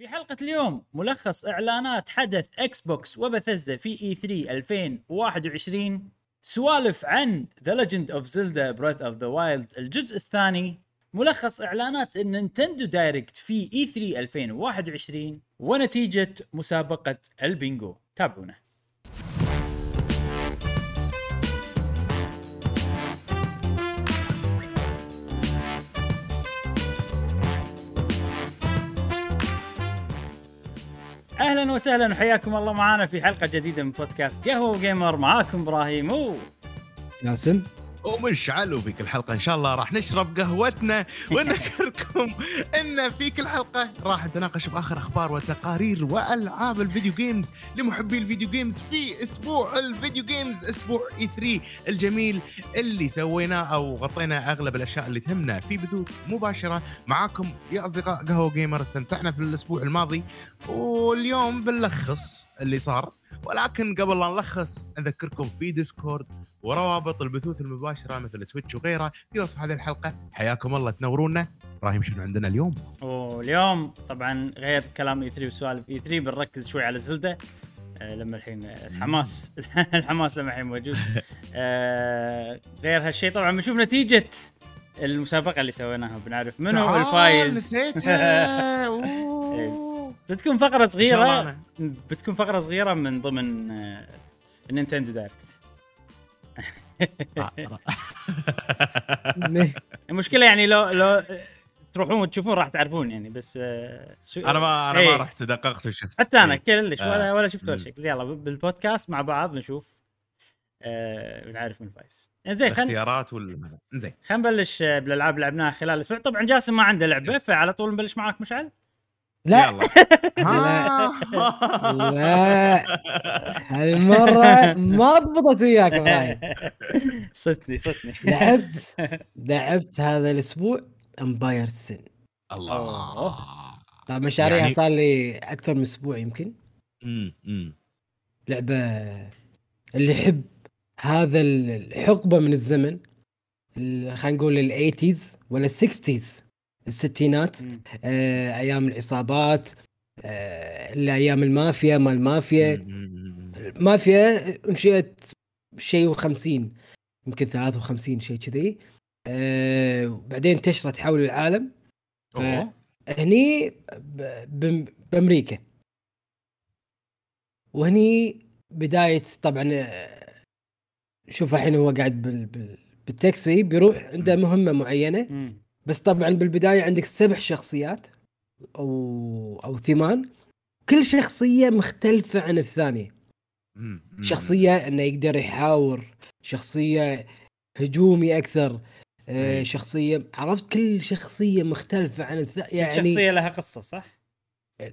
في حلقة اليوم ملخص إعلانات حدث Xbox و Bethesda في E3 2021 سوالف عن The Legend of Zelda Breath of the Wild الجزء الثاني ملخص إعلانات ال Nintendo Direct في E3 2021 ونتيجة مسابقة البينجو. تابعونا. أهلا وسهلا وحياكم الله معنا في حلقة جديدة من بودكاست قهوة جيمر معاكم إبراهيم. و ياسم. ومشعل وفي هالحلقة. إن شاء الله راح نشرب قهوتنا ونذكركم إن في هالحلقة راح نتناقش بآخر أخبار وتقارير وألعاب ال video games لمحبي ال video games في أسبوع ال video games أسبوع E3 الجميل اللي سويناه أو غطينا أغلب الأشياء اللي تهمنا في بثوث مباشرة. معاكم يا أصدقاء قهوة جيمر استمتعنا في الأسبوع الماضي واليوم بنلخص اللي صار. ولكن قبل لا نلخص أذكركم في Discord وروابط البثوث المباشرة مثل Twitch وغيرها في وصف هذه الحلقة. حياكم الله تنورونا. إبراهيم شنو عندنا اليوم؟ واليوم طبعا غير كلام E3 وسوالف E3 بنركز شوي على Zelda. آه، لما الحين الحماس الحماس لما الحين موجود. آه، غير هالشيء طبعا بنشوف نتيجة المسابقة اللي سويناها بنعرف منو تعال، الفايز. نسيتها أوه. بتكون صغيرة أنا. بتكون فقرة صغيرة من ضمن آه، ال Nintendo Direct. المشكلة يعني لو لو تروحون وتشوفون راح تعرفون يعني بس آه، شو أنا ما أنا إيه. ما رحت دققت وشفت حتى أنا إيه. كلش ولا آه. ولا شفت ولا. شيء يلا بالبودكاست مع بعض بنشوف آه بنعرف من الفايز زين خلينا اختيارات ولا زين خلينا نبلش آه، بالألعاب اللي لعبناها خلال الأسبوع طبعا جاسم ما عنده لعبة. فعلى طول نبلش معاك مشعل لا. يلا. ها. لا. هالمرة ما ضبطت وياك إبراهيم. صدني صدني. لعبت لعبت هذا الأسبوع Empire of Sin الله. طبعا مشاريعها يعني- صار لي أكثر من أسبوع يمكن. أمم. لعبة اللي يحب هذا الحقبة من الزمن ال- خلينا نقول ال eighties ولا ال sixties الستينات. آه، أيام العصابات آه، اللي أيام المافيا مال المافيا أمم. مافيا انشئت شيء و50 يمكن 53 شيء كذي أه بعدين انتشرت حول العالم. هني بأمريكا وهني بداية طبعا آه، شوف الحين هو قاعد بال بال بالتاكسي بيروح عنده مهمة معينة. بس طبعا بالبداية عندك سبع شخصيات أو أو ثمان كل شخصية مختلفة عن الثانية. شخصية إنه يقدر يحاور شخصية هجومي أكثر آه، أي. شخصية عرفت كل شخصية مختلفة عن الث... يعني يعني شخصية لها قصة صح؟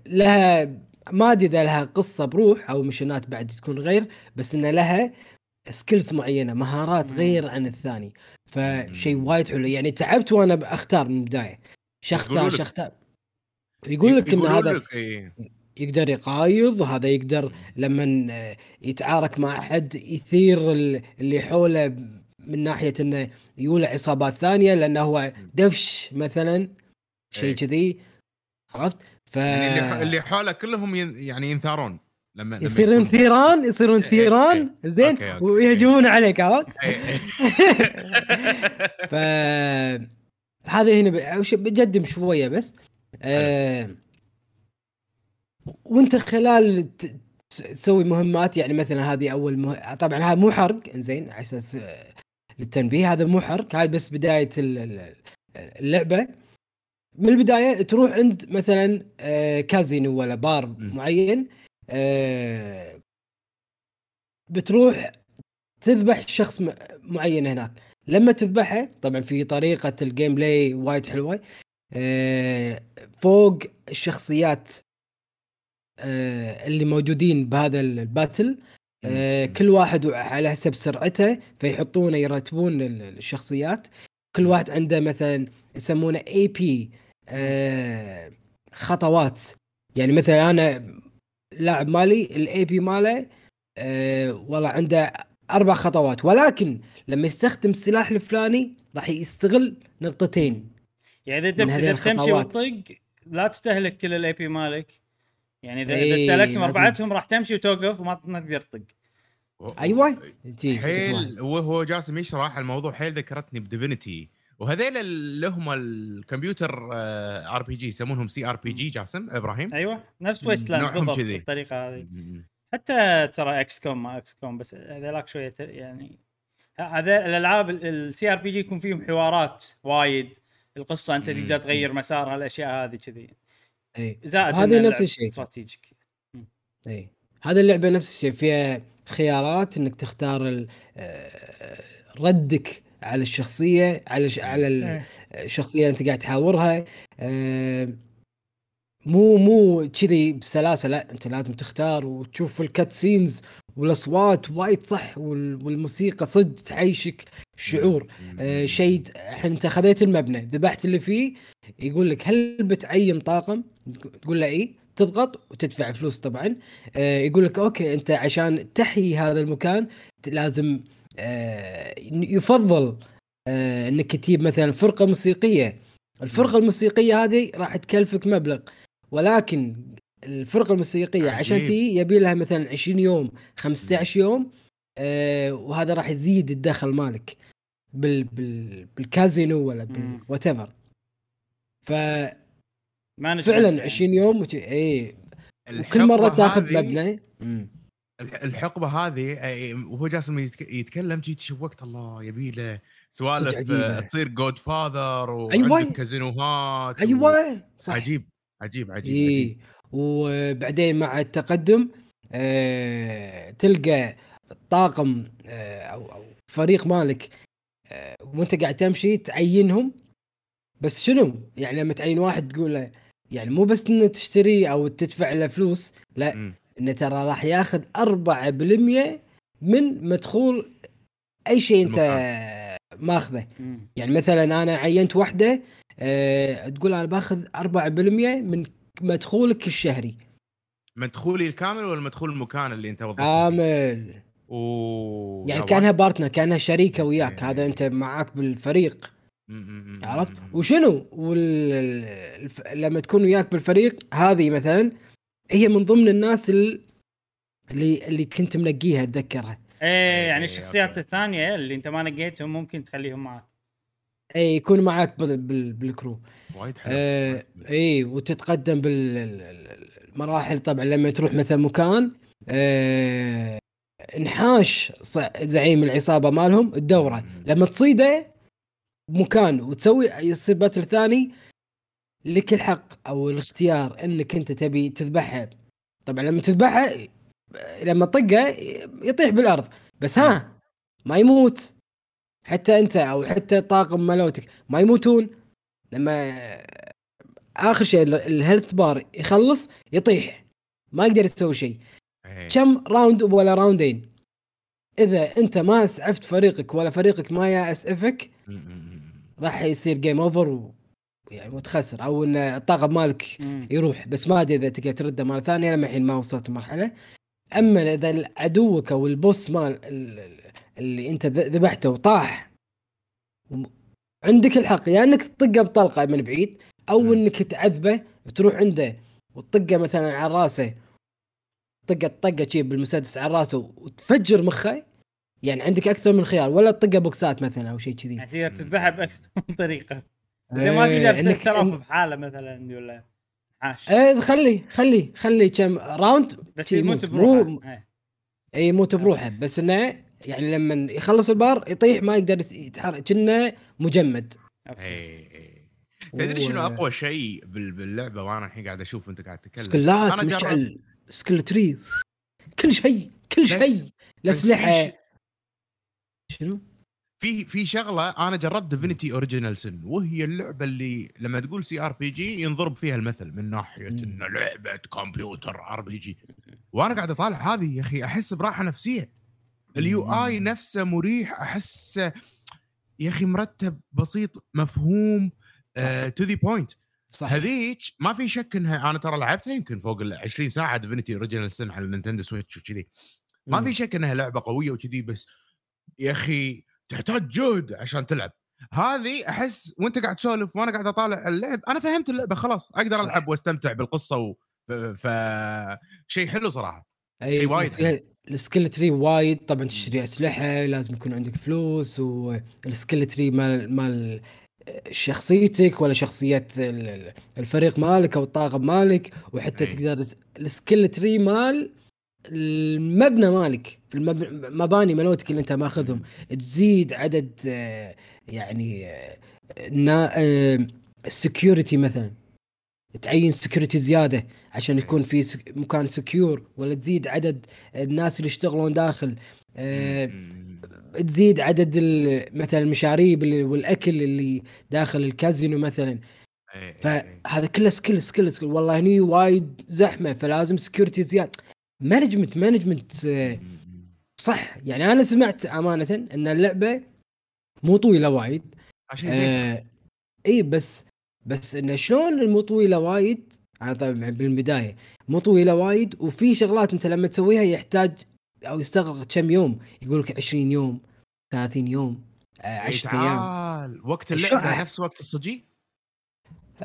لها ما أدري إذا لها قصة بروح أو مشنات بعد تكون غير بس إن لها سكيلز معينة مهارات. غير عن الثاني. فشيء وايد حلو. يعني تعبت وأنا بختار من البداية. شختار شختار يقول لك إن هذا. يقدر يقايض هذا يقدر لما آه، يتعارك مع أحد يثير ال- اللي حوله من ناحية إنه يولع عصابات ثانية لأنه هو دفش مثلا. شيء. كذي. عرفت؟ ف يعني اللي حوله كلهم يعني ينثارون. لما يصيرون يكون- ثيران يصيرون إيه، ثيران إيه. زين أوكي، أوكي. ويهجمون عليك عرفت؟ إيه، إيه. ف هذا هنا ب- بجدم شوية بس آه... وانت خلال تسوي مهمات يعني مثلا هذه أول مه... طبعا هذا مو حرق إنزين على أساس آه، للتنبيه هذا مو حرق هذا بس بداية ال- ال- اللعبة من البداية تروح عند مثلا آه، كازينو ولا بار. معين بتروح تذبح شخص معين هناك. لما تذبحه طبعا في طريقة ال gameplay وايد حلوة. آه، فوق الشخصيات آه، اللي موجودين بهذا ال battle آه،. كل واحد على حسب سرعته فيحطونه يرتبون ال- الشخصيات. كل واحد عنده مثلا يسمونه AP خطوات. يعني مثلا أنا لاعب مالي ال AP ماله آه، والله عنده أربع خطوات. ولكن لما يستخدم السلاح الفلاني راح يستغل نقطتين يعني إذا إذا تمشي. وتطق لا تستهلك كل ال AP مالك. يعني اذا إيه، اذا سلكت لازم- مربعتهم راح تمشي وتوقف وما ما تقدر تطق. أيوه. حيل وهو جاسم يشرح الموضوع حيل ذكرتني ب Divinity وهذيل اللي هم الكمبيوتر آر بي جي يسمونهم سي آر بي جي جاسم إبراهيم؟ أيوه نفس Wasteland نوعهم بالضبط كذي. الطريقة هذه. حتى ترى XCOM ما XCOM بس هذيلاك شوية ت- يعني هذا الألعاب ال CRPG يكون فيهم حوارات وايد. القصة أنت. تقدر تغير مسارها الاشياء هذه كذي. اي زائد هذه نفس الشيء. strategic اي هذه اللعبة نفس الشيء فيها خيارات إنك تختار ال- آه، ردك على الشخصية على ش- على إيه. الشخصية اللي انت قاعد تحاورها مو مو كذي بسلاسة لا انت لازم تختار وتشوف ال cut scenes والأصوات وايد صح وال- والموسيقى صدق تعيشك الشعور م- آه، شيء الحين انت خذيت المبنى ذبحت اللي فيه يقول لك هل بتعين طاقم؟ تقول له إي. تضغط وتدفع فلوس طبعا. آه، يقول لك أوكي انت عشان تحيي هذا المكان لازم يفضل آه، إنك تجيب مثلا فرقة موسيقية. الفرقة الموسيقية هذه راح تكلفك مبلغ. ولكن الفرقة الموسيقية عشان. تي يبي لها مثلا 20 يوم 15 يوم آه، وهذا راح يزيد الدخل مالك بال بال بالكازينو ولا. بال whatever management يعني. 20 يوم وت... اي وكل مرة تاخذ مبنى الحقبة هذه وهو جاسم يتك- يتكلم جيت شوقت الله يبي له سوالف. آه، تصير Godfather أيوة. وعندك كازينوهات و- أيوه صح عجيب عجيب عجيب, اي عجيب. وبعدين مع التقدم آه تلقى الطاقم آه أو أو فريق مالك آه وأنت قاعد تمشي تعينهم بس شنو؟ يعني لما تعين واحد تقول له يعني مو بس انه تشتريه أو تدفع له فلوس لا مم. انه ترى راح ياخذ 4% من مدخول أي شيء أنت ماخذه. يعني مثلا أنا عينت واحدة أه تقول أنا باخذ 4% من مدخولك الشهري مدخولي الكامل ولا مدخول المكان اللي أنت فيه؟ كامل أوه يعني كأنها partner كأنها شريكة وياك إيه. هذا أنت معاك بالفريق عرفت. وشنو وال... لما تكون وياك بالفريق هذه مثلا هي من ضمن الناس ال- اللي اللي كنت منقيها أتذكرها إيه إيه، يعني الشخصيات أوكي. الثانية اللي أنت ما نقيتهم ممكن تخليهم معك اي يكون. بال... بال crew وايد حلو آه. اي وتتقدم بالمراحل طبعا لما تروح مثلا مكان آه انحاش زعيم العصابة مالهم الدورة. لما تصيده بمكان وتسوي يصير باتل ثاني لك الحق أو الاختيار إنك أنت تبي تذبحها طبعا لما تذبحها لما تطقه يطيح بالأرض. بس ها ما يموت. حتى أنت أو حتى طاقم ملوتك ما يموتون. لما آخر شيء ال- الـ health bar يخلص يطيح. ما يقدر يسوي شيء. إيه. كم round ولا راوندين إذا أنت ما أسعفت فريقك ولا فريقك ما م. راح يصير game over. يعني وتخسر أو إن الطاقم مالك. يروح. بس ما أدري إذا تقدر ترده مرة ثانية لما الحين ما وصلت المرحله أما إذا عدوك أو البوس مال ال- ال- اللي أنت ذبحته وطاح عندك الحق. يا إنك تطقه بطلقة من بعيد أو. إنك تعذبه تروح عنده وتطقه مثلا على رأسه طقه طقة شي بالمسدس على رأسه وتفجر مخه يعني عندك أكثر من خيار. ولا تطقه بوكسات مثلا أو شيء كذي. يعني تقدر تذبحها بأكثر من طريقة. زي ما إيه، تقدر إنك- تتصرف بحالة مثلا ولا حاش إيه خلي خلي خلي كم round بس يموت مو بروحه. إيه. اي يموت بروحه. بس إنه يعني لما يخلص البار يطيح ما يقدر يتحرك. كأنه مجمد. okay. إيه، إيه. تدري شنو أقوى شيء بال- باللعبة وأنا الحين قاعد أشوف وأنت قاعد تتكلم؟ skillات مشعل skill trees. كل شيء كل شيء. الاسلحه شنو؟ في في شغلة أنا جربت Divinity Original Sin وهي اللعبة اللي لما تقول CRPG ينضرب فيها المثل من ناحية. إنه لعبة كمبيوتر RPG وأنا قاعد أطالع هذه يا أخي أحس براحة نفسية الـ UI. نفسه مريح احسه يا أخي مرتب بسيط مفهوم to the point صح هذيك ما في شك إنها أنا ترى لعبتها يمكن فوق ال 20 ساعة Divinity Original Sin على الـ Nintendo Switch وكذي ما. في شك إنها لعبة قوية وكذي بس يا أخي تحتاج جهد عشان تلعب هذه أحس وأنت قاعد تسولف وأنا قاعد أطالع اللعب أنا فهمت اللعبة خلاص أقدر. ألعب وأستمتع بالقصة و... ف... ف... شيء حلو صراحة أي وايد الـ skill tree وايد طبعا تشتري اسلحه لازم يكون عندك فلوس والـ skill tree مال مال شخصيتك ولا شخصيه ال- ال- الفريق مالك أو الطاقم مالك وحتى أي. تقدر الـ skill tree مال المبنى مالك المب- مباني ملوتك اللي انت ماخذهم تزيد عدد آه، يعني الـ security مثلا. تعين security زيادة عشان يكون في مكان secure ولا تزيد عدد الناس اللي يشتغلون داخل. آه،. تزيد عدد مثلا المشاريب والأكل اللي داخل الكازينو مثلا. إي، إي، إي. فهذا كله skill skill skill والله هني وايد زحمة فلازم security زيادة. management management مم. صح. يعني أنا سمعت أمانة أن اللعبة مو طويلة وايد. عشان آه إي بس بس انه شلون المو طويلة وايد أنا طبعا بالبداية مو طويلة وايد وفي شغلات أنت لما تسويها يحتاج أو يستغرق كم يوم. يقول لك 20 يوم 30 يوم آه 10 أيام. تعال. وقت اللعبة نفس وقت الصجي؟ آه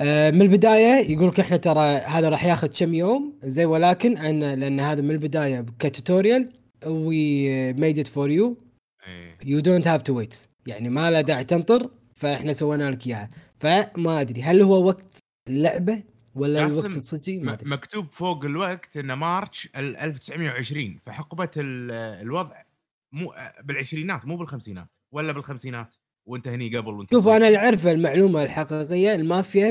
من البداية يقول لك إحنا ترى هذا راح ياخذ كم يوم زي ولكن عن لأن هذا من البداية كتوتوريال we made it for you. you don't have to wait يعني ما له داعي تنطر فإحنا سوينا لك إياها. فما أدري هل هو وقت اللعبه ولا الوقت الصجي ما أدري. مكتوب فوق الوقت انه March ال 1920 فحقبة ال- الوضع مو بالعشرينات مو بالخمسينات ولا بالخمسينات. وانت هني قبل وانت شوف. أنا اللي اعرفه المعلومة الحقيقية المافيا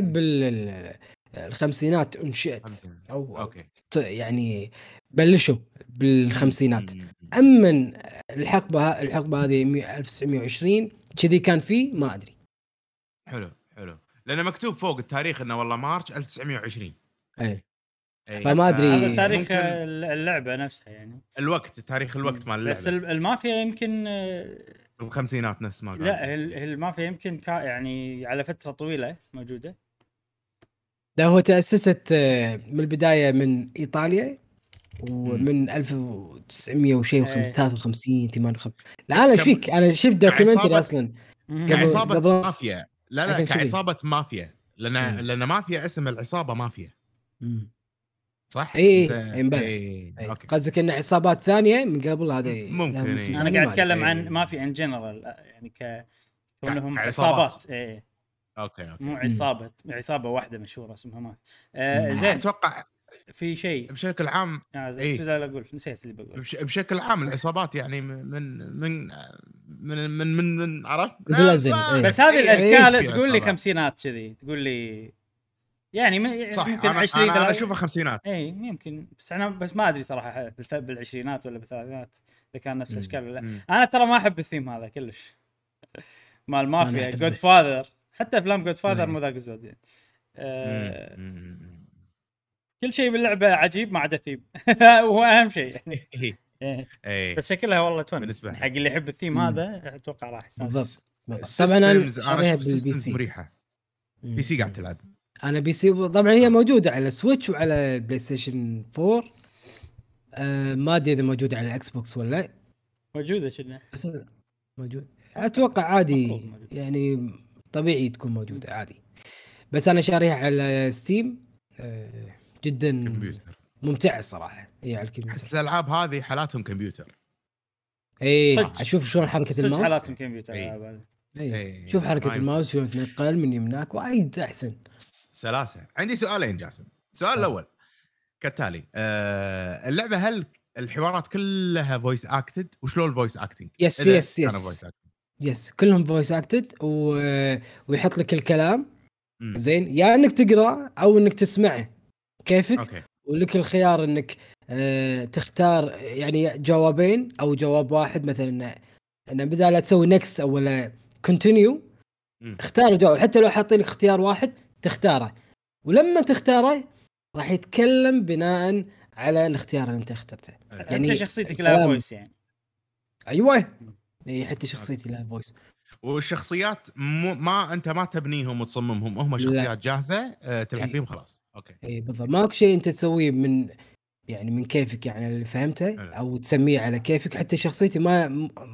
بالخمسينات أنشئت. أو أو okay يعني بلشوا بالخمسينات. اما الحقبة الحقبة هذه 100 1920 كذي كان فيه ما أدري حلو حلو لأنه مكتوب فوق التاريخ إنه والله March 1920 اي أي. فما أدري. هذا تاريخ اللعبة نفسها يعني الوقت تاريخ الوقت مال بس اللعبة ال- المافيا يمكن بالخمسينات نفس ما قال. لا ال- المافيا يمكن كا يعني على فترة طويلة موجودة. ده هو تأسست آه، من البداية من إيطاليا ومن 1900 وشيء إيه. 53 58 لا أنا كم- فيك أنا شفت documentary كعصابة- أصلا كعصابة قبل- مافيا. لا لا. كعصابة مافيا. لأن. لأن مافيا اسم العصابة مافيا. صح؟ إي، أنت- إي، مبلى. إي، أي. okay قصدك ان عصابات ثانية من قبل هذا ممكن، لهم إي. اسم أنا قاعد ما أتكلم إيه. عن مافيا in general يعني ك كونهم كعصابات. عصابات إيه okay okay مو عصابة عصابة واحدة مشهورة اسمها ما آه. زين أتوقع في شيء بشكل عام آه إيه. أقول نسيت اللي بقول بش- بشكل عام العصابات يعني من من من من من, من, عرفت؟ إيه. بس هذه إيه، الأشكال في تقول لي. خمسينات كذي تقول لي يعني م- صح يمكن أنا 20 أنا, أنا ثلاث- اشوفها خمسينات اي يمكن بس أنا بس ما أدري صراحة بالعشرينات ولا بالثلاثينات إذا كان نفس. الأشكال ولا لا. أنا ترى ما أحب الثيم هذا كلش مال مافيا. Godfather حتى أفلام Godfather. مو ذاك الزود يعني آه. كل شيء باللعبة عجيب ما عدا الثيم وهو أهم شيء يعني. بس شكلها والله تونس لي. حق اللي يحب الثيم. هذا أتوقع راح يستانس بالضبط. طبعا أنا الـ systems شاريها أشوف بالـ P systems C مريحة PC قاعد تلعب أنا PC طبعا هي موجودة على Switch وعلى PlayStation 4 آه ما أدري إذا موجودة على الـ Xbox ولا لا. موجودة شنو؟ بس موجود. أتوقع عادي. يعني طبيعي تكون موجودة عادي. بس أنا شاريها على Steam آه جدا كمبيوتر. ممتعة الصراحه هي على الكمبيوتر. أحس الألعاب هذه حالاتهم كمبيوتر. إي صدق. أشوف شلون حركة صدق الماوس. حالاتهم كمبيوتر. إي. شوف حركة. الماوس شلون تنقل من يمناك وايد أحسن. سلاسة. عندي سؤالين جاسم. السؤال الأول كالتالي آه اللعبة هل الحوارات كلها voice acted وشلون الـ voice acting yes yes yes yes كلهم voice acted و... ويحط لك الكلام. acting زين يا إنك تقرأ أو إنك تسمعه. كيفك؟ okay. ولك الخيار إنك آه تختار يعني جوابين أو جواب واحد مثلا. ان بدال لا تسوي next أو ولا continue. اختار الجواب حتى لو حاطين لك اختيار واحد تختاره. ولما تختاره راح يتكلم بناء على الاختيار اللي انت اخترته. انت يعني شخصيتك لها voice يعني. أيوه. اي حتى شخصيتي لها voice والشخصيات مو ما أنت ما تبنيهم وتصممهم. هم شخصيات جاهزة آه تلعب إي. فيهم خلاص. أوكي. اي بالضبط. ماكو شيء أنت تسويه من يعني من كيفك يعني اللي فهمته حلو. أو تسميه على كيفك. حتى شخصيتي ما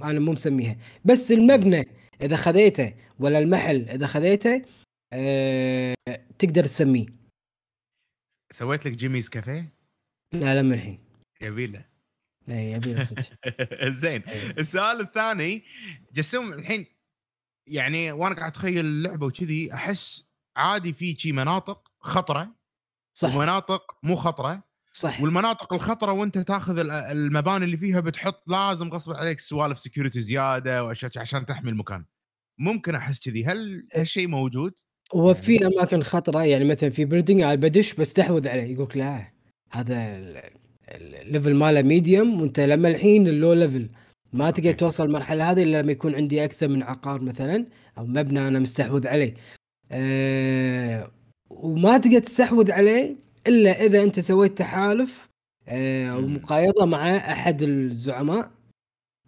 أنا مو مسميها. بس المبنى إذا خذيته ولا المحل إذا خذيته آه تقدر تسميه. سويت لك Jimmy's Cafe؟ لا لا من الحين. يبيله. اي يبي له صدق. زين. إيه. السؤال الثاني جسوم الحين يعني وأنا قاعد اتخيل اللعبة وكذي أحس عادي في شي مناطق خطرة صح. ومناطق مو خطرة صح. والمناطق الخطرة وانت تاخذ ال- المباني اللي فيها بتحط لازم غصب عليك سوالف security زيادة وأشياء عشان تحمي المكان. ممكن أحس كذي. هل هالشيء موجود؟ وفي أماكن خطرة يعني مثلا في building أنا بدش بستحوذ عليه يقول لك لا هذا ال- ال- ال level ماله medium وأنت لما الحين ال low level ما تقدر. توصل المرحلة هذه إلا لما يكون عندي أكثر من عقار مثلا أو مبنى أنا مستحوذ عليه أه وما تقدر تستحوذ عليه إلا إذا أنت سويت تحالف أه. ومقايضة مع أحد الزعماء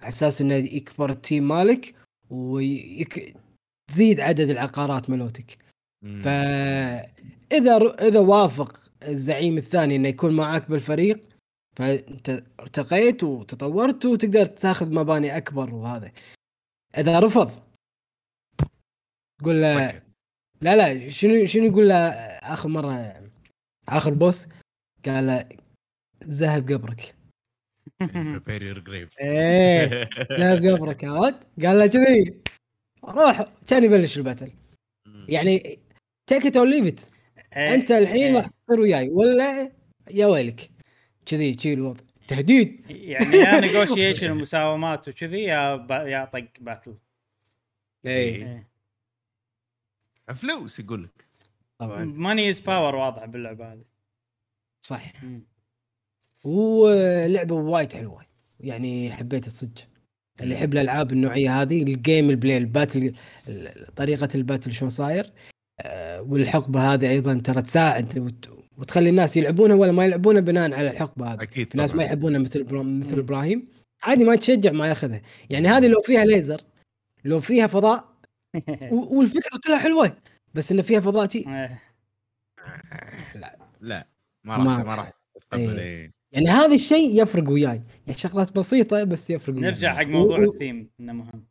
على أساس إنه يكبر التيم مالك وتزيد عدد العقارات ملوتك مم. فإذا إذا وافق الزعيم الثاني إنه يكون معاك بالفريق فأنت ارتقيت وتطورت وتقدر تاخذ مباني أكبر وهذا. إذا رفض قول له. لا لا شنو شنو يقول له آخر مرة؟ آخر بوس قال له ذهب قبرك. إيه ذهب قبرك عرفت؟ قال له كذي روح كان يبلش ال battle. يعني take it or leave it أنت الحين إيه. راح تصير وياي. ولا يا ويلك. كذي كذي الوضع. تهديد. يعني يا negotiation ومساومات وكذي يا با يا طق battle اي إيه. فلوس يقول لك. طبعا. money is power واضح باللعبة هذه. صح. ولعبه وايد حلوة. يعني حبيت الصدق. اللي يحب الألعاب النوعية هذه ال game ال play ال battle ال- طريقة ال battle شلون صاير. والحقبة هذه أيضا ترى تساعد وت- وتخلي الناس يلعبونها ولا ما يلعبونها بناء على الحقبة هذه أكيد في ناس ما. يحبونها مثل برا- مثل. إبراهيم عادي ما تشجع ما ياخذها يعني هذه لو فيها ليزر لو فيها فضاء و- والفكرة كلها حلوة بس انه فيها فضاء شي إيه. لا لا ما راح ما راح تتقبل إيه. إيه. يعني هذا الشيء يفرق وياي يعني شغلات بسيطة بس يفرق وياي نرجع حق موضوع و- الثيم إنه مهم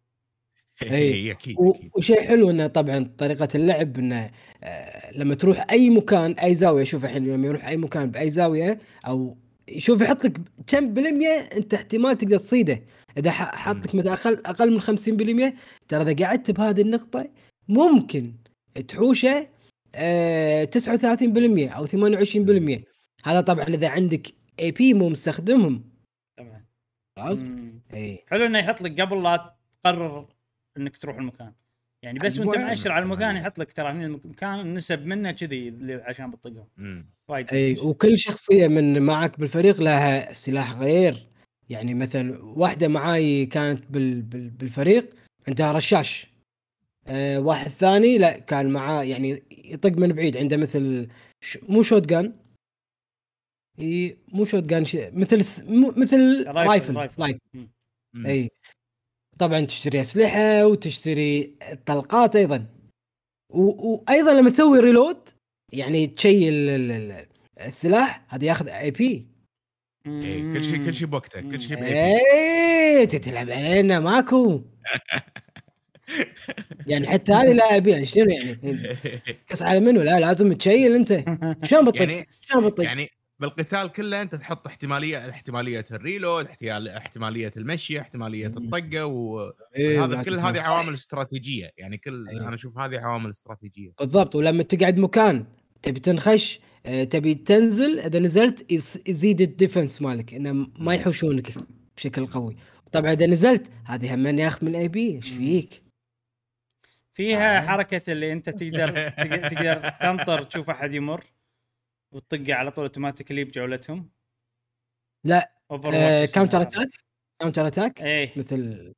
إيه. إيه، أكيد وشيء حلو إنه طبعا طريقة اللعب إنه آه، لما تروح أي مكان أي زاوية شوف الحين لما يروح أي مكان بأي زاوية أو شوف يحط لك كم بالمية أنت احتمال تقدر تصيده. إذا ح- حاط لك مثلا أقل أقل من 50% ترى إذا قعدت بهذه النقطة ممكن تحوشه آه 39% أو 28% هذا طبعا إذا عندك اي بي مو مستخدمهم. طبعا عرفت؟ اي حلو إنه يحط لك قبل لا تقرر انك تروح المكان يعني بس وانت. مأشر على المكان يحط لك ترى هنا المكان نسب منه كذي عشان بتطقهم. وايد أي وكل شخصية من معك بالفريق لها سلاح غير يعني مثلا واحدة معاي كانت بال بال بالفريق عندها رشاش آه واحد ثاني لا كان معاه يعني يطق من بعيد عنده مثل ش مو shotgun إي مو shotgun. مثل س... مو مثل rifle rifle مم. مم. أي طبعا تشتري أسلحة وتشتري طلقات أيضا. وأيضا لما تسوي reload يعني تشيل ال- ال- السلاح هذا ياخذ AP كل شيء كل شيء بوقته كل شيء. إيه تتلعب علينا ماكو. يعني حتى هذه ال AP شنو يعني؟ قص على منو لا لازم تشيل أنت. شلون بتطق؟ يعني شلون بتطق؟ يعني بالقتال كله انت تحط احتمالية احتمالية ال reload احتمال- احتمالية المشي احتمالية الطقة وهذا إيه، كل. هذه. عوامل استراتيجية يعني كل أيوة. أنا أشوف هذه عوامل استراتيجية بالضبط ولما تقعد مكان تبي تنخش آه، تبي تنزل إذا نزلت يز- يزيد ال defense مالك إنه ما يحوشونك بشكل قوي طبعا إذا نزلت هذه هم ياخذ من ال AP إيش فيك؟ فيها آه. حركة اللي أنت تقدر تقدر تقدر تنطر تشوف أحد يمر وتطقه على طول automatically بجولتهم لا آه counter attack counter attack إيه. مثل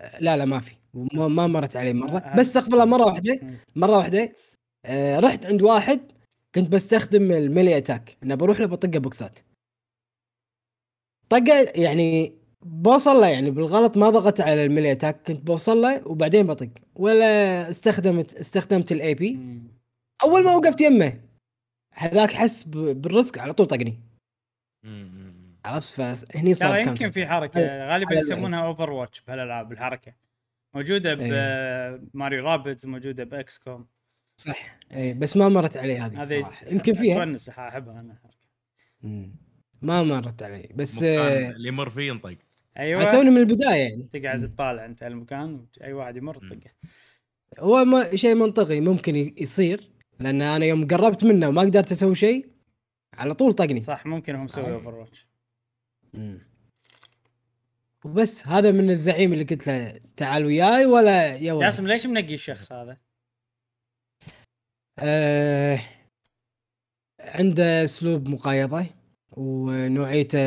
آه، لا لا ما في. ما, مرت علي مرة. آه، بس استغفر الله مرة واحدة. مرة واحدة آه رحت عند واحد كنت بستخدم ال melee attack انه بروح له بطقة بوكسات. طقة يعني بوصل له يعني بالغلط ما ضغطت على ال melee attack كنت بوصل له وبعدين بطق. ولا استخدمت استخدمت ال AP. أول ما وقفت يمه. هذاك حس ب- بالرزق على طول طقني. عرفت؟ فهني صار ترى يمكن في. حركة غالبا على يسمونها overwatch بهالألعاب الحركة. موجودة إيه. ب Mario Rabbids موجودة ب XCOM صح. اي بس ما مرت علي هذه هذه صراحة. يمكن فيها. تونس أحبها أنا. مم. ما مرت علي. بس آه، اللي يمر فيه ينطق. أيوه. توني من البداية يعني. تقعد تطالع أنت المكان أي واحد يمر مم. تطقه. هو ما شيء منطقي ممكن يصير. لأن أنا يوم قربت منه وما قدرت أسوي شيء على طول طقني صح ممكن هم آه. overwatch. وبس هذا من الزعيم اللي قلت له تعال وياي ولا يا ويلك جاسم ليش منقي الشخص هذا؟ آه عنده أسلوب مقايضة ونوعيته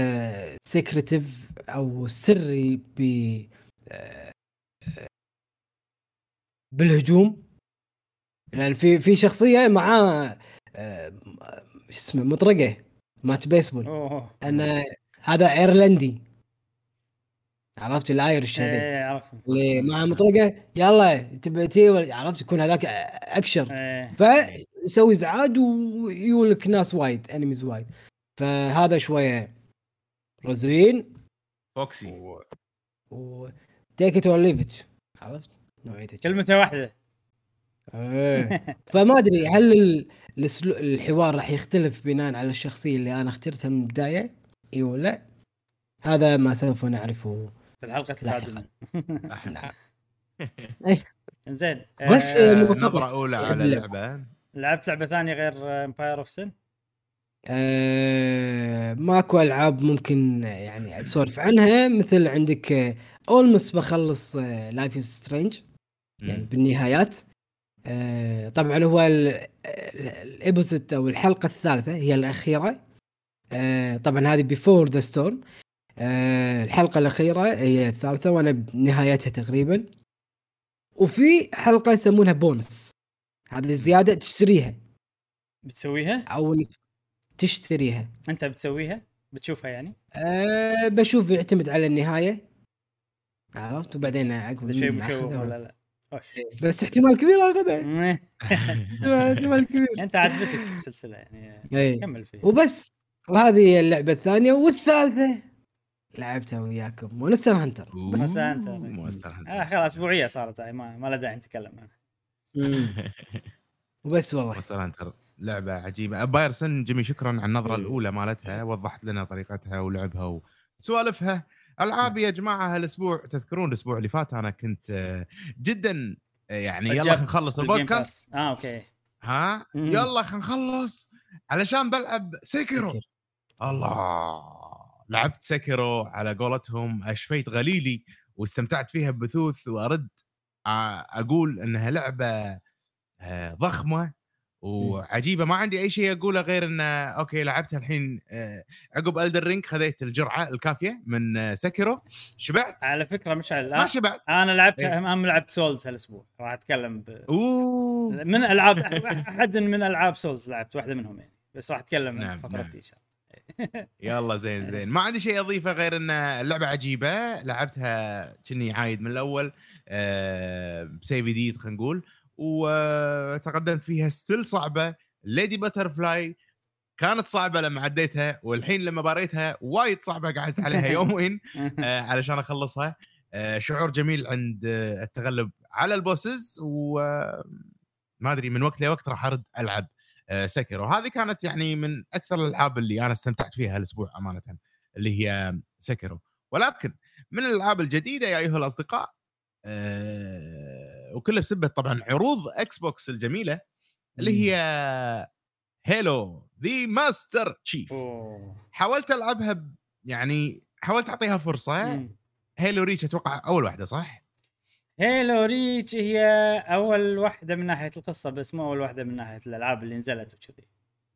secretive أو سري ب آه، بالهجوم لأن في في شخصية معاه آه، شو اسمه مطرقة مات بيسبول. أوه. أن هذا إيرلندي. عرفت الآيرش هذا إيه عرفت اللي معاه مطرقة يلا تبي تي عرفت يكون هذاك أكشر. إيه. فيسوي ازعاج ويولك ناس وايد انميز وايد. فهذا شوية رزين. فوكسي و take it or leave it عرفت؟ نوعيته. كلمته واحدة. فما أدري هل الحوار راح يختلف بناء على الشخصية اللي أنا اخترتها من البداية؟ اي ولا؟ لا هذا ما سوف نعرفه في الحلقة. القادمة. نعم. زين بس، آه، آه،. نظره اولى على يحب اللعبة. اللعبه لعبت لعبة ثانية غير Empire of Sin آه ماكو ألعاب ممكن يعني اسولف عنها مثل عندك almost بخلص Life is Strange يعني بالنهايات. آه طبعا هو ال- ال- ال episode أو الحلقة الثالثة هي الأخيرة آه طبعا هذه Before the Storm الحلقة الأخيرة هي الثالثة وأنا بنهايتها تقريبا وفي حلقة يسمونها بونس هذه زيادة تشتريها بتسويها؟ أو تشتريها أنت بتسويها؟ بتشوفها يعني؟ أه بشوف يعتمد على النهاية عرفت وبعدين عقب شيء مشوق ولا لا؟ بس احتمال كبير اخذها احتمال كبير. أنت عجبتك السلسلة يعني. اي كمل فيها. وبس وهذه هي اللعبة الثانية. والثالثة لعبتها وياكم. Monster Hunter. Monster Hunter. Monster Hunter. آه خلاص اسبوعيه صارت هاي. ما, ما له داعي نتكلم عنها. وبس والله. Monster Hunter لعبة عجيبة. بايرسن جيمي شكرا على النظرة إيه. الأولى مالتها. وضحت لنا طريقتها ولعبها وسوالفها. ألعاب يا جماعة هالأسبوع تذكرون الأسبوع اللي فات أنا كنت آه، جدا آه، يعني يلا خلينا نخلص البودكاست. آه okay. ها. يلا خلينا نخلص. علشان بلعب Sekiro. الله. لعبت Sekiro على قولتهم أشفيت غليلي واستمتعت فيها ببثوث وأرد آه، أقول إنها لعبة ضخمة. وعجيبة ما عندي أي شيء أقوله غير انه okay لعبتها الحين آه، عقب Elden Ring خذيت الجرعة الكافية من آه، Sekiro شبعت؟ على فكرة مشعل ما لا شبعت. أنا لعبت إيه. هم لعبت Souls هالأسبوع راح أتكلم ب... أوه. من ألعاب أحد من ألعاب Souls لعبت واحدة منهم يعني بس راح أتكلم نعم، عن فقرتي إن شاء الله. يلا زين زين. ما عندي شيء أضيفه غير إن اللعبة عجيبة لعبتها كني عايد من الأول آه، بسيف جديد خلينا نقول. وتقدمت فيها still صعبة. Lady Butterfly كانت صعبة لما عديتها والحين لما باريتها وايد صعبة قعدت عليها يومين آه، علشان أخلصها. آه، شعور جميل عند آه، التغلب على ال bosses وما أدري من وقت لوقت راح أرد ألعب آه، Sekiro هذه كانت يعني من أكثر الألعاب اللي أنا استمتعت فيها الأسبوع أمانة اللي هي Sekiro ولكن من الألعاب الجديدة يا أيها الأصدقاء وكلها بسبة طبعا عروض Xbox الجميلة اللي هي Halo the Master Chief. حاولت ألعبها ب- يعني حاولت أعطيها فرصة. مم. Halo Reach أتوقع أول واحدة صح؟ Halo Reach هي أول واحدة من ناحية القصة بس مو أول واحدة من ناحية الألعاب اللي نزلت وكذي.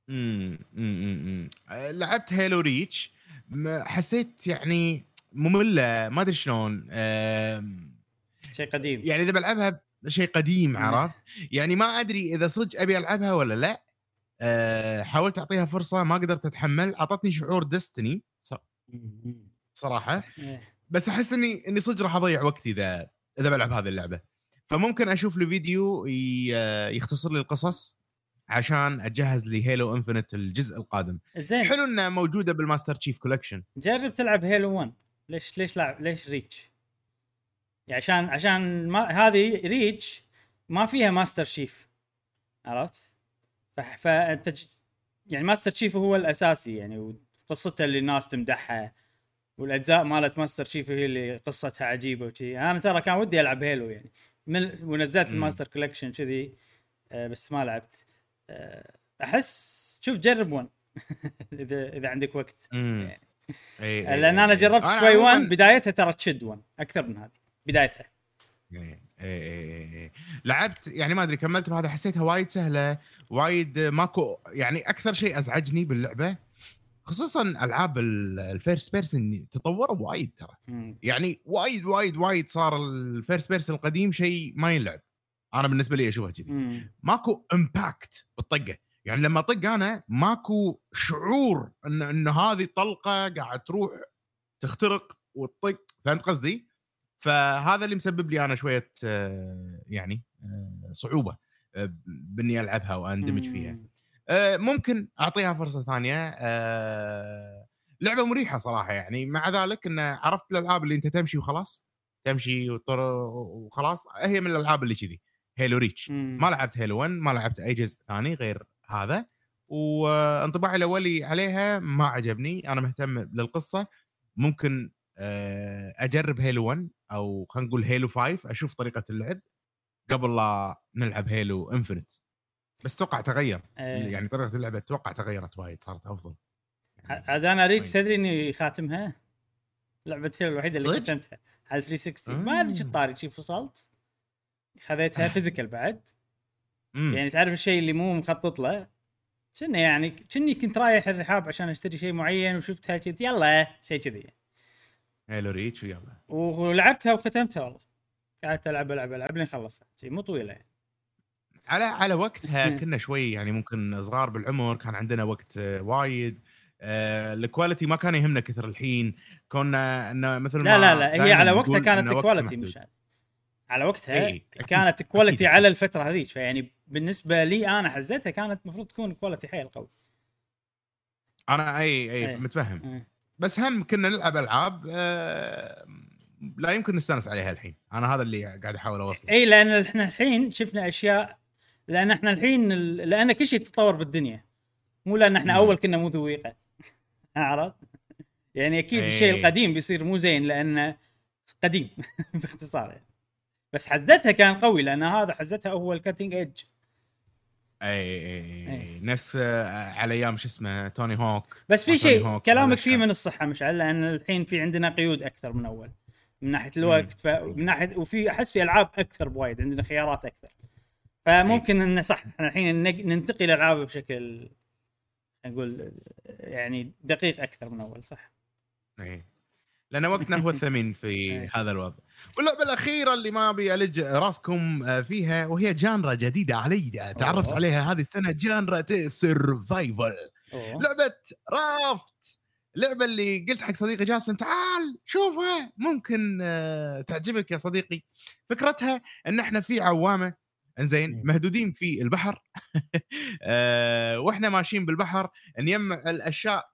امم لعبت هيلو ريتش حسيت يعني مملة ما أدري شلون. شيء قديم. يعني إذا بلعبها شيء قديم مم. عرفت يعني ما أدري إذا صدق أبي ألعبها ولا لا أه حاولت أعطيها فرصة ما قدرت أتحمل أعطتني شعور ديستني. صراحة إيه. بس أحس إني إني صدق راح أضيع وقتي إذا إذا بلعب هذه اللعبة فممكن أشوف له فيديو يختصر لي القصص عشان اتجهز ل Halo Infinite الجزء القادم زين حلو إنها موجودة بال Master Chief Collection جرب تلعب Halo 1 ليش ليش لعب ليش Reach؟ يعني عشان عشان ما هذه Reach ما فيها Master Chief عرفت؟ فانت يعني Master Chief هو الأساسي يعني وقصته اللي الناس تمدحها والأجزاء مالت Master Chief هي اللي قصتها عجيبة وشي أنا ترى كان ودي ألعب Halo يعني من ونزلت. ال Master Collection كذي آه، بس ما لعبت آه، أحس شوف جرب one إذا إذا عندك وقت يعني. إي إي لأن أنا إي. جربت شوي one عموماً- بدايتها ترى تشد one أكثر من هذه بدايتها إيه إيه إيه إيه. لعبت يعني ما أدري كملت بهذا حسيتها وايد سهلة وايد ماكو يعني أكثر شيء أزعجني باللعبة خصوصا ألعاب ال first person تطوروا وايد ترى. يعني وايد وايد وايد صار ال first person القديم شيء ما ينلعب أنا بالنسبة لي أشوفها كذي. ماكو impact بالطقة يعني لما أطق أنا ماكو شعور إن إن هذه طلقة قاعد تروح تخترق وتطق فهمت قصدي؟ فهذا اللي مسبب لي أنا شوية آه، يعني آه، صعوبة آه، بإني ألعبها وأندمج فيها. مم. ممكن أعطيها فرصة ثانية لعبة مريحة صراحة يعني. مع ذلك إن عرفت الألعاب اللي أنت تمشي وخلاص تمشي وخلاص هي من الألعاب اللي كذي Halo Reach. ما لعبت Halo 1 ما لعبت أي جزء ثاني غير هذا. وانطباعي الأولي عليها ما عجبني أنا مهتم للقصة. ممكن أجرب Halo 1 أو خلينا نقول Halo 5 أشوف طريقة اللعب قبل لا نلعب Halo Infinite بس أتوقع تغير إيه. يعني طريقة اللعبه أتوقع تغيرت وايد صارت أفضل يعني عاد أنا Reach طيب. تدري إني خاتمها لعبة Halo الوحيدة اللي؟ ختمتها على 360 ما أدري آه. الطاري شي فصلت خذيتها physical بعد مم. يعني تعرف الشيء اللي مو مخطط له كنا يعني كني كنت رايح الرحاب عشان أشتري شيء معين وشفتها كذي يلا شيء كذي Halo Reach ويلا ولعبتها وختمتها والله قعدت ألعب ألعب ألعب لين شيء مو طويلة يعني على على وقتها. كنا شوي يعني ممكن صغار بالعمر كان عندنا وقت آه، وايد آه، ال quality ما كان يهمنا كثر الحين كنا انه مثل لا ما لا لا هي على وقتها كانت إن وقتنا quality محدود. مش على وقتها أكيد، كانت أكيد، quality أكيد. على الفترة هذيك فيعني بالنسبة لي أنا حزتها كانت المفروض تكون quality حيل قوي أنا اي اي إي. متفهم إيه. بس هم كنا نلعب ألعاب آه، لا يمكن نستانس عليها الحين أنا هذا اللي قاعد أحاول اوصله إي لأن إحنا الحين شفنا أشياء لأن إحنا الحين ال- لأن كل شيء تطور بالدنيا مو لأن إحنا. أول كنا مو ذويقة عرفت؟ يعني أكيد الشيء إيه. القديم بيصير مو زين لأنه قديم باختصار يعني. بس حزتها كان قوي لأن هذا حزتها هو ال cutting edge اي نفس آه، على أيام شو اسمه توني هوك. بس في شيء كلامك فيه. من الصحة مشعل لأن الحين في عندنا قيود أكثر من أول من ناحية الوقت فمن ناحية وفي أحس في ألعاب أكثر بوايد عندنا خيارات أكثر. فممكن إنه صح إحنا الحين ننتقي الالعاب بشكل نقول يعني دقيق أكثر من أول صح؟ اي لأن وقتنا هو الثمين في إيه. هذا الوضع. واللعبة الأخيرة اللي ما أبي ألج رأسكم آه، فيها وهي genre جديدة علي تعرفت أوه. عليها هذه السنة genre survival. لعبة رافت اللعبه اللي قلت حق صديقي جاسم تعال شوفها ممكن آه، تعجبك يا صديقي فكرتها إن إحنا في عوامة إنزين مم. مهدودين في البحر آه، وإحنا ماشيين بالبحر نجمع الأشياء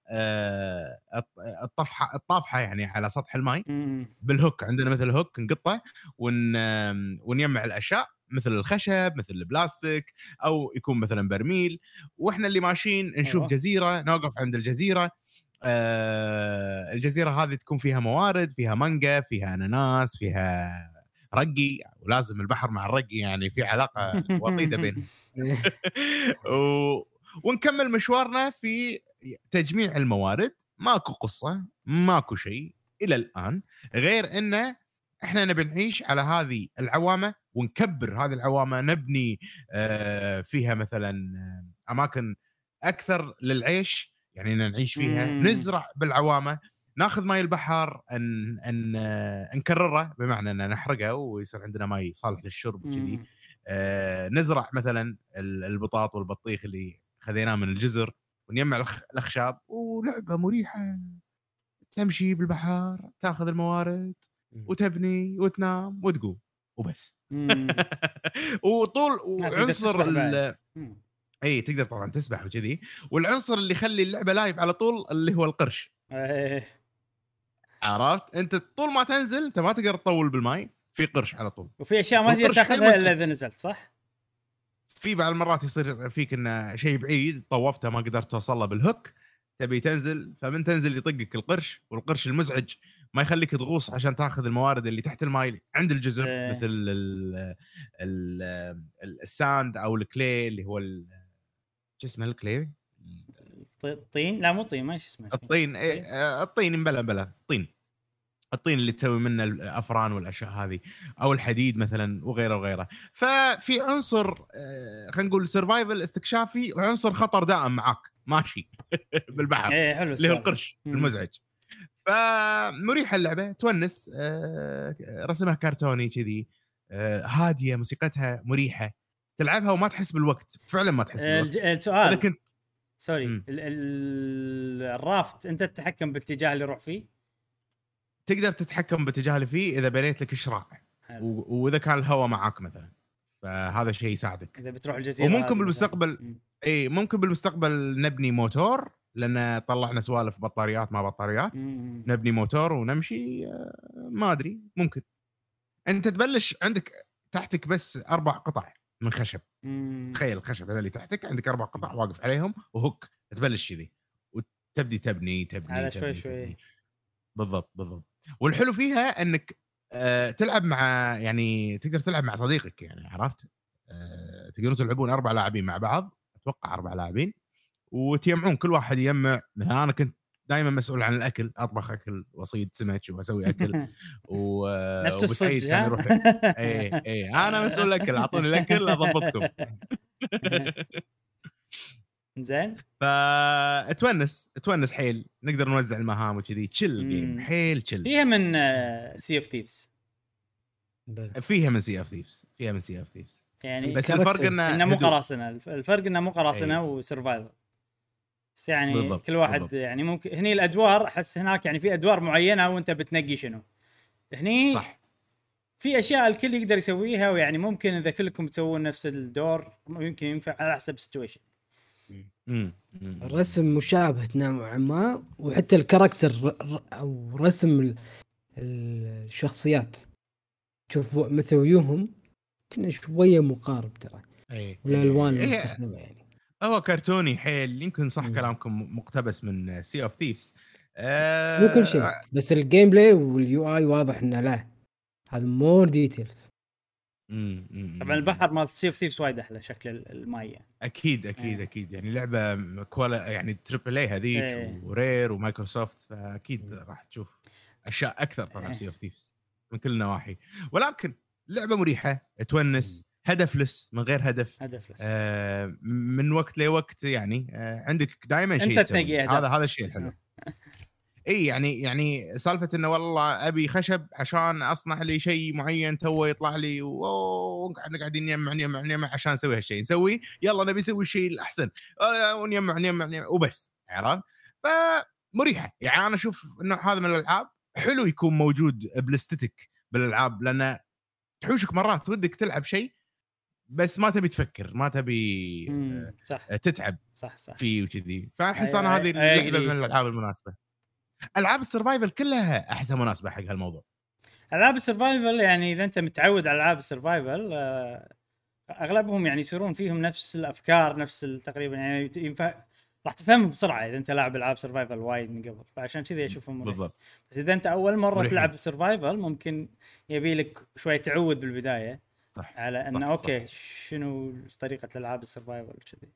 الط- الطفحة الطافحة يعني على سطح الماء مم. بالهوك عندنا مثل هوك نقطة ون ونجمع الأشياء مثل الخشب مثل البلاستيك أو يكون مثلا برميل وإحنا اللي ماشيين نشوف. جزيرة نوقف عند الجزيرة آه الجزيرة هذه تكون فيها موارد فيها مانجا فيها أناناس فيها رقي ولازم البحر مع الرقي يعني في علاقة وطيدة بينهم و... ونكمل مشوارنا في تجميع الموارد ماكو قصة ماكو شيء إلى الآن غير انه إحنا نبي نعيش على هذه العوامة ونكبر هذه العوامة نبني آه، فيها مثلا أماكن أكثر للعيش يعني نعيش فيها مم. نزرع بالعوامة ناخذ ماي البحر أن أن نكرره بمعنى ان نحرقه ويصير عندنا ماي صالح للشرب وكذي مم. آه، نزرع مثلا ال- البطاط والبطيخ اللي خذيناه من الجزر ونجمع الخ- الأخشاب ولعبة مريحة تمشي بالبحر تاخذ الموارد وتبني وتنام وتقوم وبس مم. وطول وعنصر. إي تقدر طبعا تسبح وكذي والعنصر اللي يخلي اللعبة live على طول اللي هو القرش إيه. عرفت انت طول ما تنزل انت ما تقدر تطول بالماي في قرش على طول وفي أشياء ما تقدر تاخذها. إلا إذا نزلت صح؟ في بعض المرات يصير فيك انه شيء بعيد طوفته ما قدرت توصل له بال hook تبي تنزل فمن تنزل يطقك القرش والقرش المزعج ما يخليك تغوص عشان تاخذ الموارد اللي تحت الماي عند الجزر إيه. مثل ال ال ال ال sand أو ال clay اللي هو شو اسمه ال clay الطين لا مو طين ما إيش اسمه الطين إيه آه، الطين بلا بلا الطين الطين اللي تسوي منه الأفران والأشياء هذه أو الحديد مثلا وغيره وغيره. ففي عنصر آه، خلينا نقول survival استكشافي وعنصر خطر دائم معاك. ماشي. بالبحر. إيه حلو اللي هو. القرش. المزعج. فمريحه اللعبة تونس آه، رسمها كرتوني كذي هادية موسيقتها مريحة. تلعبها وما تحس بالوقت. فعلا ما تحس بالوقت. السؤال إذا كنت سوري. ال- ال- الرافت أنت تتحكم بالاتجاه اللي يروح فيه؟ تقدر تتحكم باتجاه اللي فيه إذا بنيت لك شراع وإذا كان الهواء معاك مثلا فهذا شيء يساعدك. إذا بتروح الجزيرة وممكن بالمستقبل-. إي ممكن بالمستقبل نبني موتور لأن طلعنا سوالف بطاريات ما بطاريات. مم. نبني موتور ونمشي آه، ما أدري ممكن. أنت تبلش عندك تحتك بس أربع قطع. من خشب مم. تخيل الخشب هذا اللي تحتك عندك أربع قطع واقف عليهم وهوك تبلش كذي وتبدي تبني تبني على تبني شوي شوي. تبني. بالضبط بالضبط والحلو فيها إنك آه تلعب مع يعني تقدر تلعب مع صديقك يعني عرفت آه تقدرون تلعبون أربع لاعبين مع بعض أتوقع أربع لاعبين وتجمعون كل واحد يجمع مثلا أنا كنت دائما مسؤول عن الأكل أطبخ أكل وأصيد سمك وأسوي أكل و نفس الصج كان؟ يروح اي اي أنا مسؤول الأكل أعطوني الأكل أضبطكم زين فتونس تونس حيل نقدر نوزع المهام وكذي تشيل جيم. حيل تشيل فيها من Sea of Thieves. فيها من Sea of Thieves فيها من Sea of Thieves يعني بس. الفرق إنه مو. قراصنة الف- الفرق إنه مو قراصنة و survival بس يعني بالضبط، كل واحد بالضبط. يعني ممكن هني الأدوار أحس هناك يعني في أدوار معينة وأنت بتنقي شنو. هني صح. في أشياء الكل يقدر يسويها ويعني ممكن إذا كلكم تسوون نفس الدور يمكن ينفع على حسب ال situation. الرسم مشابه نوعا ما وحتى ال character أو رسم ال- ال- الشخصيات. شوف مثل ويوهم كنا شوية مقارب ترى. اي والألوان إيه. المستخدمة يعني. هو كرتوني حيل يمكن صح مم. كلامكم مقتبس من سي اوف ثيفز مو كل شيء بس ال gameplay وال UI واضح إنه لا هذا more details طبعا البحر مال Sea of Thieves وايد أحلى شكل ال- الماي يعني. أكيد أكيد إيه. أكيد يعني لعبة quality يعني triple A هذيك إيه. و Rare ومايكروسوفت فأكيد راح تشوف أشياء أكثر طبعا إيه. Sea of Thieves من كل النواحي ولكن لعبة مريحة تونس هدف less من غير هدف. هدف less. آه، من وقت لوقت يعني آه، عندك دائما شيء. تنقي أهداف. هذا هذا الشيء الحلو. إي يعني يعني سالفة إنه والله أبي خشب عشان أصنع لي شيء معين تو يطلع لي وإحنا قاعدين نجمع نجمع نجمع عشان نسوي هالشيء. نسوي يلا نبي نسوي الشيء الأحسن. آه، ونجمع نجمع نجمع وبس. عرفت؟ فمريحة. يعني أنا أشوف النوع هذا من الألعاب حلو يكون موجود بالاستتيك بالألعاب لأن تحوشك مرات ودك تلعب شيء بس ما تبي تفكر ما تبي مم، صح. آه، تتعب صح صح. فيه وكذي. فاحس أنا هذه أجري. من الألعاب المناسبة. ألعاب السرفايفل كلها احسها مناسبة حق هالموضوع. ألعاب السرفايفل يعني إذا أنت متعود على ألعاب السرفايفل آه، أغلبهم يعني يصيرون فيهم نفس الأفكار نفس تقريبا يعني ينفع راح تفهمهم بسرعة إذا أنت لاعب ألعاب survival وايد من قبل. فعشان كذي أشوفهم مريح بالضبط. بس إذا أنت أول مرة. تلعب survival ممكن يبي لك شوي تعود بالبداية. صح على انه. okay شنو طريقة الألعاب ال survival كذي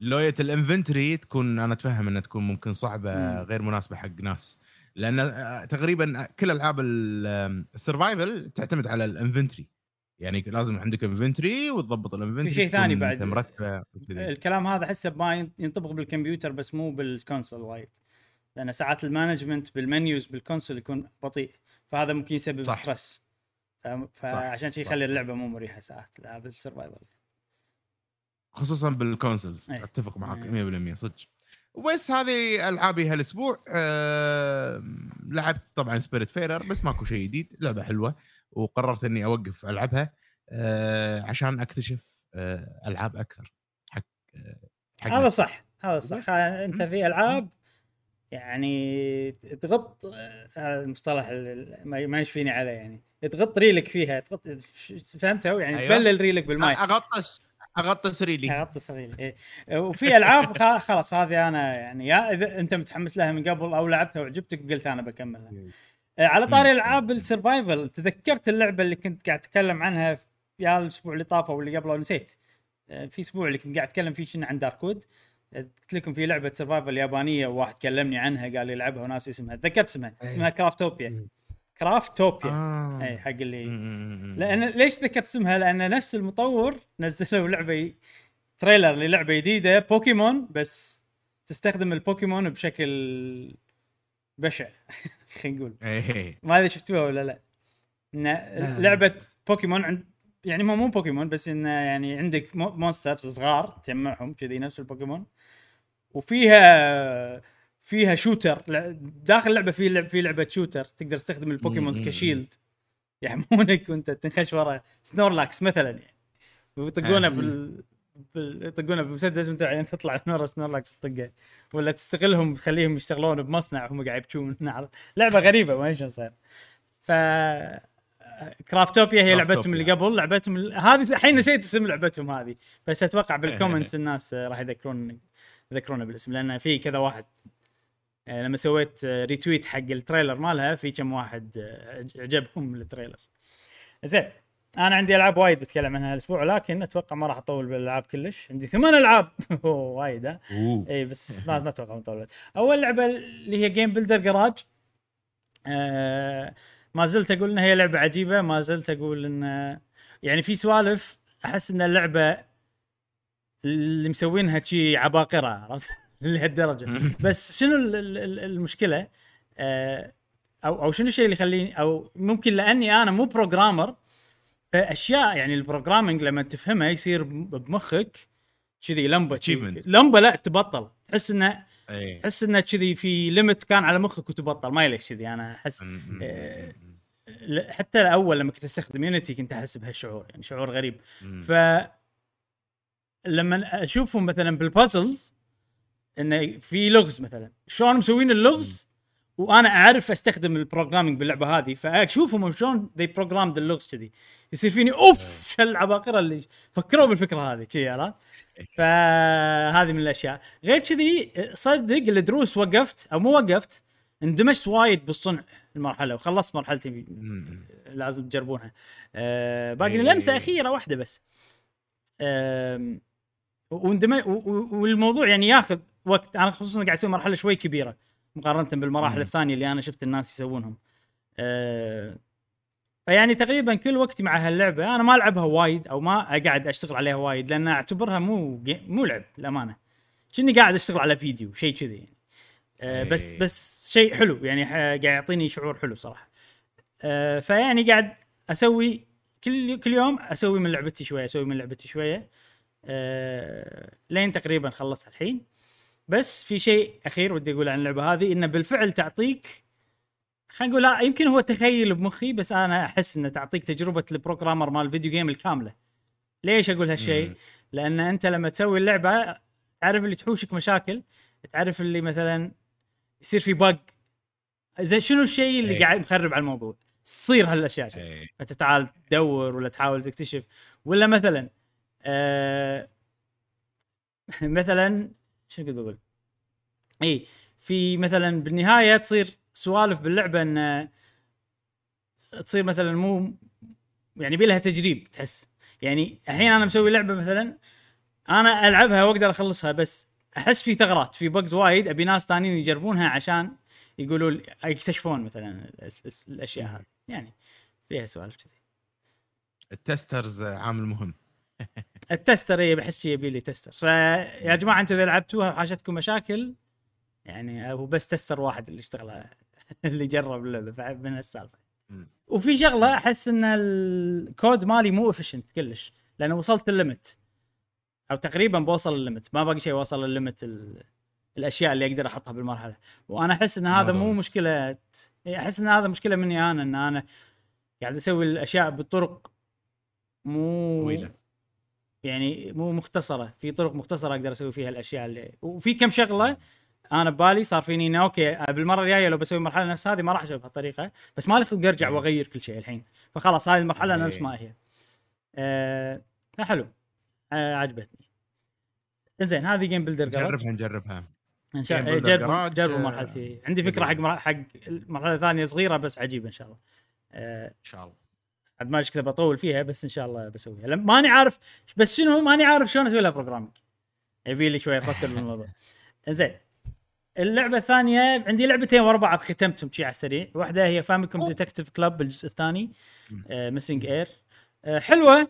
لوية ال inventory تكون أنا أتفهم أنها تكون ممكن صعبة. غير مناسبة حق ناس لأن آه، تقريبا كل ألعاب ال- ال survival تعتمد على ال inventory يعني لازم عندك inventory وتضبط ال inventory شيء ثاني بعد. مرتبة. الكلام هذا أحسه ما ين- ينطبق بالكمبيوتر بس مو بال console وايد لأن ساعات ال management بال menus بال console يكون بطيء فهذا ممكن يسبب صح. stress فعشان شيء يخلي. اللعبة مو مريحة ساعات العاب ال survival خصوصا بال consoles أي. أتفق معك أي. 100% صدق وبس هذه ألعابي هالأسبوع أه لعبت طبعا Spiritfarer بس ماكو شيء جديد لعبة حلوة وقررت إني أوقف ألعبها أه عشان أكتشف أه ألعاب أكثر حق أه حق هذا. صح هذا صح بس. أنت في ألعاب يعني تغط آه، هذا المصطلح ال- ما ما يشفيني عليه يعني تغط ريلك فيها تغط فهمتها؟ يعني أيوة. تبلل ريلك بالماء اغطس أغطس ريلي. أغطس ريلك إيه. وفي ألعاب خ- خلاص هذه أنا يعني يا إذا أنت متحمس لها من قبل أو لعبتها وعجبتك وقلت أنا بكملها. آه، على طاري. العاب ال survival تذكرت اللعبة اللي كنت قاعد أتكلم عنها في- يا الأسبوع اللي طاف أو اللي قبله نسيت. آه، في أسبوع اللي كنت قاعد أتكلم فيه شنو عن Darkwood آه، قلت لكم في لعبة survival يابانية وواحد كلمني عنها قال لي العبها وناسي اسمها. تذكرت اسمها. اسمها Craftopia مم. Craftopia آه. إي حق اللي. لأن ليش ذكرت اسمها؟ لأن نفس المطور نزلوا لعبة trailer للعبة جديدة بوكيمون بس تستخدم البوكيمون بشكل بشع خلينا نقول ما أدري شفتوها ولا لا لا. لعبة بوكيمون عند يعني مو مو بوكيمون بس انه يعني عندك مو- monsters صغار تجمعهم كذي نفس البوكيمون وفيها فيها shooter. داخل اللعبة في لعب في لعبة shooter. تقدر تستخدم ال Pokémons. ك shield. يحمونك وانت تنخش ورا Snorlax مثلا يعني. ويطقونه آه. بال يطقونه بمسدس وانت بعدين تطلع من ورا Snorlax تطقه. ولا تستغلهم تخليهم يشتغلون بمصنع وهم قاعد يبكون؟ لعبة غريبة ما شلون صاير. ف Craftopia هي لعبتهم. اللي قبل. لعبتهم هذه الحين نسيت اسم لعبتهم هذه. بس أتوقع بال comments الناس آه، راح يذكرون يذكرونه بالاسم لأن في كذا واحد لما سويت آه، retweet حق ال trailer مالها في كم واحد آه، عج- عجبهم ال trailer. زين أنا عندي ألعاب وايد بتكلم عنها الأسبوع لكن أتوقع ما راح أطول بالألعاب كلش. عندي ثمان ألعاب. وايد ها. إي بس ما ما أتوقع مطولة أول لعبة اللي هي Game Builder Garage آه ما زلت أقول إنها هي لعبة عجيبة ما زلت أقول إن يعني في سوالف أحس إن اللعبة اللي مسوينها شي عباقرة عرفت؟ لهالدرجة. بس شنو ال- ال- ال- المشكلة؟ آه أو أو شنو الشيء اللي يخليني أو ممكن لأني أنا مو بروجرامر فأشياء يعني البروجرامينج لما تفهمها يصير بمخك كذي لمبة. لمبة لا تبطل. تحس انه إيه. تحس إنه كذي في limit كان على مخك وتبطل. ما ليش كذي. أنا احس. آه، حتى الأول لما كنت أستخدم Unity كنت أحس بهالشعور. يعني شعور غريب. ف لما أشوفهم مثلا بال puzzles انه في لغز مثلا. شلون مسوين اللغز؟ وأنا أعرف أستخدم ال programming باللعبة هذه فأشوفهم شلون ذي programmed اللغز كذي. يصير فيني أوف شو العباقرة اللي فكروا بالفكرة هذه؟ كذي عرفت؟ فهذه من الأشياء. غير كذي صدق الدروس وقفت أو مو وقفت اندمجت وايد بالصنع المرحلة وخلصت مرحلتي. لازم تجربونها. آه باقي إيه. لمسة أخيرة واحدة بس. آم، واندمج والموضوع يعني ياخذ وقت أنا خصوصا قاعد أسوي مرحلة شوي كبيرة مقارنة بالمراحل مم. الثانية اللي أنا شفت الناس يسوونهم. آه فيعني تقريبا كل وقتي مع هاللعبة أنا ما ألعبها وايد أو ما قاعد أشتغل عليها وايد لأن أعتبرها مو مو لعب للأمانة. كني قاعد أشتغل على فيديو شيء كذي يعني. بس إيه. بس شيء حلو يعني ح- قاعد يعطيني شعور حلو صراحة. آه فيعني قاعد أسوي كل كل يوم أسوي من لعبتي شوية أسوي من لعبتي شوية. آه لين تقريبا خلصت الحين. بس في شيء أخير ودي أقول عن اللعبة هذه إنه بالفعل تعطيك خلينا نقول لا يمكن هو تخيل بمخي بس أنا أحس إنه تعطيك تجربة البروجرامر مال الفيديو جيم الكاملة ليش أقول هالشيء؟ لأن أنت لما تسوي اللعبة تعرف اللي تحوشك مشاكل تعرف اللي مثلا يصير في بق زين شنو الشيء اللي إيه. قاعد مخرب على الموضوع؟ تصير هالأشياء. إيه. أنت تعال تدور ولا تحاول تكتشف ولا مثلا آه مثلا شو كنت بقول؟ إي في مثلا بالنهاية تصير سوالف باللعبة إن تصير مثلا مو يعني بيلها تجريب تحس. يعني الحين أنا مسوي لعبة مثلا أنا ألعبها وأقدر أخلصها بس أحس في ثغرات في bugs وايد أبي ناس ثانيين يجربونها عشان يقولوا يكتشفون مثلا ال- ال- الأشياء هذه. يعني فيها سوالف كذي. ال testers عامل مهم. ال tester اي بحس يبي لي tester فيا جماعة أنتم إذا لعبتوها وحاشتكم مشاكل يعني هو بس tester واحد اللي اشتغل اللي جرب اللعبة فمن السالفة. وفي شغلة أحس إن الكود مالي مو efficient كلش لأنه وصلت ال limit أو تقريبا بوصل ال limit ما باقي شيء وصل ال limit ال... الأشياء اللي أقدر أحطها بالمرحلة وأنا أحس إن هذا مو. مشكلة أحس إن هذا مشكلة مني أنا إن أنا قاعد أسوي الأشياء بطرق مو طويلة. يعني مو مختصرة في طرق مختصرة أقدر أسوي فيها الأشياء اللي وفي كم شغلة أنا ببالي صار فيني إنه okay بالمرة الجاية لو بسوي مرحلة نفس هذه ما راح أسوي بهالطريقة بس ما لي خلق أرجع وأغير كل شيء الحين. فخلاص هذه المرحلة إيه. نفس ما هي. آه حلو. آه عجبتني. زين هذه Game Builder Garage نجربها نجربها. إن شاء الله جربوا آه، مرحلتي عندي فكرة حق حق مرحلة ثانية صغيرة بس عجيبة إن شاء الله. آه إن شاء الله. عاد ما أدري كذا بطول فيها بس إن شاء الله بسويها. ماني عارف بس شنو ماني عارف شلون أسوي لها programming يبي لي شوية أفكر بالموضوع. زين اللعبة الثانية عندي لعبتين ورا بعض ختمتهم شي على السريع. واحدة هي Famicom Detective Club الجزء الثاني Missing Heir حلوة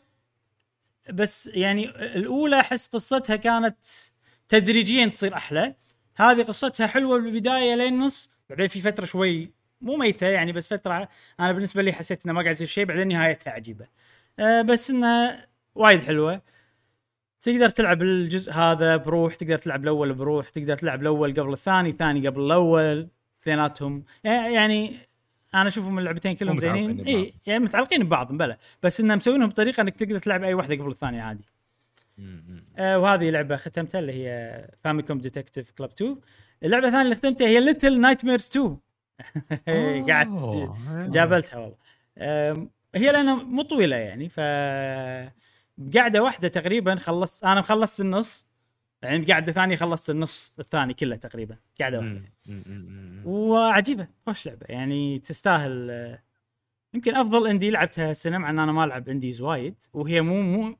بس يعني الأولى أحس قصتها كانت تدريجيا تصير أحلى. هذه قصتها حلوة بالبداية لين النص بعدين في فترة شوي مو ميتة يعني بس فترة أنا بالنسبة لي حسيت إنه ما قاعد يصير شيء بعدين نهايتها عجيبة. أه بس إنها وايد حلوة. تقدر تلعب الجزء هذا بروح تقدر تلعب الأول بروح تقدر تلعب الأول قبل الثاني الثاني قبل الأول اثنيناتهم. يعني أنا أشوفهم اللعبتين كلهم زينين. إي يعني متعلقين ببعض بلى بس إنهم مسوينهم بطريقة إنك تقدر تلعب أي واحدة قبل الثانية عادي. آه وهذه لعبة ختمتها اللي هي Famicom Detective Club 2 اللعبة الثانية اللي ختمتها هي Little Nightmares 2 قعدت أوه. جابلتها والله. هي لأنها مو طويلة يعني ف بقعده واحدة تقريبا خلصت أنا خلصت النص يعني بقعده ثانية خلصت النص الثاني كله تقريبا قاعدة واحدة. وعجيبة خوش لعبة يعني تستاهل. آه، يمكن أفضل indie لعبتها هالسنة مع إن أنا ما ألعب indies وايد وهي مو مو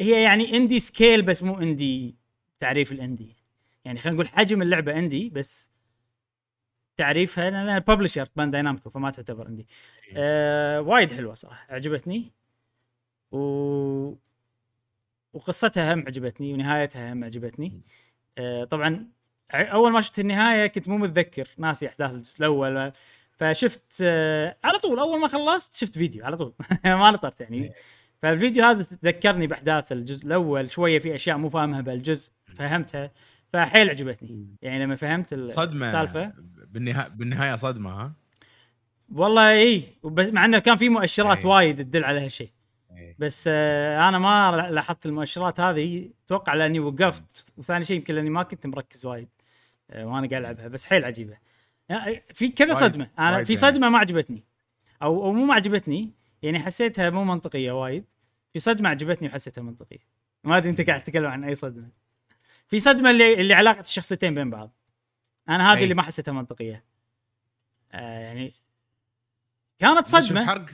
هي يعني indie scale بس مو indie تعريف ال indie. يعني خلينا نقول حجم اللعبة indie بس تعريفها لأن publisher Bandai Namco فما تعتبر indie آه وايد حلوة صراحة عجبتني. و وقصتها هم عجبتني ونهايتها هم عجبتني. آه طبعا أول ما شفت النهاية كنت مو متذكر ناسي أحداث الجزء الأول. فشفت آه على طول أول ما خلصت شفت فيديو على طول. ما نطرت يعني. فالفيديو هذا ذكرني بأحداث الجزء الأول شوية في أشياء مو فاهمها بالجزء فهمتها. فحيل عجبتني. يعني لما فهمت ال- صدمة. السالفة. بالنهايه بالنهاية صدمة ها؟ والله إي. بس مع إنه كان في مؤشرات إي. وايد تدل على هالشيء. إي. بس آه أنا ما لاحظت المؤشرات هذه. أتوقع لأني وقفت. وثاني شيء يمكن لأني ما كنت مركز وايد آه وأنا قاعد ألعبها. بس حيل عجيبة. يعني في كذا صدمة. أنا وايد في يعني. صدمة ما عجبتني. أو أو مو ما عجبتني. يعني حسيتها مو منطقية وايد. في صدمة عجبتني وحسيتها منطقية. ما أدري أنت قاعد تتكلم عن أي صدمة. في صدمة اللي اللي علاقة الشخصيتين بين بعض. أنا هذه. اللي ما حسيتها منطقية. آه يعني كانت صدمة.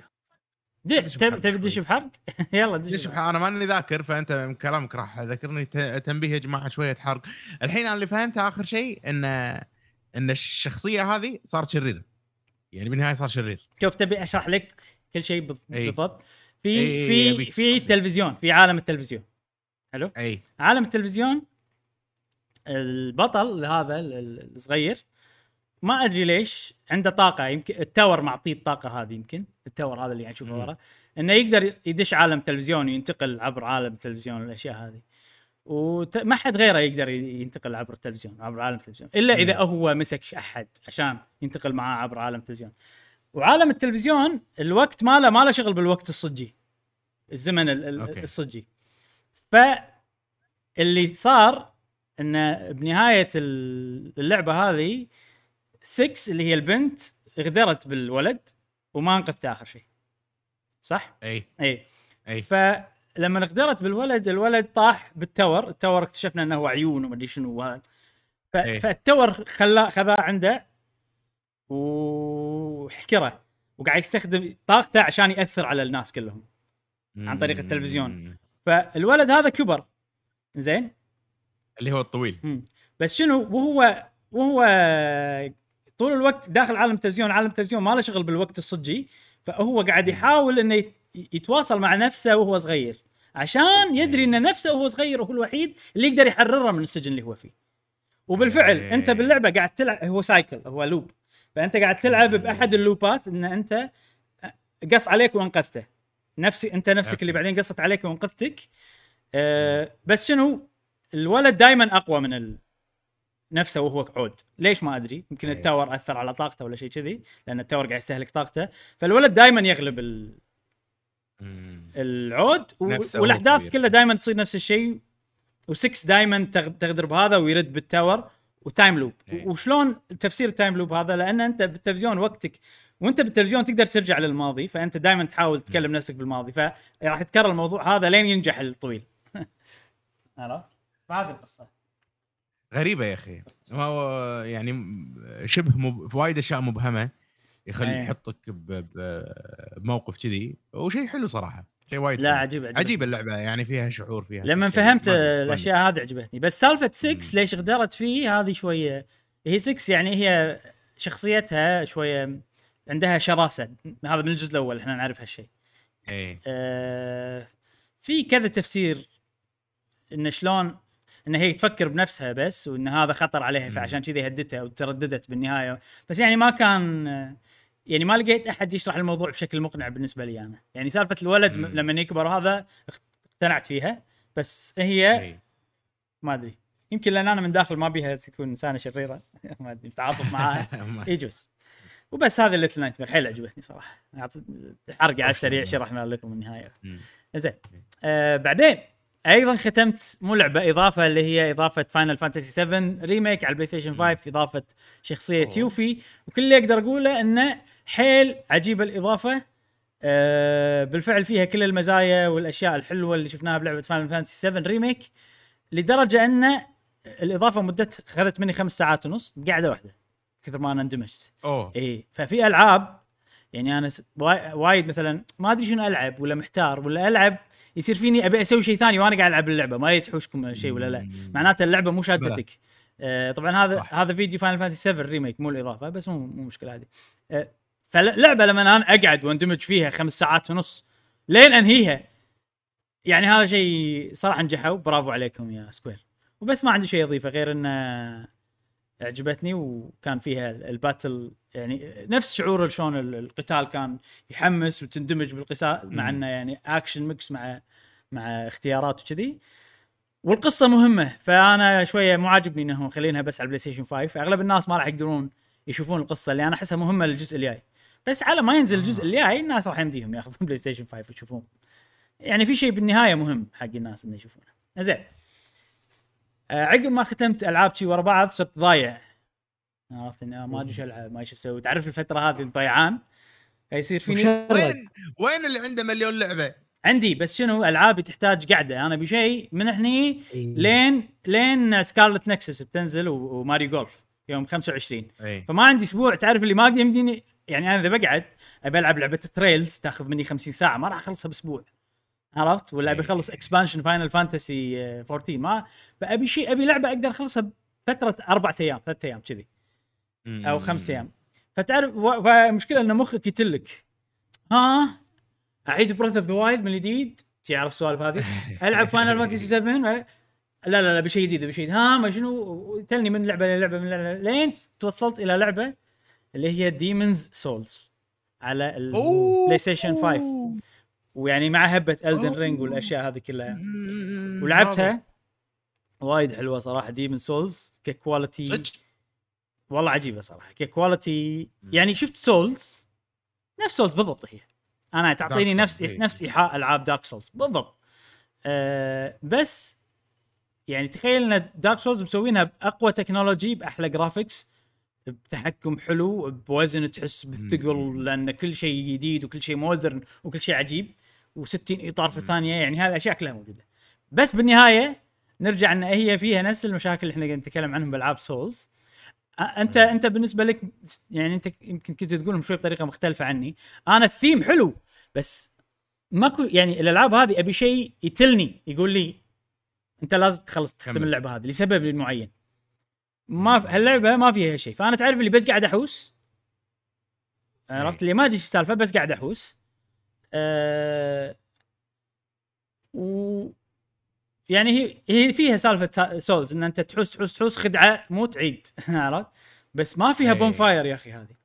دش تبي. تدش بحرق؟ يلا دش بحرق. أنا ماني ذاكر فأنت من كلامك راح ذكرني تنبيه يا جماعة شوية حرق الحين أنا اللي فهمته آخر شيء ان إن الشخصية هذه صارت شريرة. يعني بالنهاية صار شرير. شوف تبي أشرح لك كل شيء. بالضبط؟ في في في. التلفزيون في عالم التلفزيون. حلو؟ أي. عالم التلفزيون البطل هذا ال- ال- الصغير ما أدري ليش عنده طاقة يمكن التاور معطيه الطاقة هذه يمكن التاور هذا اللي يعني نشوفه. ورا إنه يقدر يدش عالم تلفزيون وينتقل عبر عالم التلفزيون والاشياء هذه وما حد غيره يقدر ينتقل عبر التلفزيون عبر عالم التلفزيون إلا إذا هو مسك أحد عشان ينتقل معاه عبر عالم التلفزيون وعالم التلفزيون الوقت ماله ما له شغل بالوقت الصجي الزمن. الصجي فاللي صار انه بنهاية ال- اللعبة هذه 6 اللي هي البنت غدرت بالولد وما انقذته آخر شيء. صح؟ اي اي اي فلما غدرت بالولد الولد طاح بال tower ال tower اكتشفنا إنه هو عيون ومدري شنو وهذا. ف... إيه. فال tower خلاه خذاه عنده وحكره وقاعد يستخدم طاقته عشان يأثر على الناس كلهم عن طريق التلفزيون. فالولد هذا كبر. زين؟ اللي هو الطويل. مم. بس شنو وهو وهو طول الوقت داخل عالم التلفزيون عالم التلفزيون ما له شغل بالوقت الصجي فهو قاعد يحاول إنه يت- يتواصل مع نفسه وهو صغير عشان يدري إن نفسه وهو صغير هو الوحيد اللي يقدر يحرره من السجن اللي هو فيه. وبالفعل. أنت باللعبة قاعد تلعب هو سايكل هو لوب فأنت قاعد تلعب بأحد ال loop ات إن أنت قص عليك وأنقذته. نفسي أنت نفسك. اللي بعدين قصت عليك وأنقذتك. أه بس شنو؟ الولد دائما أقوى من ال... نفسه وهو عود ليش ما أدري يمكن أي. ال tower أثر على طاقته ولا شيء كذي لأن ال tower قاعد يستهلك طاقته فالولد دائما يغلب ال... العود و... والأحداث. كلها دائما تصير نفس الشيء و6 دائما تغ... تغدر بهذا ويرد بال tower و time loop إيه. وشلون تفسير ال time loop هذا لأن أنت بالتلفزيون وقتك وأنت بالتلفزيون تقدر ترجع للماضي فأنت دائما تحاول تكلم نفسك بالماضي فراح يتكرر الموضوع هذا لين ينجح الطويل عرفت؟ فهذه القصة. غريبة يا أخي. ما هو يعني م- شبه مب... وايد أشياء مبهمة يخلي إيه. يحطك ب... بموقف كذي. وشيء حلو صراحة. شيء وايد لا. عجيب عجيب. عجيبه اللعبة. يعني فيها شعور فيها لما. فهمت الأشياء هذه عجبتني. بس سالفة 6 ليش غدرت فيه هذه شوية هي 6 يعني هي شخصيتها شوية عندها شراسة. هذا من الجزء الأول إحنا نعرف هالشيء. إيه. آه، في كذا تفسير إن شلون إن هي تفكر بنفسها بس وإن هذا خطر عليها فعشان كذي هدتها وترددت بالنهاية. بس يعني ما كان يعني ما لقيت أحد يشرح الموضوع بشكل مقنع بالنسبة لي أنا. يعني سالفة الولد مم. لما يكبر هذا اقتنعت فيها بس هي. ما أدري. يمكن لأن أنا من داخل ما بيها تكون إنسانة شريرة. ما أدري تعاطف معاها يجوز. وبس هذه ال Little Nightmares. حيل عجبتني صراحة. حرق على السريع. شرحنا لكم النهاية. زين. آه بعدين أيضا ختمت مو لعبة إضافة اللي هي إضافة Final Fantasy 7 Remake على ال PlayStation 5 إضافة شخصية أوه. Yuffie وكل اللي أقدر أقوله إنه حيل عجيبه الإضافة. آه بالفعل فيها كل المزايا والأشياء الحلوة اللي شفناها بلعبة Final Fantasy 7 Remake لدرجة إن الإضافة مدتها أخذت مني خمس ساعات ونص بقعدة واحدة كثر ما أنا اندمجت. أوه. إيه ففي ألعاب يعني أنا وايد مثلا ما أدري شنو ألعب ولا محتار ولا ألعب يصير فيني أبي أسوي شيء ثاني وأنا قاعد ألعب اللعبة. ما يتحوشكم شيء ولا لا. معناته اللعبة مو شادتك آه طبعا هذا صح. هذا فيديو Final Fantasy 7 Remake مو الإضافة بس مو مو مشكلة هذه. آه فلعبة لما أنا أقعد وأندمج فيها خمس ساعات ونص لين أنهيها. يعني هذا شيء صراحة نجحوا. برافو عليكم يا Square. وبس ما عندي شيء أضيفه غير إنه عجبتني وكان فيها ال battle يعني نفس شعور شلون ال- القتال كان يحمس وتندمج بالقتال مع. إنه يعني action mix مع مع اختيارات وكذي. والقصة مهمة فأنا شوية مو عاجبني إنهم مخلينها بس على ال PlayStation 5 أغلب الناس ما راح يقدرون يشوفون القصة اللي أنا أحسها مهمة للجزء الجاي. بس على ما ينزل الجزء الجاي الناس راح يمديهم ياخذون PlayStation 5 ويشوفون. يعني في شيء بالنهاية مهم حق الناس إنه يشوفونه. زين. آه، عقب ما ختمت ألعاب شي ورا بعض صرت ضايع. عرفت إني ما أدري شو ألعب ما إيش أسوي. تعرف الفترة هذه الضيعان فيصير فيني وين وين اللي عنده مليون لعبة؟ عندي بس شنو؟ ألعابي تحتاج قعده أنا بشيء من هني إيه. لين لين Scarlet Nexus بتنزل و Mario Golf يوم 25 إي. فما عندي أسبوع. تعرف اللي ما يمديني يعني أنا إذا بقعد أبي ألعب لعبة Trails تأخذ مني 50 ساعة. ما راح أخلصها بأسبوع. عرفت؟ ولا أبي. أخلص expansion Final Fantasy 14 ما فأبي شيء أبي لعبة أقدر أخلصها بفترة أربع أيام ثلاث أيام كذي. أو خمس أيام. فتعرف فالمشكلة ان مخك يتلك. ها؟ أعيد Breath of the Wild من الجديد. شي عارف السوالف هذه؟ ألعب Final Fantasy 7 لا لا لا بشيء جديد بشيء ها ما شنو؟ تلني من لعبة للعبه من لعبة لين توصلت إلى لعبة اللي هي Demon's Souls على ال PlayStation 5 ويعني مع هبة Elden Ring والأشياء هذه كلها. ولعبتها وايد حلوة صراحة Demon's Souls ك quality صدق؟ والله عجيبة صراحة ك quality يعني شفت Souls نفس Souls بالضبط هي. أنا تعطيني نفس إيه. نفس ايحاء ألعاب Dark Souls بالضبط. أه بس يعني تخيل إن Dark Souls مسوينها بأقوى technology بأحلى graphics بتحكم حلو بوزن تحس بالثقل لأن كل شيء جديد وكل شيء modern وكل شيء عجيب و60 إطار في الثانية يعني هذه الاشياء كلها موجودة. بس بالنهاية نرجع إن هي فيها نفس المشاكل اللي إحنا نتكلم عنهم بألعاب Souls انت أنت بالنسبة لك يعني أنت يمكن كنت تقولهم شوي بطريقة مختلفة عني. أنا الثيم حلو بس ماكو يعني الألعاب هذه أبي شيء يتلني يقول لي أنت لازم تخلص تختم. اللعبة هذه لسبب معين. ما في هاللعبة ما فيها شيء فأنا تعرف اللي بس قاعد أحوس؟ عرفت اللي ما أدري السالفة بس قاعد أحوس. أه و يعني هي هي فيها سالفة Souls إن أنت تحوس تحوس تحوس خدعة مو تعيد. عرفت؟ بس ما فيها. bonfire يا أخي هذه.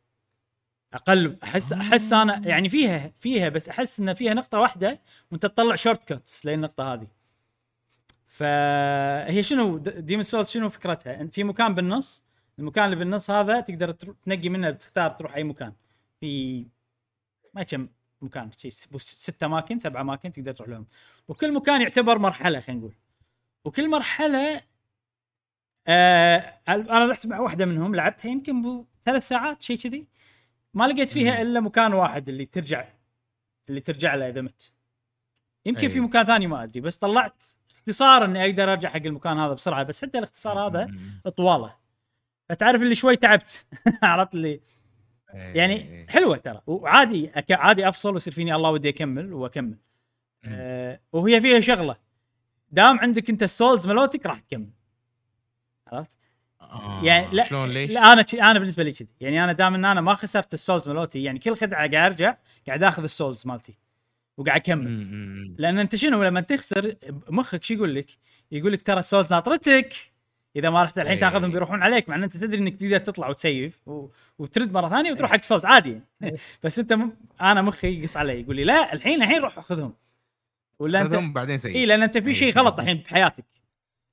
أقل احس أحس أنا يعني فيها فيها بس أحس إن فيها نقطة واحدة وأنت تطلع shortcuts للنقطه هذه. فهي شنو؟ Demon Souls شنو فكرتها؟ في مكان بالنص المكان اللي بالنص هذا تقدر تنقي منه تختار تروح أي مكان. في ما كم مكان شيء ست أماكن سبع أماكن تقدر تروح لهم وكل مكان يعتبر مرحلة خلينا نقول وكل مرحلة آه أنا رحت مع واحدة منهم لعبتها يمكن بو ثلاث ساعات شيء كذي ما لقيت فيها. إلا مكان واحد اللي ترجع اللي ترجع له إذا مت يمكن أي. في مكان ثاني ما أدري بس طلعت اختصار إني أقدر أرجع حق المكان هذا بسرعة بس حتى الاختصار هذا. طواله فتعرف اللي شوي تعبت عرفت اللي. يعني حلوة ترى وعادي. عادي أفصل ويصير فيني الله ودي أكمل وأكمل آه وهي فيها شغلة دام عندك أنت السولز ملوتك راح تكمل عرفت؟ آه، يعني لا شلون ليش؟ لا أنا أنا بالنسبة لي كذي يعني أنا دام إن أنا ما خسرت ال souls ملوتي يعني كل خدعة قاعد أرجع قاعد آخذ ال souls مالتي وقاعد أكمل. لأن أنت شنو لما تخسر مخك شو يقول لك؟ يقول لك ترى ال souls ناطرتك إذا ما رحت الحين إيه. تاخذهم بيروحون عليك مع إن أنت تدري إنك تقدر تطلع وتسيف و... وترد مرة ثانية وتروح حق souls عادي يعني. بس أنت م... أنا مخي يقص علي يقول لي لا الحين الحين روح خذهم ولا انت خذهم بعدين سيء اي لأن أنت في إيه، شيء. غلط الحين بحياتك.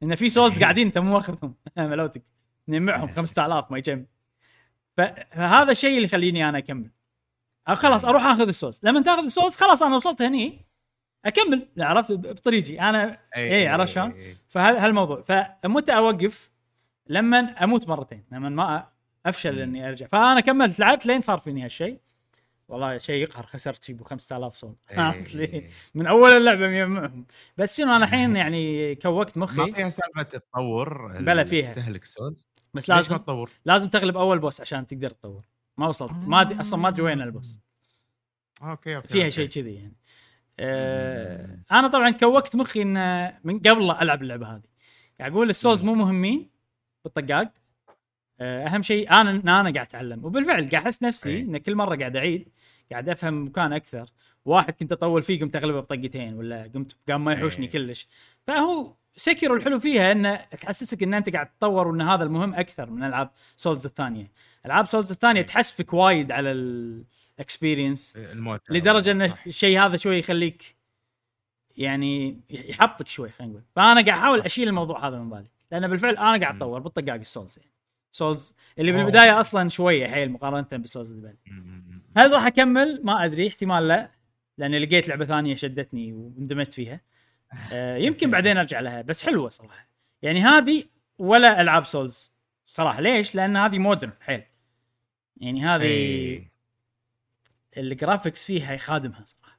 إن في souls قاعدين أنت مو ماخذهم ملوتك. نجمعهم 5000 ما يجمع. ف- فهذا الشيء اللي يخليني أنا أكمل. خلاص أروح أخذ ال souls لما تاخذ ال souls خلاص أنا وصلت هني. أكمل عرفت بطريقي أنا إيه، عرفت شلون؟ إيه. فهالموضوع فمتى أوقف لما أموت مرتين لما ما أفشل. إني أرجع فأنا كملت لعبت لين صار فيني هالشيء والله شيء يقهر خسرت شيء ب 5000 soul عرفت لي؟ إيه. من أول اللعبة مجمعهم بس شنو أنا الحين يعني كوكت ما مخي فيها سالفة التطور بلا فيها. تستهلك souls بس ما لازم تطور؟ لازم تغلب أول boss عشان تقدر تطور ما وصلت ما ادري أصلا ما أدري وين ال boss okay okay فيها. شيء كذي يعني آه أنا طبعا كوكت مخي إن من قبل لا ألعب اللعبة هذه. قاعد أقول ال souls مو مهمين بالطقاق. آه أهم شيء أنا أنا قاعد أتعلم. وبالفعل قاعد أحس نفسي أي. إن كل مرة قاعد أعيد قاعد أفهم مكان أكثر. واحد كنت أطول فيه قمت أغلبه بطقتين ولا قمت قام ما يحوشني أي. كلش. فهو Sekiro الحلو فيها انه تحسسك إن أنت قاعد تطور وإن هذا المهم أكثر من ألعاب Souls الثانية. ألعاب Souls الثانية تحسفك وايد على ال experience الموت. لدرجة إن. الشيء هذا شوي يخليك يعني يحبطك شوي خلينا نقول. فأنا قاعد أحاول أشيل. الموضوع هذا من بالي. لأن بالفعل أنا قاعد. أتطور بالطقاق ال souls يعني. souls اللي. بالبداية أصلا شوية حيل مقارنة بال souls اللي بعد. هل راح أكمل؟ ما أدري احتمال لا. لاني لقيت لعبة ثانية شدتني واندمجت فيها. آه يمكن بعدين أرجع لها بس حلوة صراحة. يعني هذه ولا ألعاب Souls. صراحة ليش؟ لأن هذه modern حيل. يعني هذه إيه. ال graphics فيها خادمها صراحة.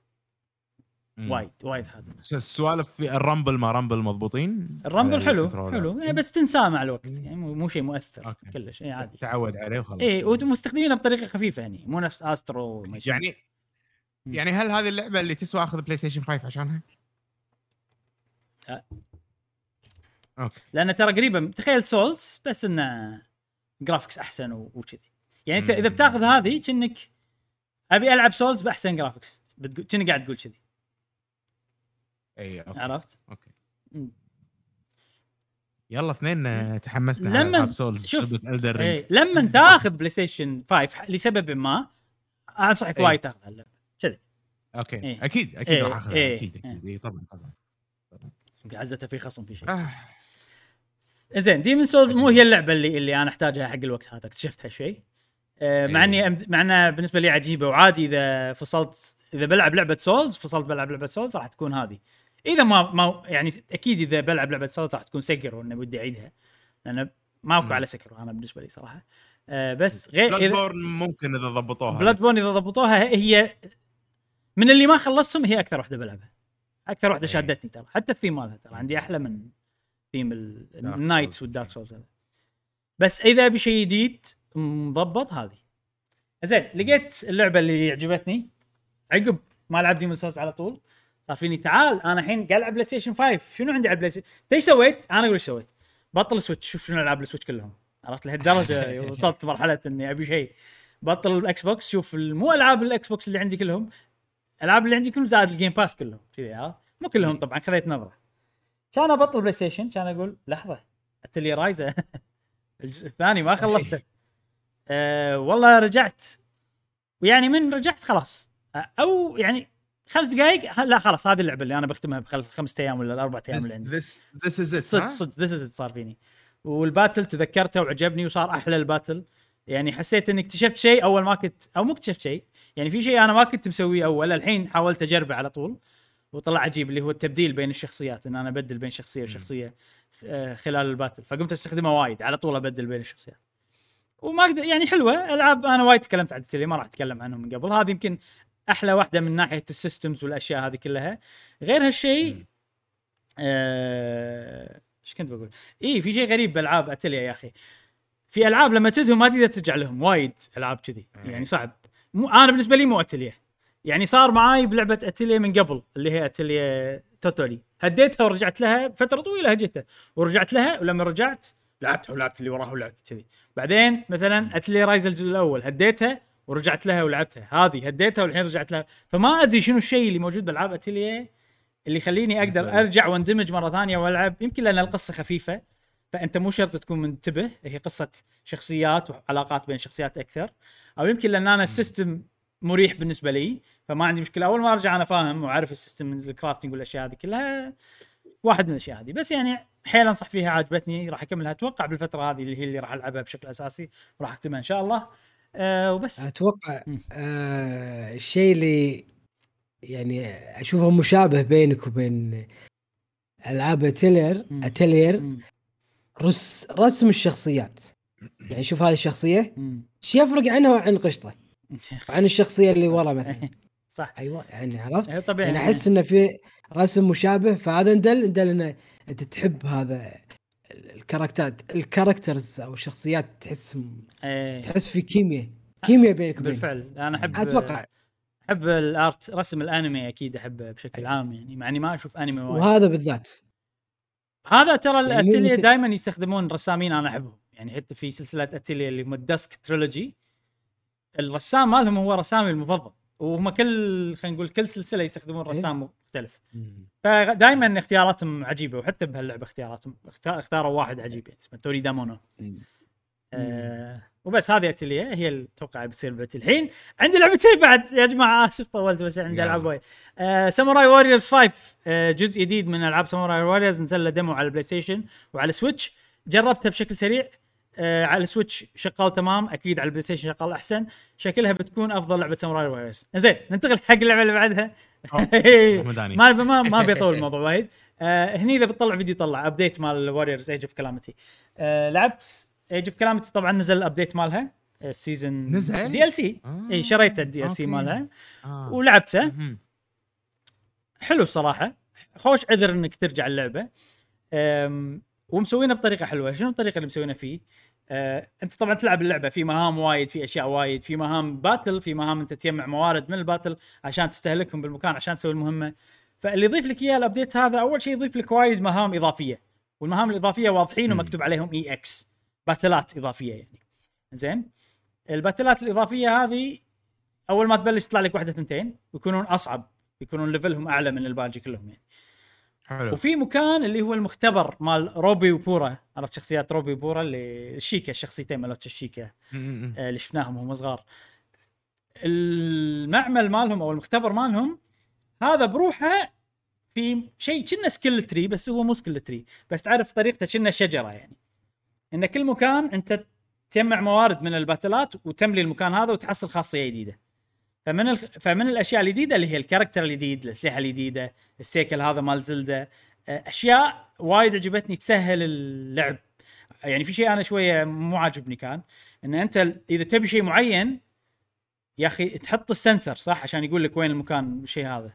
وايد وايد خادمه س- السوالف في ال rumble ما rumble مضبوطين ال rumble حلو. حلو يعني بس تنساه مع الوقت يعني مو مو شيء مؤثر okay. كلش اي عادي تعود عليه وخلاص اي ومستخدمينه بطريقة خفيفة يعني مو نفس Astro. يعني. يعني هل هذه اللعبة اللي تسوى أخذ PlayStation 5 عشانها؟ لا. okay لأن ترى قريبة تخيل Souls بس إنه graphics أحسن وكذي يعني أنت إذا. بتاخذ هذه كأنك أبي ألعب Souls بأحسن graphics بتقول كأنك قاعد تقول كذي. اي okay. عرفت؟ okay. يلا اثنين آه، تحمسنا على لما- ألعاب Souls شوف، اي لما تاخذ PlayStation 5 لسبب ما أنصحك إيه. وايد تاخذ اللعبه كذي. okay. إيه. أكيد أكيد إيه، راح أخذها إيه، أكيد إيه. أكيد اي طبعا طبعا. يمكن عزته في خصم في شيء. آه. زين Demon Souls مو هي اللعبة اللي اللي أنا أحتاجها حق الوقت هذا اكتشفت هالشيء مع إيه. إني مع إنها بالنسبة لي عجيبة. وعادي إذا فصلت إذا بلعب لعبة Souls فصلت بلعب لعبة Souls راح تكون هذه. إذا ما ما يعني أكيد إذا بلعب لعبة Souls راح تكون Sekiro وإني ودي أعيدها. لأن ماكو. على Sekiro أنا بالنسبة لي صراحة. آه، بس غير Bloodborne ممكن إذا ضبطوها. Blood borne إذا ضبطوها هي من اللي ما خلصتهم هي أكثر واحدة بلعبها. أكثر واحدة. شادتني ترى. حتى الثيم مالها ترى. عندي أحلى من ثيم. ال knights وال Dark Souls بس إذا أبي شيء جديد مضبط هذه. زين لقيت اللعبة اللي عجبتني. عقب ما لعب Demon Souls على طول صار فيني تعال أنا الحين قاعد ألعب PlayStation 5 شنو عندي على ال PlayStation إيش سويت؟ أنا أقول إيش سويت؟ بطل Switch شوف شنو العاب ال Switch كلهم. عرفت لهالدرجة وصلت مرحلة إني أبي شيء. بطل ال Xbox شوف مو ألعاب ال Xbox اللي عندي كلهم الألعاب اللي عندي كلهم زائد ال Game Pass كلهم. كذي عرفت؟ مو كلهم طبعا خذيت نظرة. كان أبطل PlayStation كان أقول لحظة Atelier Ryza. الجزء الثاني ما خلصته. أه والله رجعت. ويعني من رجعت خلاص. أه، أو يعني خمس دقائق لا خلاص هذه اللعبة اللي أنا بختمها بخل خمسة أيام ولا الاربع أيام اللي عندي this is صدق it صدق this is صار فيني. وال battle تذكرته وعجبني وصار أحلى ال battle. يعني حسيت إني اكتشفت شيء أول ما كنت أو مو اكتشفت شيء. يعني في شيء أنا ما كنت مسويه أول الحين حاولت أجربه على طول. وطلع عجيب اللي هو التبديل بين الشخصيات إن أنا أبدل بين شخصية وشخصية آه، خلال ال battle. فقمت أستخدمه وايد على طول أبدل بين الشخصيات. وما أقدر يعني حلوة. ألعاب أنا وايد تكلمت عن التلي ما راح أتكلم عنهم من قبل. هذه يمكن أحلى واحدة من ناحية ال systems والأشياء هذه كلها. غير هالشيء. آه، إيش كنت بقول؟ اي في شيء غريب بألعاب أتليا يا أخي. في ألعاب لما تدهم ما تقدر ترجع لهم. وايد ألعاب كذي. يعني صعب. مو أنا بالنسبة لي مو أتليا. يعني صار معاي بلعبة أتليا من قبل اللي هي Atelier Totori. هديتها ورجعت لها فترة طويلة هجيتها. ورجعت لها ولما رجعت لعبتها ولعبت اللي وراها ولعبت كذي. بعدين مثلا Atelier Ryza الجزء الأول هديتها ورجعت لها ولعبتها. هذه هديتها والحين رجعت لها. فما أدري شنو الشيء اللي موجود بألعاب اتليا اللي يخليني أقدر. أرجع واندمج مرة ثانية وألعب. يمكن لأن القصة خفيفة فأنت مو شرط تكون منتبه. هي قصة شخصيات وعلاقات بين شخصيات أكثر. أو يمكن لأن أنا ال system مريح بالنسبة لي فما عندي مشكلة. أول ما أرجع أنا فاهم وعارف ال system من ال crafting والأشياء هذه كلها واحد من الأشياء هذه. بس يعني حيل أنصح فيها عجبتني راح أكملها. أتوقع بالفترة هذه اللي هي اللي راح ألعبها بشكل أساسي وراح اختمها إن شاء الله. أه وبس. أتوقع. آه الشيء اللي يعني أشوفه مشابه بينك وبين ألعاب اتلير. اتلير. رس رسم الشخصيات. يعني شوف هذه الشخصية. شو يفرق عنها وعن قشطة؟ وعن الشخصية اللي ورا مثلا. صح. أيوه يعني عرفت؟ إيه طبيعي يعني أحس انه في رسم مشابه فهذا ندل ندل انه أنت تحب هذا ال character ات ال characters أو الشخصيات تحس إيه. تحس في كيمياء كيمياء بينك وبين بالفعل. أنا أحب أتوقع. أحب ال art رسم الأنمي أكيد أحبه بشكل عام يعني مع إني ما أشوف أنمي وايد. وهذا بالذات. هذا ترى يعني الأتيليا مثل- دائما يستخدمون رسامين أنا أحبهم. يعني حتى في سلسلة أتيليا اللي هم ال Dusk trilogy الرسام مالهم هو رسامي المفضل. وهم كل خلينا نقول كل سلسلة يستخدمون إيه. رسام مختلف. فدائما اختياراتهم عجيبة وحتى بهاللعبة اختياراتهم اخت- اختاروا واحد عجيب يعني اسمه Toridamono. آه وبس هذه اتليا هي أتوقع بتصير لعبتي الحين. عندي لعبتين بعد يا جماعة اسف طولت بس عندي. ألعاب وايد. آه Samurai Warriors 5 آه جزء جديد من ألعاب Samurai Warriors نزل له demo على ال PlayStation وعلى Switch جربتها بشكل سريع. آه على ال Switch شغال تمام أكيد على ال PlayStation شغال أحسن شكلها بتكون أفضل لعبة Samurai Warriors زين ننتقل حق اللعبة اللي بعدها. ما ما ما بيطول الموضوع وايد آه هني إذا بتطلع فيديو طلع update مال Warriors Age of Calamity آه لعبت Age of Calamity طبعا نزل ال update مالها ال season نزل؟ DLC آه. إي شريت ال DLC. مالها آه. ولعبته. حلو الصراحة خوش عذر إنك ترجع اللعبة أم، ومسوينها بطريقة حلوة شنو الطريقة اللي مسوينها فيه أه انت طبعا تلعب اللعبة في مهام وايد في أشياء وايد في مهام battle في مهام انت تجمع موارد من ال battle عشان تستهلكهم بالمكان عشان تسوي المهمة. فاللي يضيف لك إياه ال update هذا أول شيء يضيف لك وايد مهام إضافية. والمهام الإضافية واضحين. ومكتوب عليهم EX battle ات إضافية يعني. زين؟ الباتلات الإضافية هذه أول ما تبلش يطلع لك واحدة ثنتين ويكونون أصعب يكونون level هم أعلى من الباقي كلهم يعني. حلو. وفي مكان اللي هو المختبر مال Robbie و Purah. عرفت شخصيات Robbie و Purah اللي ال Sheikah الشخصيتين مالت ال Sheikah. آه، اللي شفناهم وهم صغار. المعمل مالهم أو المختبر مالهم هذا بروحه في شيء كنا skill tree بس هو مو skill tree بس تعرف طريقته كنا شجرة يعني. إن كل مكان أنت تجمع موارد من الباتلات وتملي المكان هذا وتحصل خاصية جديدة. فمن الخ... فمن الأشياء الجديدة اللي هي ال character الجديد الأسلحة الجديدة ال cycle هذا مال Zelda أشياء وايد عجبتني تسهل اللعب. يعني في شيء أنا شوية مو عاجبني كان إن أنت ال- إذا تبي شيء معين يا أخي تحط ال sensor صح؟ عشان يقول لك وين المكان الشيء هذا.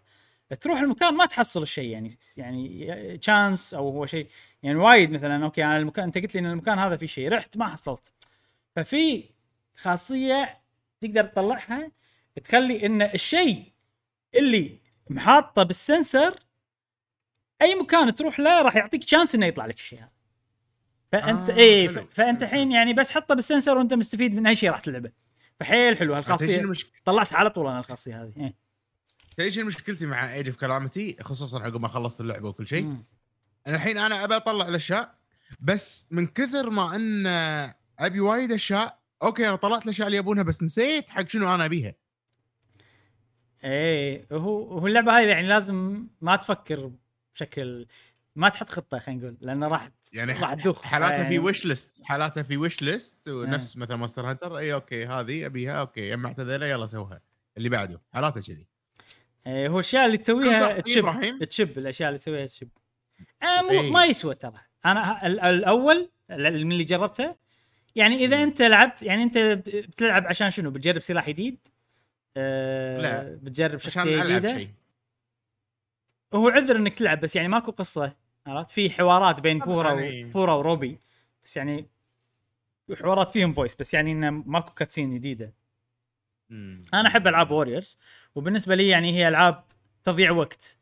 تروح المكان ما تحصل الشيء يعني يعني chance أو هو شيء. يعني وايد مثلا أوكي أنا المكان أنت قلت لي إن المكان هذا فيه شيء رحت ما حصلت. ففي خاصية تقدر تطلعها تخلي إن الشيء اللي محاطة بال sensor أي مكان تروح له راح يعطيك chance إنه يطلع لك الشيء هذا. فأنت آه، اي. فأنت الحين يعني بس حطه بال sensor وأنت مستفيد من أي شيء راح تلعبه. فحيل حلو هالخاصية. طلعت على طول أنا الخاصية هذه. تعرف شنو مشكلتي مع Age of Calamity خصوصا عقب ما خلصت اللعبة وكل شيء. أنا الحين أنا أبي أطلع الأشياء بس من كثر ما إن أبي وايد أشياء أوكي أنا طلعت الأشياء اللي يبونها بس نسيت حق شنو أنا أبيها. إيه هو هو اللعبة هاي يعني لازم ما تفكر بشكل ما تحط خطة خلينا نقول لأنه راح يعني راح تدوخ. حالاتها يعني في وش ليست حالاتها في wish list ونفس مثلا Monster Hunter اي أوكي هذه أبيها أوكي جمعت هذيلا يلا سوها اللي بعده حالاتها كذي. إيه هو الأشياء اللي تسويها إيه تشب إبراهيم. تشب الأشياء اللي تسويها تشب. آه إيه. ما يسوى ترى. أنا ال- الأول ال- من اللي جربته يعني إذا. أنت لعبت يعني أنت بتلعب عشان شنو؟ بتجرب سلاح جديد؟ آه لا، بتجرب عشان شخصية جديدة؟ هو عذر إنك تلعب بس يعني ماكو قصة عرفت؟ في حوارات بين بورا و... يعني- بورا وروبي بس يعني حوارات فيهم voice بس يعني إنه ماكو cutscene جديدة. مم. أنا أحب ألعاب Warriors وبالنسبة لي يعني هي ألعاب تضيع وقت.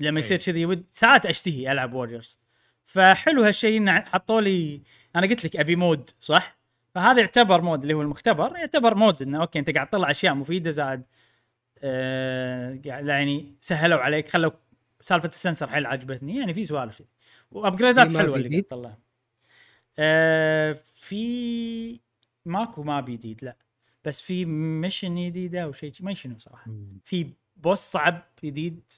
لما يصير أي. كذي ود ساعات أشتهي ألعب Warriors فحلو هالشيء إنه حطوا لي أنا قلت لك أبي mode صح؟ فهذا يعتبر mode اللي هو المختبر يعتبر mode إنه أوكي أنت قاعد تطلع أشياء مفيدة زاد آه يعني سهلوا عليك خلوا سالفة ال sensor حيل عجبتني يعني في سوالف كذي. و upgrade ات حلوة اللي قاعد جديد؟ تطلع. آه في ماكو map جديد لا. بس في mission جديدة أو شيء ما شنو صراحة. في boss صعب جديد.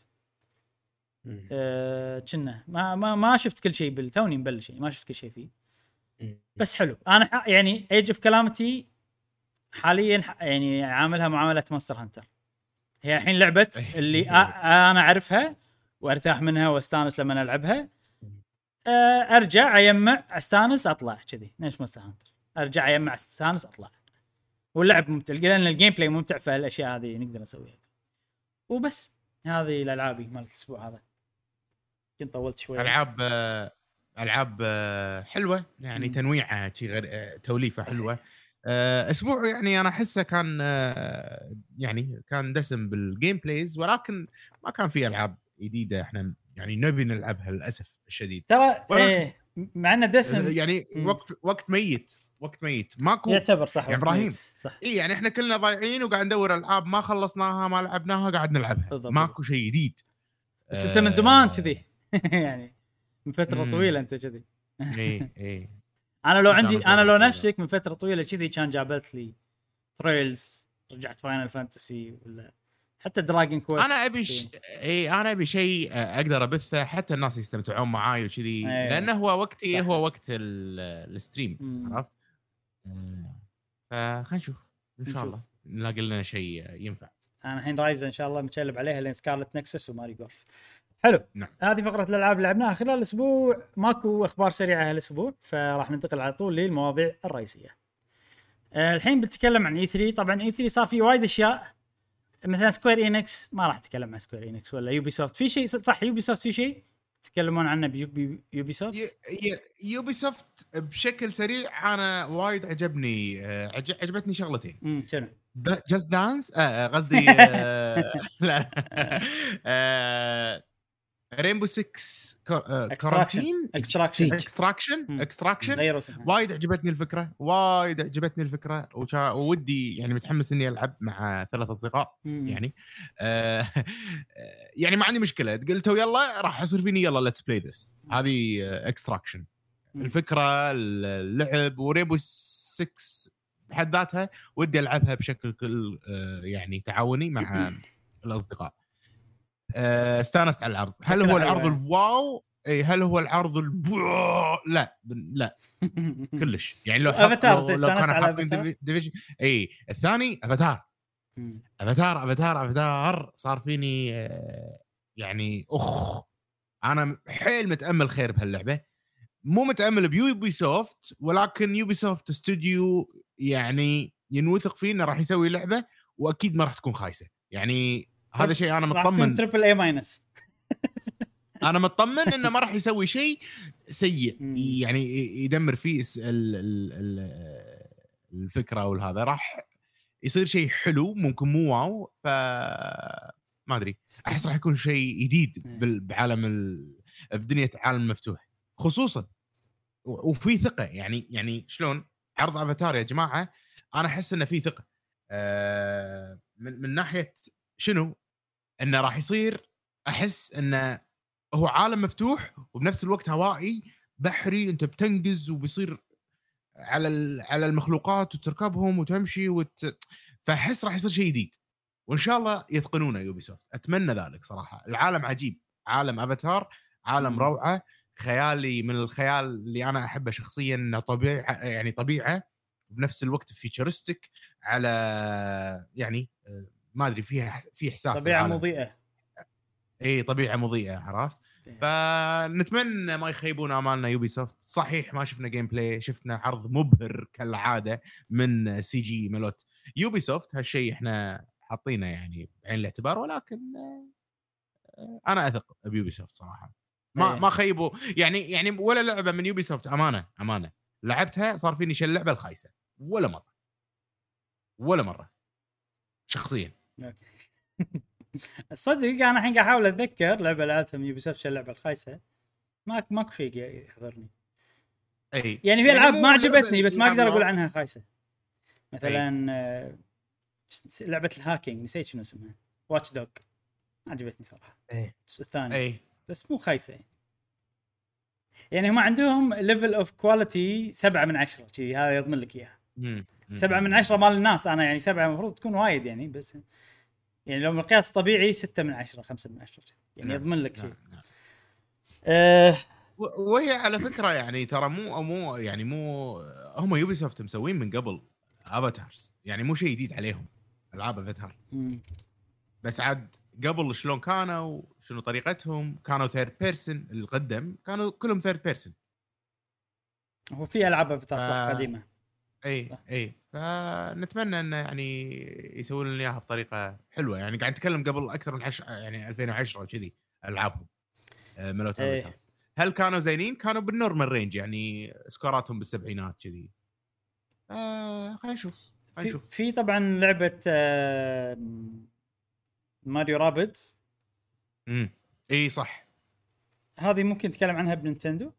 آه، كنا ما ما ما شفت كل شيء بال توني مبلش يعني ما شفت كل شيء فيه. بس حلو. أنا يعني Age of Calamity حاليا يعني عاملها معاملة Monster Hunter هي الحين لعبة اللي آ- أنا أعرفها وأرتاح منها وأستانس لما ألعبها. آه، أرجع اجمع أستانس أطلع كذي. نفس Monster Hunter أرجع اجمع أستانس أطلع. واللعب ممتع. لأن ال gameplay ممتع فالاشياء هذه نقدر نسويها. وبس. هذه الالعابي مالت الأسبوع هذا. يمكن طولت شوي. ألعاب آه، ألعاب آه، حلوة يعني. تنويعها شي غير آه، توليفة حلوة. آه، أسبوع يعني أنا أحسه كان آه، يعني كان دسم بال gameplays ولكن ما كان في ألعاب جديدة إحنا يعني نبي نلعبها للأسف الشديد. ترى إيه مع إنه دسم يعني. وقت وقت ميت وقت ميت. ماكو يعتبر صح يا إبراهيم. وقت صح. اي يعني إحنا كلنا ضايعين وقاعد ندور ألعاب ما خلصناها ما لعبناها قاعد نلعبها. بالضبط. ماكو شيء جديد. بس أنت من زمان آه، كذي. يعني من فترة مم. طويلة أنت كذي إي إي أنا لو عندي أنا لو. نفسك من فترة طويلة كذي كان جابت لي Trails رجعت Final Fantasy ولا حتى Dragon Quest أنا أبي ش... إي أنا أبي شيء آه، أقدر أبثه حتى الناس يستمتعون معاي وكذي أيوة. لأنه هو وقتي صح. هو وقت ال- ال stream. عرفت؟ آه، فخلينا نشوف إن شاء. الله نلاقي لنا شيء ينفع أنا الحين Ryza إن شاء الله متشلب عليها لين Scarlet Nexus و Mario Golf حلو. نعم. هذه فقرة الألعاب اللي لعبناها خلال الأسبوع. ماكو أخبار سريعة هالاسبوع فراح ننتقل على طول للمواضيع الرئيسية. آه، الحين بنتكلم عن E3 طبعا E3 صار في وايد أشياء. مثلا Square Enix ما راح أتكلم عن Square Enix ولا Ubisoft في شيء؟ صح Ubisoft في شيء؟ تتكلمون عنه بيوبي Ubisoft Ubisoft بشكل سريع أنا وايد عجبني آه، عج- عجبتني شغلتين. امم شنو؟ Just Dance آه، قصدي آه، لا Rainbow 6 Quarantine Extraction Extraction. Extraction وايد عجبتني الفكرة. وايد عجبتني الفكرة. وشا... وودي يعني متحمس إني ألعب مع ثلاث أصدقاء مم. يعني. آه يعني ما عندي مشكلة. قلتوا يلا راح يصير فيني يلا let's play this هذه Extraction مم. الفكرة اللعب و Rainbow 6 بحد ذاتها ودي ألعبها بشكل كل آه، يعني تعاوني مع الأصدقاء. آه، استانست على العرض. هل هو العرض يعني. ال wow؟ اي هل هو العرض البو لا لا. كلش. يعني لو حط أفاتار، لو, لو استانست كانوا على حاطين Avatar؟ Divi- Division اي الثاني Avatar. Avatar Avatar Avatar. صار فيني آه، يعني أخ أنا حيل متأمل خير بهاللعبة. مو متأمل ب Ubisoft ولكن Ubisoft استوديو يعني ينوثق فيه إنه راح يسوي لعبة وأكيد ما راح تكون خايسة. يعني هذا شيء أنا مطمن. triple A minus أنا مطمن إنه ما راح يسوي شيء سيء. يعني يدمر فيه الفكرة والهذا راح يصير شيء حلو ممكن مو واو ف ما أدري. أحس راح يكون شيء جديد بعالم ال... بدنيا عالم مفتوح خصوصا وفي ثقة. يعني يعني شلون؟ عرض أفاتار يا جماعة أنا أحس إنه في ثقة. آه، من من ناحية شنو؟ إنه راح يصير أحس إنه هو عالم مفتوح وبنفس الوقت هوائي بحري أنت بتنقز وبيصير على على المخلوقات وتركبهم وتمشي وت... فأحس راح يصير شيء جديد. وإن شاء الله يتقنونه يوبي سوفت أتمنى ذلك صراحة. العالم عجيب. عالم أفاتار عالم. روعة خيالي من الخيال اللي أنا أحبه شخصيا إنه طبيعه يعني طبيعة بنفس الوقت futuristic على يعني ما أدري فيها في إحساس طبيعة العالم. مضيئة. إي طبيعة مضيئة عرفت؟ فنتمنى ما يخيبون آمالنا Ubisoft صحيح ما شفنا gameplay شفنا عرض مبهر كالعادة من CG ملوت. Ubisoft هالشيء إحنا حاطينه يعني بعين الاعتبار ولكن آه، أنا أثق ب Ubisoft صراحة. ما إيه. ما خيبوا يعني يعني ولا لعبة من Ubisoft أمانة أمانة. لعبتها صار فيني شل اللعبه الخايسة. ولا مرة. ولا مرة. شخصيا. صدق أنا الحين قاعد أحاول أتذكر لعبة لعبتها من Ubisoft اللعبة الخايسة. ماك ماكو شيء يحضرني. أي. يعني في ألعاب مو ما عجبتني بس ما أقدر أقول عنها خايسة. مثلا آه، لعبة ال hacking نسيت شنو اسمها. Watch Dogs عجبتني صراحة. إيه. الجزء الثاني. أي. بس مو خايسة يعني. يعني هم عندهم level of quality سبعة من عشرة شي هذا يضمن لك إياها. سبعة من عشرة مال الناس أنا يعني سبعة المفروض تكون وايد يعني بس يعني لو مقياس طبيعي ستة من عشرة خمسة من عشرة يعني نعم، يضمن لك شيء نعم، نعم. و- وهي على فكرة يعني ترى مو مو يعني مو هم Ubisoft مسوين من قبل Avatars يعني مو شيء جديد عليهم ألعاب افاتار. بس عاد قبل شلون كانوا شنو طريقتهم كانوا third person اللي قدم كانوا كلهم third person هو في ألعاب افاتار صح آه. قديمة اي. اي فنتمنى إنه يعني يسوون لنا اياها بطريقة حلوة. يعني قاعد نتكلم قبل أكثر من عش... يعني 2010 وكذي ألعابهم آه، ملوت إيه. هل كانوا زينين؟ كانوا بال normal range يعني سكوراتهم بالسبعينات كذي. آه خلينا نشوف خلينا في, نشوف. في طبعا لعبة آه Mario Rabbids امم اي صح. هذه ممكن نتكلم عنها ب Nintendo؟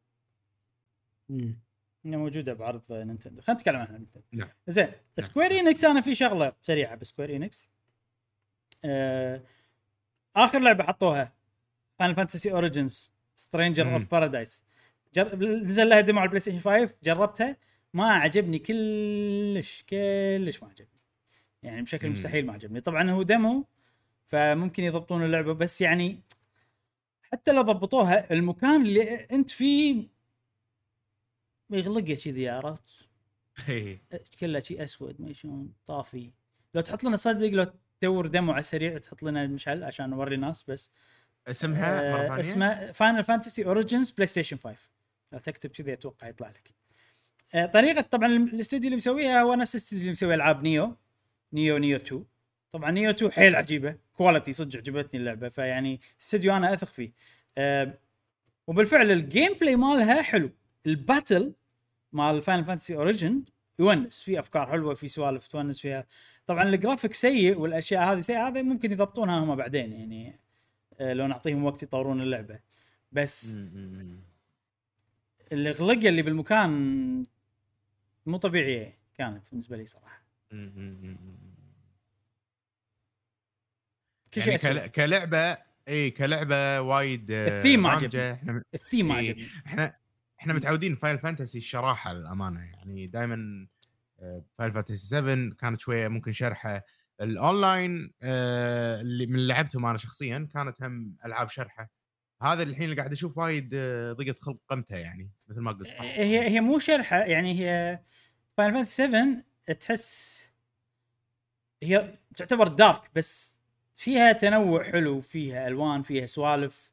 مم. إنها موجودة بعرض Nintendo. خلينا نتكلم عنها Nintendo. نعم. زين Square Enix أنا في شغلة سريعة ب Square Enix. آه آخر لعبة حطوها Final Fantasy Origins Stranger. of Paradise نزل لها demo على ال PlayStation 5 جربتها ما عجبني كلش كلش ما عجبني. يعني بشكل مم. مستحيل ما عجبني. طبعا هو demo فممكن يضبطون اللعبة بس يعني حتى لو ضبطوها المكان اللي أنت فيه يغلقه كذي عرفت؟ إيه. كله شيء أسود ما شلون طافي. لو تحط لنا صدق لو تدور demo على السريع تحط لنا المشعل عشان نوري الناس بس. اسمها مرة آه ثانية؟ اسمه Final Fantasy Origins PlayStation 5 لو تكتب كذي أتوقع يطلع لك. آه طريقة طبعا الاستوديو اللي مسويها هو نفس الاستوديو اللي مسوي ألعاب Nioh Nioh Nioh 2 طبعا Nioh 2 حيل عجيبة. quality صدق عجبتني اللعبة فيعني استوديو أنا أثق فيه. آه وبالفعل ال gameplay مالها حلو. ال battle مال Final Fantasy Origin يونس في أفكار حلوة في سوالف تونس فيها طبعا الجرافيك سيء والأشياء هذه سيئة هذا ممكن يضبطونها هم بعدين يعني آه، لو نعطيهم وقت يطورون اللعبة بس. الأغلبية اللي بالمكان مو طبيعيه كانت بالنسبة لي صراحة. كل شيء يعني كلعبة اي كلعبة وايد آه، الثيم. عجبني. الثيم. عجبني إحنا إحنا متعودين فاينل فانتسي الشراحة للأمانة يعني دائما فاينل فانتسي 7 كانت شوية ممكن شرحة. الأونلاين آه، اللي من لعبتهم أنا شخصيا كانت هم ألعاب شرحة. هذا الحين اللي قاعد أشوف وايد آه، ضيقة خلق قمتها يعني مثل ما قلت. صح هي هي مو شرحة يعني هي فاينل فانتسي 7 تحس هي تعتبر dark بس فيها تنوع حلو فيها ألوان فيها سوالف.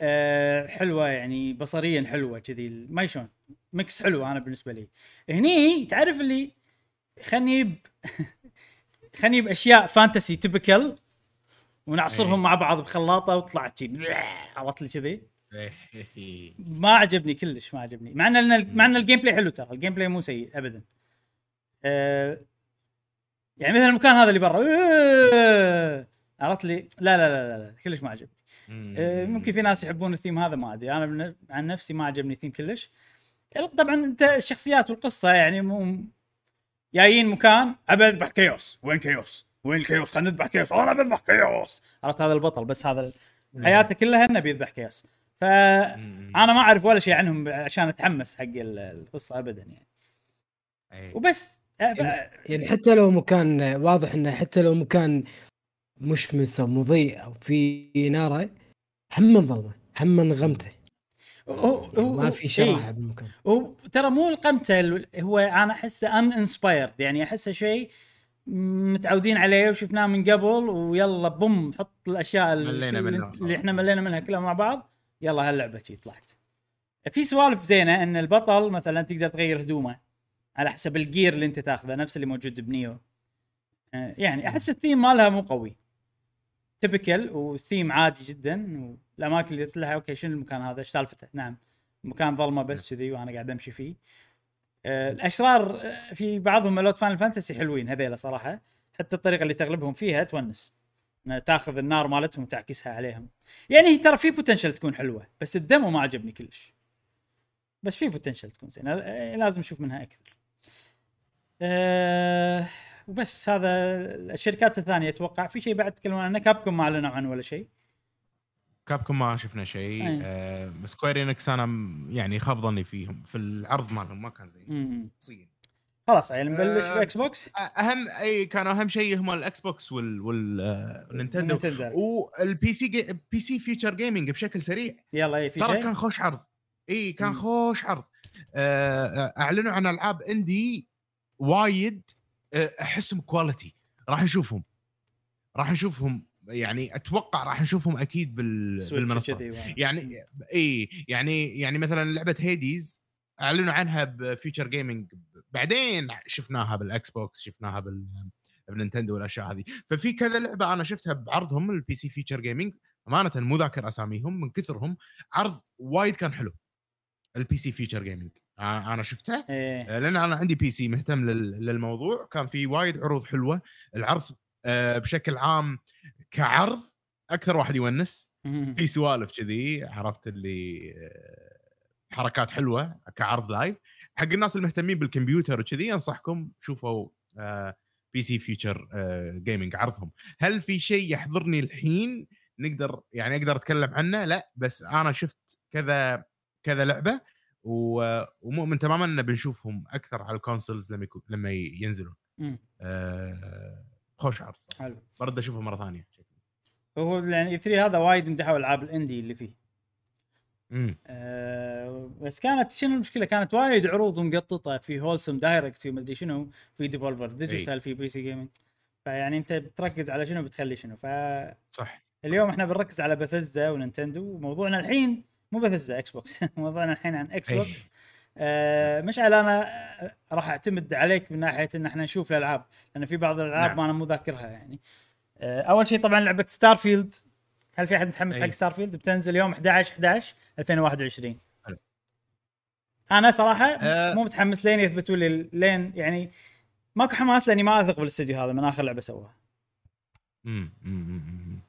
آه حلوة يعني بصريا حلوة كذي. ما شلون mix حلو أنا بالنسبة لي. هني تعرف اللي خلني ب... خلني باشياء فانتسي تبكل ونعصرهم إيه. مع بعض بخلاطة وطلعت شي عرفت لي كذي. إيه. ما عجبني كلش ما عجبني. مع إن مع إن الجيم بلاي حلو ترى الجيم بلاي مو سيء ابدا. آه يعني مثلا المكان هذا اللي برا عرفت لي لا لا لا لا, لا كلش ما عجبني. ممكن في ناس يحبون الثيم هذا ما أدري. أنا عن نفسي ما عجبني الثيم كلش. طبعا انت الشخصيات والقصة يعني مو جايين مكان ابى اذبح كيوس. وين كيوس؟ وين الكيوس خلينا نذبح كيوس. أنا بذبح كيوس. عرفت هذا البطل بس هذا حياته كلها إنه بيذبح chaos. فانا ما أعرف ولا شيء عنهم عشان أتحمس حق ال- القصة ابدا يعني. إيه. وبس. آه، ف... يعني حتى لو مكان واضح إنه حتى لو مكان مشمس أو مضيء أو في ناره هم ظلمه هم هو ما في إيه. شراحه بالمكان. هو ترى مو القمته ال- هو أنا أحسه ان انسبايرد يعني أحسه شيء متعودين عليه وشفناه من قبل ويلا بوم حط الأشياء اللي. اللي إحنا ملينا منها كلها مع بعض يلا هاللعبة شي طلعت. في سوالف زينة إن البطل مثلا تقدر تغير هدومه على حسب الجير اللي أنت تاخذه نفس اللي موجود بنيو. آه، يعني أحس الثيم مالها مو قوي. typical و theme عادي جدا والأماكن اللي رحت لها okay شنو المكان هذا؟ إيش سالفته؟ نعم مكان ظلمة بس كذي وأنا قاعد أمشي فيه. آه، الأشرار آه، في بعضهم ملوت فاينل فانتسي حلوين هذيلا صراحة. حتى الطريقة اللي تغلبهم فيها تونس. تاخذ النار مالتهم وتعكسها عليهم. يعني هي ترى في potential تكون حلوة بس ال demo ما عجبني كلش. بس في potential تكون زين آه، لازم نشوف منها أكثر. أه وبس هذا الشركات الثانية أتوقع. في شيء بعد تتكلمون عنه؟ كابكم ما أعلنوا عنه ولا شيء. كابكم ما شفنا شيء. أي. آه سكوير إنكس أنا يعني خاب ظني فيهم. في العرض مالهم ما كان زين. زين. خلاص عيل نبلش آه، بإكس بوكس؟ أهم أي كان أهم شيء هم الاكس بوكس وال وال والنينتندو نينتندو. وال PC G PC Future Gaming بشكل سريع. يلا اي في ترى كان خوش عرض. إي كان مم. خوش عرض. آه، آه، أعلنوا عن ألعاب indie وايد احسهم quality راح نشوفهم. راح نشوفهم يعني أتوقع راح نشوفهم أكيد بال كذي و- يعني. اي يعني يعني مثلا لعبة هيديز أعلنوا عنها ب Future Gaming بعدين شفناها بالاكس بوكس شفناها بال بالنينتندو والأشياء هذه. ففي كذا لعبة أنا شفتها بعرضهم ال PC Future Gaming أمانة مو ذاكر أساميهم من كثرهم عرض وايد كان حلو. ال PC Future Gaming أنا شفتها. إيه. لأن أنا عندي PC مهتم لل- للموضوع. كان في وايد عروض حلوة. العرض آه، بشكل عام كعرض أكثر واحد يونس. في سوالف كذي عرفت اللي آه، حركات حلوة كعرض live حق الناس المهتمين بالكمبيوتر وكذي أنصحكم شوفوا PC Future Gaming عرضهم. هل في شيء يحضرني الحين؟ نقدر يعني أقدر أتكلم عنه؟ لا بس أنا شفت كذا كذا لعبة ومؤمن تماما ان بنشوفهم أكثر على ال consoles لما يكون لما ينزلون. مم. آه، خوش عرض. حلو. برد أشوفه مرة ثانية. هو يعني E3 هذا وايد مدحوا العاب ال indie اللي فيه. إمم. أه بس كانت شنو المشكلة؟ كانت وايد عروض مقططة في Wholesome Direct في مدري شنو في Devolver Digital في PC Gaming فيعني أنت بتركز على شنو بتخلي شنو. فاليوم صح. إحنا بنركز على بثزدا ونينتندو وموضوعنا الحين مو بثزدا إكس بوكس موضوعنا الحين عن إكس إيه. بوكس آه مشعل أنا آه، راح اعتمد عليك من ناحية إن إحنا نشوف الألعاب لأن في بعض الألعاب نعم. ما أنا مو ذاكرها يعني آه أول شيء طبعا لعبة ستار فيلد هل في أحد متحمس. حق ستار فيلد بتنزل يوم 11 11 2021 حلو. أنا صراحة أه. مو متحمس لين يثبتوا لي لين يعني ماكو حماس لأني ما أثق بالاستديو هذا من آخر لعبة سووها امم امم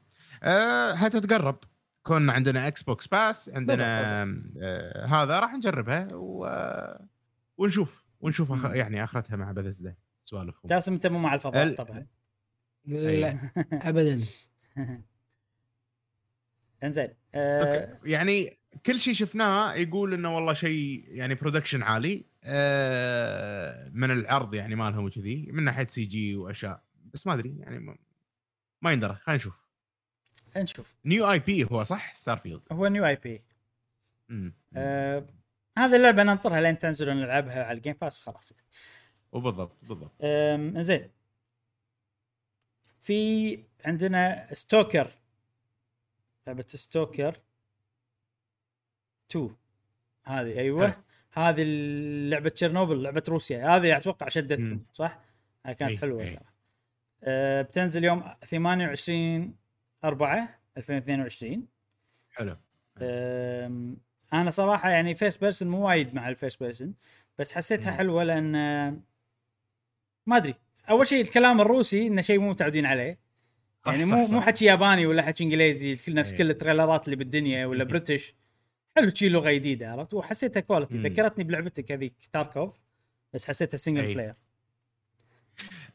أه هتتقرب كون عندنا إكس بوكس pass عندنا آه هذا راح نجربها و... ونشوف ونشوف أخ... يعني آخرتها مع بثزدا سوالفهم. جاسم أنت مو مع الفضاء ال- طبعا. لا ابدا. إنزين آه. يعني كل شيء شفناه يقول إنه والله شيء يعني production عالي آه من العرض يعني مالهم وكذي من ناحية CG وأشياء. بس ما أدري يعني ما, ما يندرى. خلينا نشوف. نشوف. new IP هو صح؟ ستار فيلد هو new IP. امم آه هذه اللعبة ننطرها لين تنزل ونلعبها على ال Game Pass وخلاص. وبالضبط بالضبط. آم، زين. في عندنا Stalker لعبة Stalker 2 هذه أيوه. هذه لعبة تشيرنوبل لعبة روسيا هذه أتوقع شدتكم. صح؟ هاي كانت أي، حلوة أي. ترى. آه بتنزل يوم 28 4 2022 حلو أنا صراحة يعني first person مو وايد مع ال first person بس حسيتها. حلوة لأن ما أدري أول شيء الكلام الروسي إنه شيء مو متعودين عليه يعني مو. مو حكي ياباني ولا حكي إنجليزي كل نفس إيه. كل التريلرات اللي بالدنيا ولا British حلو شي لغة جديدة عرفت وحسيتها quality. ذكرتني بلعبتك هذيك Tarkov بس حسيتها single. player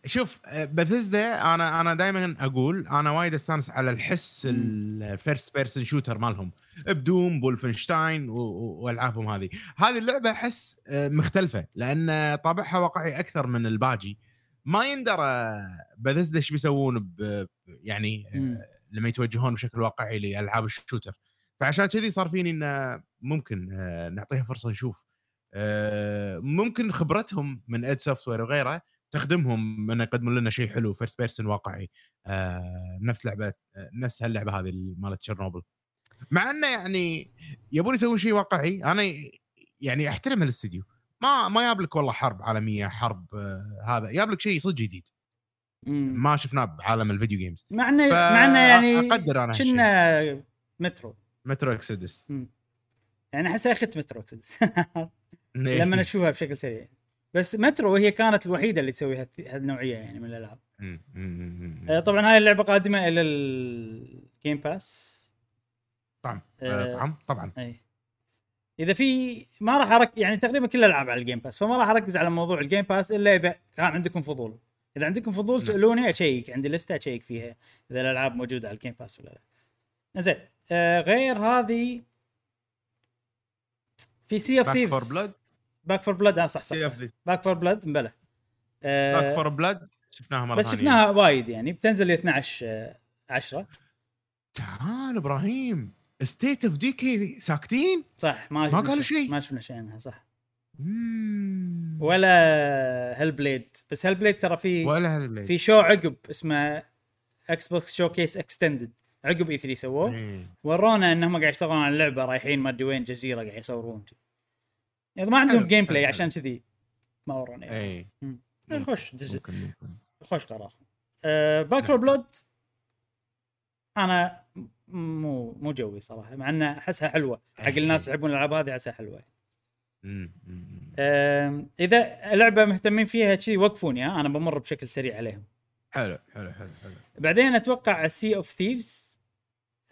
شوف بثزدا أنا أنا دائما أقول أنا وايد أستانس على ال ال first person shooter مالهم. ب Doom ب Wolfenstein وألعابهم هذه. هذه اللعبة أحس آه، مختلفة لأن طابعها واقعي أكثر من الباجي. ما يندرى بثزدا إيش بيسوون يعني آه،. لما يتوجهون بشكل واقعي لألعاب ال shooter. فعشان كذي صار فيني إنه ممكن آه، نعطيها فرصة نشوف. آه، ممكن خبرتهم من id Software وغيره تخدمهم إن يقدمون لنا شيء حلو first person واقعي. آه نفس لعبة نفس هاللعبة هذه مالت تشيرنوبل. مع إنه يعني يبون يسوون شيء واقعي أنا يعني احترم الاستديو ما ما جاب لك والله حرب عالمية حرب آه، هذا جاب لك شيء صدق جديد. ما شفناه بعالم ال video games مع إنه مع إنه يعني أقدر أنا. كنا Metro. Metro Exodus يعني أحس اخذت Metro Exodus لما اشوفها بشكل سريع. بس مترو هي كانت الوحيدة اللي تسوي هالنوعية يعني من الألعاب. آه، طبعا هاي اللعبة قادمة إلى ال Game Pass طبعا آه، آه، طبعا. طبعا إذا في ما راح ارك يعني تقريبا كل الألعاب على ال Game Pass فما راح أركز على موضوع ال Game Pass إلا إذا كان عندكم فضول. إذا عندكم فضول نعم. سألوني أشيك. عندي لستة أشيك فيها إذا الألعاب موجودة على ال Game Pass ولا لا. زين آه غير هذه في Sea of Thieves Back 4 Blood آه صح صح, Back 4 Blood مبلى. آه Back 4 Blood شفناها مرة بس. شفناها وايد يعني. بتنزل 12 آه، 10 تعال إبراهيم. State of Decay ساكتين؟ صح ما ما قالوا شيء. ما شفنا شيء عنها صح. مم. ولا Hellblade بس Hellblade ترى في ولا Hellblade. في شو عقب اسمه Xbox Showcase Extended عقب E3 سووه. إيه. ورونا إنهم قاعد يشتغلون على اللعبة رايحين ما أدري وين جزيرة قاعد يصورون. يعني ما عندهم gameplay. عشان كذي. ما ورونا يعني. إي. خوش ممكن خوش قرار. Back 4 Blood أنا م- مو مو جوي صراحة مع ان أحسها حلوة. حق الناس يحبون الألعاب هذه أحسها حلوة. أم، إذا لعبة مهتمين فيها شي وقفوني أنا بمر بشكل سريع عليهم. حلو حلو حلو حلو. بعدين أتوقع Sea of Thieves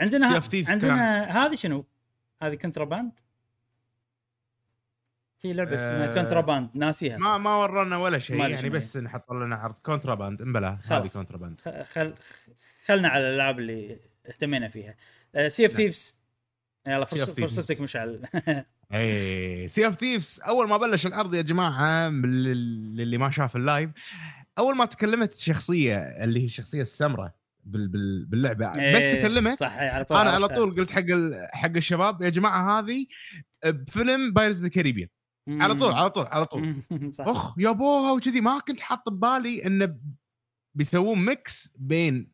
عندنا Sea of Thieves عندنا هذه شنو؟ هذه Contraband في لعبة اسمها آه، Contraband ناسيها ما صح. ما ورانا ولا شيء يعني شنو بس نحط لنا عرض Contraband امبلا هذه. Contraband خل خلنا على الألعاب اللي اهتمينا فيها Sea of نعم. Thieves يلا. فرصتك مشعل اي Sea of Thieves أول ما بلش العرض يا جماعة للي ما شاف ال live أول ما تكلمت شخصية اللي هي الشخصية السمراء بال بال باللعبة بس إيه، تكلمت صح إيه، على طول أنا على. طول قلت حق حق الشباب يا جماعة هذه بفيلم Pirates the Caribbean على طول على طول على طول. أخ يابوها وكذي. ما كنت حاط ببالي انه بيسوون mix بين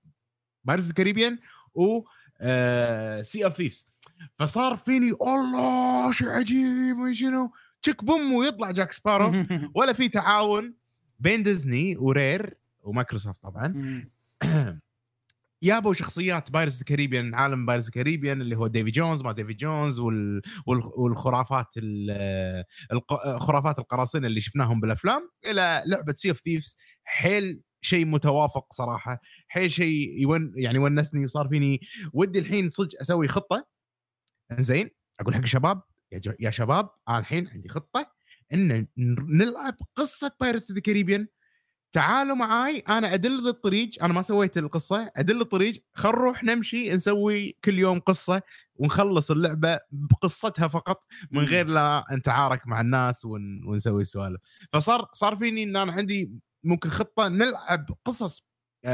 Pirates Caribbean و Sea of Thieves فصار فيني الله شيء عجيب شنو. تشك بوم ويطلع Jack Sparrow ولا في تعاون بين ديزني و Rare ومايكروسوفت طبعا. مم. يابوا شخصيات Pirates Caribbean عالم Pirates Caribbean اللي هو Davy Jones ما Davy Jones وال... وال... والخرافات. خرافات القراصنة اللي شفناهم بالأفلام إلى لعبة Sea of Thieves حيل شيء متوافق صراحة حيل شيء يونس يعني ونسني وصار فيني ودي الحين صدق أسوي خطة زين أقول حق الشباب يا. يا شباب أنا الحين عندي خطة إن نلعب قصة Pirates the Caribbean تعالوا معاي أنا أدل الطريق أنا ما سويت القصة أدل الطريق خل نروح نمشي نسوي كل يوم قصة ونخلص اللعبة بقصتها فقط من غير لا نتعارك مع الناس ون... ونسوي سوالف. فصار صار فيني إن أنا عندي ممكن خطة نلعب قصص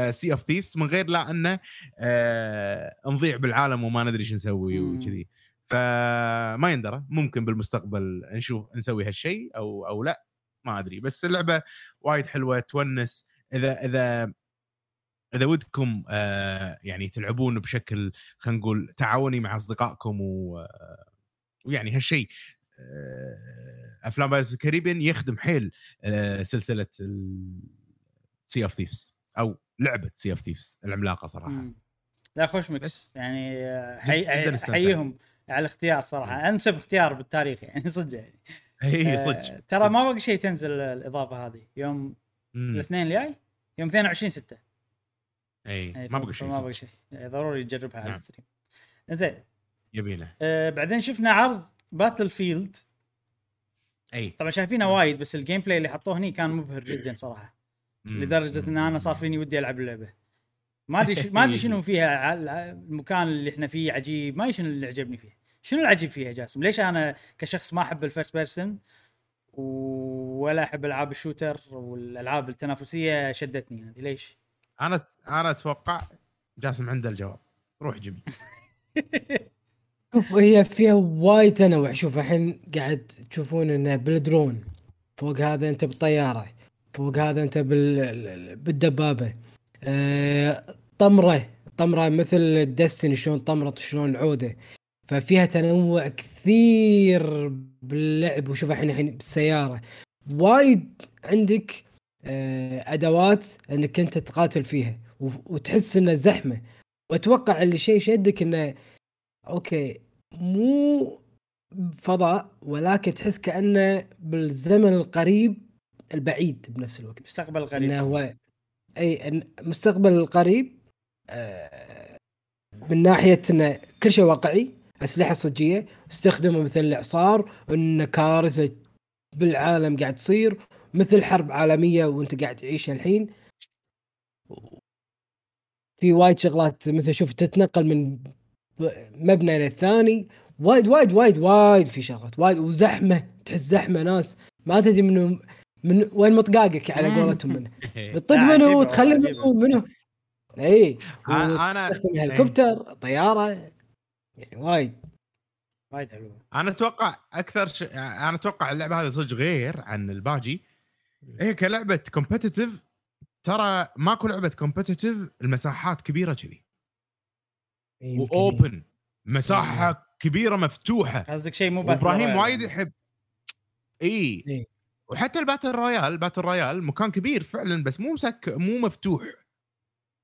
Sea of Thieves من غير لا إنه آه نضيع بالعالم وما ندري شو نسوي. وكذي. فما يندرى ممكن بالمستقبل نشوف نسوي هالشيء أو أو لا ما أدري. بس اللعبة وايد حلوة تونس. إذا إذا إذا ودكم آه يعني تلعبون بشكل خلينا نقول تعاوني مع أصدقائكم و آه، ويعني هالشيء آه أفلام Pirates ال Caribbean يخدم حيل آه سلسلة Sea of Thieves أو لعبة Sea of Thieves العملاقة صراحة. مم. لا خوش mix. بس يعني آه،. احييهم على الاختيار صراحة. أنسب اختيار بالتاريخ يعني صدق يعني. آه، صدق. ترى ما بقى شيء تنزل الإضافة هذه. يوم. الاثنين الجاي؟ يوم 22 6 اي ما بقى شيء ما بقى. شيء. يعني ضروري تجربها على نعم. ال stream. زين يبينا آه بعدين شفنا عرض Battlefield اي طبعا شايفينه وايد بس ال gameplay اللي حطوه هني كان مبهر جدا صراحة. مم. لدرجة إن أنا صار فيني ودي ألعب اللعبة. ما أدري ما أدري شنو فيها المكان اللي إحنا فيه عجيب ما أدري شنو اللي عجبني فيه. شنو العجيب فيها جاسم؟ ليش أنا كشخص ما أحب ال first person ولا أحب ألعاب ال shooter والألعاب التنافسية شدتني هذه؟ ليش؟ أنا أنا أتوقع جاسم عنده الجواب. روح جيمي. شوف هي فيها وايد تنوع. شوف الحين قاعد تشوفون إنه بالدرون. فوق هذا أنت بالطيارة. فوق هذا أنت بال... بالدبابة. آه... طمرة. طمرة مثل الدستني شلون طمرت شلون العوده ففيها تنوع كثير باللعب وشوف الحين الحين بالسيارة. وايد عندك آه، أدوات إنك أنت تقاتل فيها وتحس إنه زحمة. وأتوقع اللي شيء شدك إنه أوكي مو فضاء ولكن تحس كأنه بالزمن القريب البعيد بنفس الوقت. مستقبل قريب إنه هو إي المستقبل القريب آه، من ناحية إنه كل شيء واقعي. أسلحة صجية استخدموا مثل الإعصار إن كارثة بالعالم قاعد تصير مثل حرب عالمية وأنت قاعد تعيشها الحين. في وايد شغلات مثل شوف تتنقل من مبنى للثاني وايد وايد وايد وايد في شغلات وايد وزحمة تحس زحمة ناس. ما تدري منو من وين مطقاقك على. قولتهم منه بتطق لا، منه وتخلي منه منه اي أنا- تستخدم إيه. هليكوبتر طيارة. يعني وايد. وايد حلوة. أنا أتوقع أكثر ش... أنا أتوقع اللعبة هذه صدق غير عن الباجي. هي كلعبة competitive ترى ماكو لعبة competitive المساحات كبيرة كذي. يمكن. و open مساحة كبيرة مفتوحة. قصدك شيء مو royale وايد. يحب. اي إي. وحتى ال battle royale battle royale مكان كبير فعلا بس مو مسك مو مفتوح.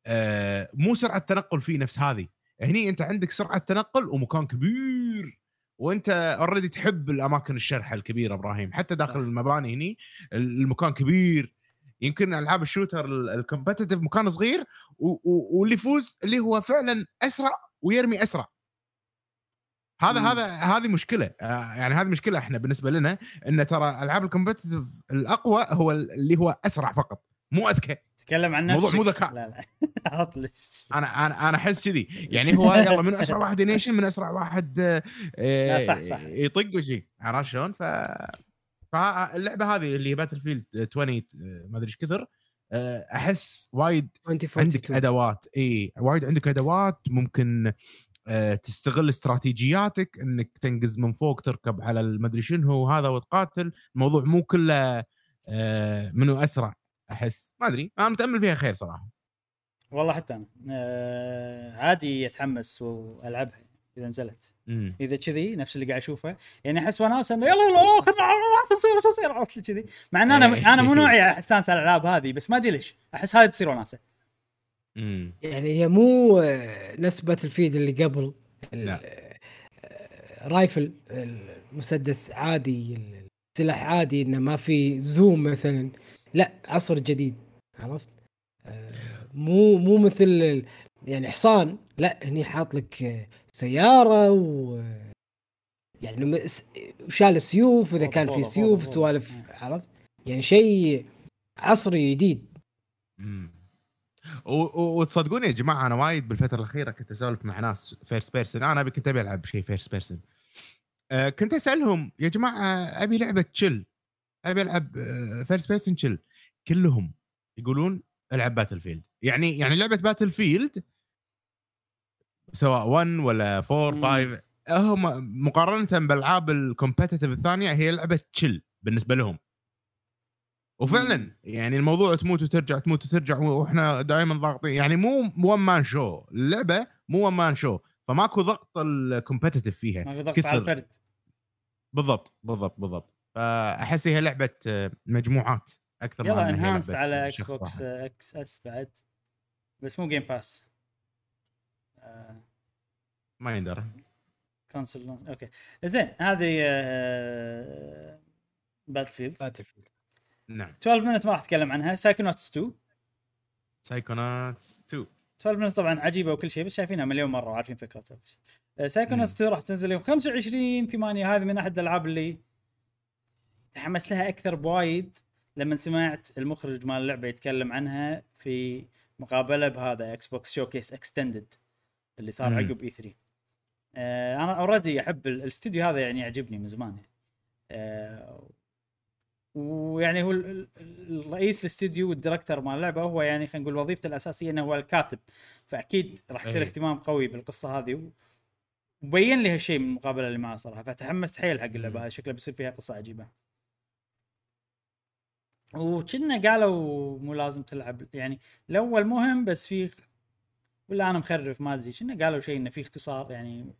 آه مو سرعة تنقل فيه نفس هذه. هني انت عندك سرعة تنقل ومكان كبير وانت already تحب الأماكن الشرحة الكبيرة إبراهيم حتى داخل المباني هني المكان كبير يمكن ألعاب ال shooter ال competitive مكان صغير واللي يفوز اللي هو فعلا أسرع ويرمي أسرع. هذا مم. هذا هذه مشكلة آه، يعني هذه مشكلة إحنا بالنسبة لنا إن ترى ألعاب ال competitive الأقوى هو اللي هو أسرع فقط. مو أذكى. تكلم عن موضوع نفسك. مو ذكاء. لا لا. حط لي أنا أنا أنا أحس كذي. يعني هو يلا من أسرع واحد ينيشن من أسرع واحد آه، لا، صح، صح. يطق وشي. عرفت شلون؟ ف فاللعبه هذه اللي هي Battlefield 20 آه، ما أدري إيش كثر آه، أحس وايد 2042. عندك أدوات. إي وايد عندك أدوات ممكن آه، تستغل استراتيجياتك إنك تنقز من فوق تركب على المدري شنو وهذا وتقاتل. الموضوع مو كله منو أسرع. أحس. ما أدري أنا متأمل فيها خير صراحة. والله حتى أنا. آه عادي اتحمس وألعبها إذا نزلت. امم إذا كذي نفس اللي قاعد أشوفه. يعني أحس وناسه انه يلا يلا خلنا نصير نصير عرفت كذي. مع إن أنا إيه. أنا مو نوعي استانس على الألعاب هذه بس ما أدري ليش. أحس هذه بتصير وناسة. امم يعني هي مو آه، نفس Battlefield اللي قبل لا. آه، rifle المسدس عادي السلاح عادي إنه ما في zoom مثلا. لا عصر جديد عرفت؟ آه، مو مو مثل يعني حصان لا هني حاط لك آه، سيارة و يعني وشال سيوف اذا كان في سيوف سوالف. عرفت؟ يعني شيء عصري جديد. امم وتصدقوني يا جماعة أنا وايد بالفترة الأخيرة كنت أسولف مع ناس first person أنا أبي كنت أبي ألعب شيء first person أه كنت أسألهم يا جماعة أبي لعبة chill أبي ألعب first person chill كلهم يقولون ألعب Battlefield يعني يعني لعبة Battlefield سواء 1 ولا 4 مم. 5 هم مقارنة بالألعاب ال competitive الثانية هي لعبة chill بالنسبة لهم. وفعلا. يعني الموضوع تموت وترجع تموت وترجع وإحنا دائما ضاغطين. يعني مو one man show اللعبة مو one man show فماكو ضغط ال competitive فيها. ما في ضغط على. الفرد. بالضبط بالضبط بالضبط. فأحس هي لعبة آه، مجموعات أكثر يلا انهانس لعبة على إكس بوكس. إكس اس بعد. بس مو جيم باس آه. ما يندرى. كونسول أوكي. زين هذه باتل فيلد باتل فيلد نعم. 12 مينت ما راح أتكلم عنها. سايكونوتس 2 سايكوناتس 2 12 مينت طبعا عجيبة وكل شيء بس شايفينها مليون مرة وعارفين فكرتها وكل شيء. سايكونوتس 2 راح تنزل يوم 25 8 هذه من أحد الألعاب اللي تحمست لها أكثر بوايد لما سمعت المخرج مال اللعبة يتكلم عنها في مقابلة بهذا Xbox showcase extended اللي صار. عقب E3 آه أنا already أحب ال- الاستوديو هذا يعني يعجبني من زمان يعني. آه ويعني هو ال- ال- الرئيس الاستوديو وال director مال اللعبة هو يعني خلينا نقول وظيفته الأساسية إنه هو الكاتب. فأكيد راح يصير. اهتمام قوي بالقصة هذه. وبين لي هالشيء من المقابلة اللي معاه صراحة. فتحمست حيل حق اللعبة. هذه شكلها بيصير فيها قصة عجيبة. وكنا قالوا مو لازم تلعب يعني الأول مهم بس في ولا أنا مخرف ما أدري كنا قالوا شيء إنه في اختصار يعني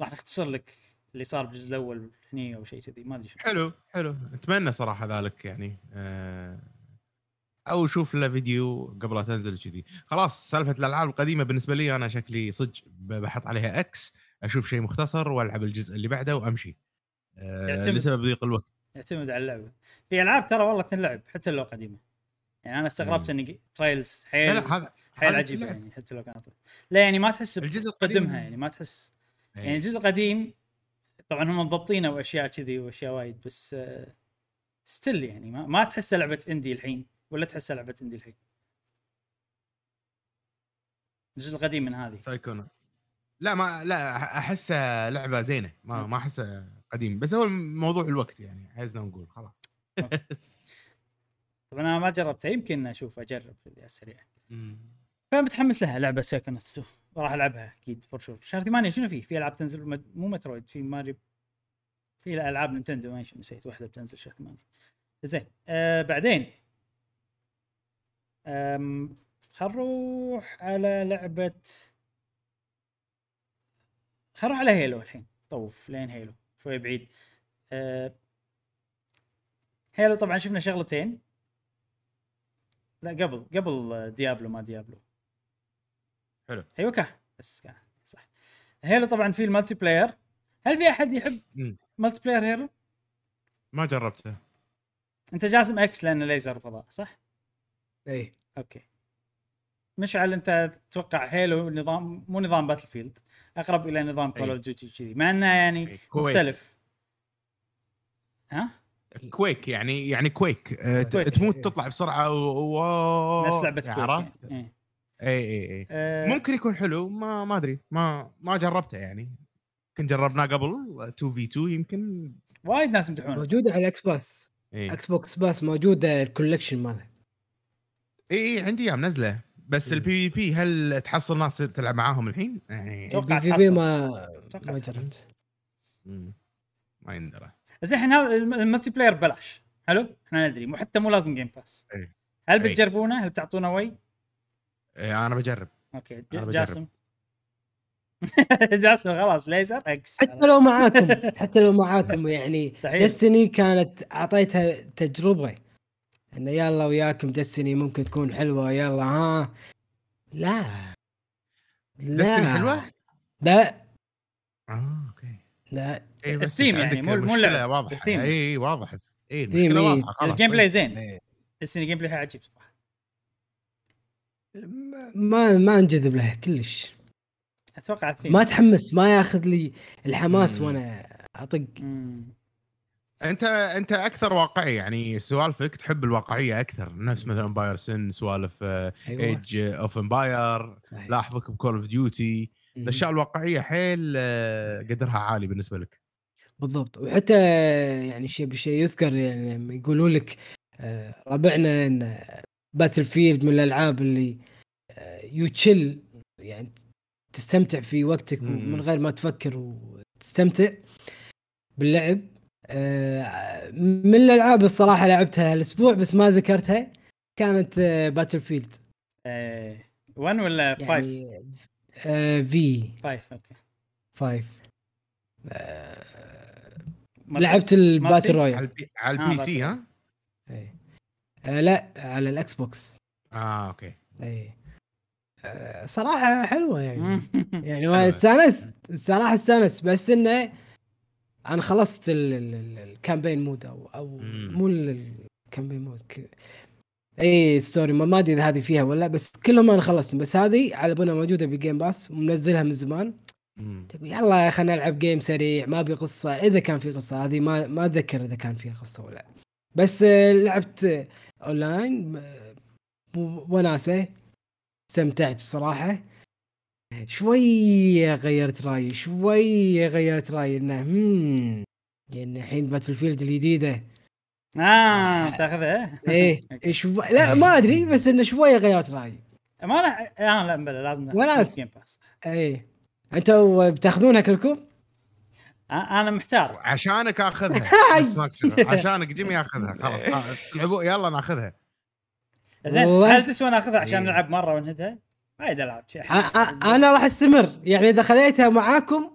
راح نختصر لك اللي صار بالجزء الأول هني أو شيء كذي ما أدري شو حلو حلو. أتمنى صراحة ذلك يعني آه، أو شوف له فيديو قبل لا تنزل كذي. خلاص سالفة الألعاب القديمة بالنسبة لي أنا شكلي صدق بحط عليها إكس أشوف شيء مختصر وألعب الجزء اللي بعده وأمشي. آه، يعتمد. لسبب ضيق الوقت. يعتمد على اللعبة. في ألعاب ترى والله تنلعب حتى لو قديمه يعني أنا استغربت. ان ترايلز حيل هذا حيل اللعب. يعني حتى لو كانت لا يعني ما تحس الجزء القديم يعني ما تحس. يعني إيه. الجزء القديم طبعا هم مضبطينه واشياء كذي وأشياء وايد بس ستيل يعني ما, ما تحسها لعبة اندي الحين ولا تحسها لعبة اندي الحين. الجزء القديم من هذه. Psychonauts لا ما لا احسه لعبة زينة. ما ما احسه قديم بس هو موضوع الوقت يعني عايزنا نقول خلاص. طبعا أنا ما جربتها يمكن أشوف أجرب في السريع. فمتحمس لها لعبة Psychonauts وراح ألعبها أكيد for sure شهر 8 شنو فيه؟ في ألعاب تنزل مد- مو Metroid في ماريو في ألعاب Nintendo ما نسيت واحدة بتنزل شهر 8 زين آه بعدين. آم خل نروح على لعبة. خل نروح على Halo الحين. طوف لين Halo شوي بعيد. آه Halo طبعا شفنا شغلتين. لا قبل قبل Diablo ما Diablo. حلو. أيوه كا بس كا صح. Halo طبعا في ال multiplayer هل في أحد يحب. multiplayer Halo؟ ما جربته. أنت جاسم X لأنه ليزر فضاء صح؟ اي أوكي. مشعل أنت تتوقع Halo نظام مو نظام Battlefield أقرب إلى نظام Call. of Duty كذي مع إنه يعني quick. مختلف. ها؟ كويك يعني يعني كويك آه، كويك. تموت تطلع بسرعة و... و... نفس لعبه Quake عرفت؟ يعني. اي اي اي آه، ممكن يكون حلو ما ما أدري ما ما جربته يعني. يمكن جربناه قبل 2 في 2 يمكن. وايد ناس يمدحونه. موجوده على ال X Pass اي Xbox Pass موجوده ال collection مالها اي إي، عندي إياه منزله. بس. ال PvP هل تحصل ناس تلعب معاهم الحين؟ يعني أتوقع ال PvP. ما ما. جربت. ما يندرى زين الحين هذا الم- ال multiplayer ببلاش حلو إحنا ندري مو حتى مو لازم Game Pass إيه. هل إيه. بتجربونه هل بتعطونه وي إيه، أنا بجرب أوكي أنا بجرب. جاسم جاسم خلاص ليزر X حتى لو معاكم حتى لو معاكم يعني. Destiny كانت أعطيتها تجربة إنه يلا وياكم Destiny ممكن تكون حلوة يلا ها؟ لا. لا. Destiny حلوة؟ لا. آه أوكي. لا. اي بس الثيم أنت يعني، مو- مو واضحة. الثيم. اي اي واضح اي المشكلة إي. واضحة خلاص. ال gameplay زين. إيه. ان ال gameplay عجيب صراحة. ما ما أنجذب لها كلش. أتوقع الثيم. ما تحمس ما ياخذ لي الحماس مم. وأنا أطق. مم. أنت أنت أكثر واقعي يعني سوالفك تحب الواقعية أكثر. نفس مثلا Empire سن سوالف Age of Empire. لاحظك ب Call of Duty. الأشياء الواقعية حيل آه، قدرها عالي بالنسبة لك. بالضبط. وحتى يعني شيء بشيء يذكر يعني لما يقولوا لك آه، ربعنا إن Battlefield من الألعاب اللي you chill يعني تستمتع في وقتك. من غير ما تفكر وتستمتع باللعب. آه، من الألعاب الصراحة لعبتها الأسبوع بس ما ذكرتها كانت Battlefield إيه 1 ولا 5 يعني آه، في 5 أوكي 5 آه، multi- لعبت ال battle royale ال B, على آه، ال P بس- C ها؟ إيه. آه، لا على ال Xbox آه أوكي اي آه، صراحة حلوة يعني. يعني. استانست الصراحه استانست بس إنه أنا خلصت ال- ال- ال- ال campaign mode أو أو. مو ال- ال campaign mode إي story ما أدري إذا هذه فيها ولا بس كلهم أنا خلصتهم بس هذه على بالها موجودة بال Game Pass ومنزلها من زمان. طيب يلا خلينا نلعب game سريع ما أبي قصة إذا كان في قصة هذه ما ما أتذكر إذا كان فيها قصة ولا لأ. بس آه، لعبت اونلاين وناسة استمتعت الصراحه شوي غيرت رأيي شوي غيرت رأيي إنه هم يعني الحين Battlefield الجديدة آه تاخذها إيه أوكي. شو لا ما أدري بس إنه شوي غيرت رأيي ما راح آه لا بلا لازم وناس. Game Pass إيه أنتوا بتأخذونها كلكم؟ آه أنا محتار عشانك آخذها. عشانك جيمي ياخذها خلاص آه، يلا ناخذها زين. هل تسوى ناخذها عشان إيه. نلعب مرة ونهدها؟ وايد العاب شيء أنا راح استمر. يعني إذا خذيتها معاكم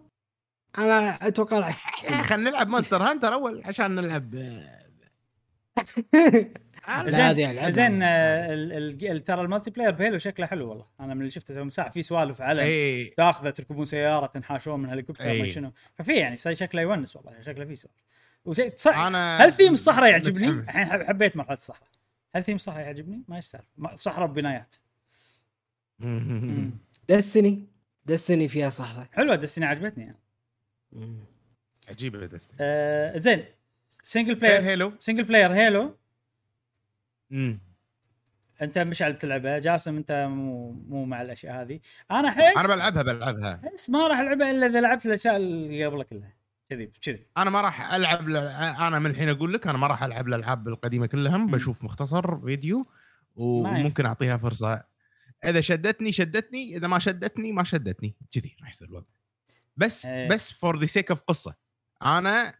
أنا أتوقع راح إيه، خلينا نلعب Monster Hunter أول عشان نلعب آه، لا، زين. زين يعني. آه، ال- ال- ترى ال multiplayer ب Halo شكله حلو والله. أنا من اللي شفته من ساعه في سوالف على اي تاخذه تركبون سيارة تنحاشون من هليكوبتر ما أي. شنو. ففي يعني شكله يونس والله شكله في سوالف. وشيء صح أنا هل ثيم الصحراء يعجبني؟ الحين حب- حبيت مرحلة الصحراء. هل ثيم الصحراء يعجبني؟ ما ما- صحراء ببنايات Destiny Destiny فيها صحراء حلوة Destiny عجبتني يعني. عجيبة Destiny آه زين. single player Halo single player Halo مم. أنت مشعل بتلعبها. جاسم أنت مو مو مع الأشياء هذه. أنا احس أنا بلعبها بلعبها. أحس ما راح ألعبها إلا إذا لعبت الأشياء اللي قبلها كلها. كذي كذي. أنا ما راح ألعب ل... أنا من الحين أقول لك أنا ما راح ألعب الألعاب القديمة كلها. بشوف مختصر فيديو. وممكن أعطيها فرصة إذا شدتني شدتني إذا ما شدتني ما شدتني. كذي راح يصير الوضع. بس إيه. بس for the sake of قصة. أنا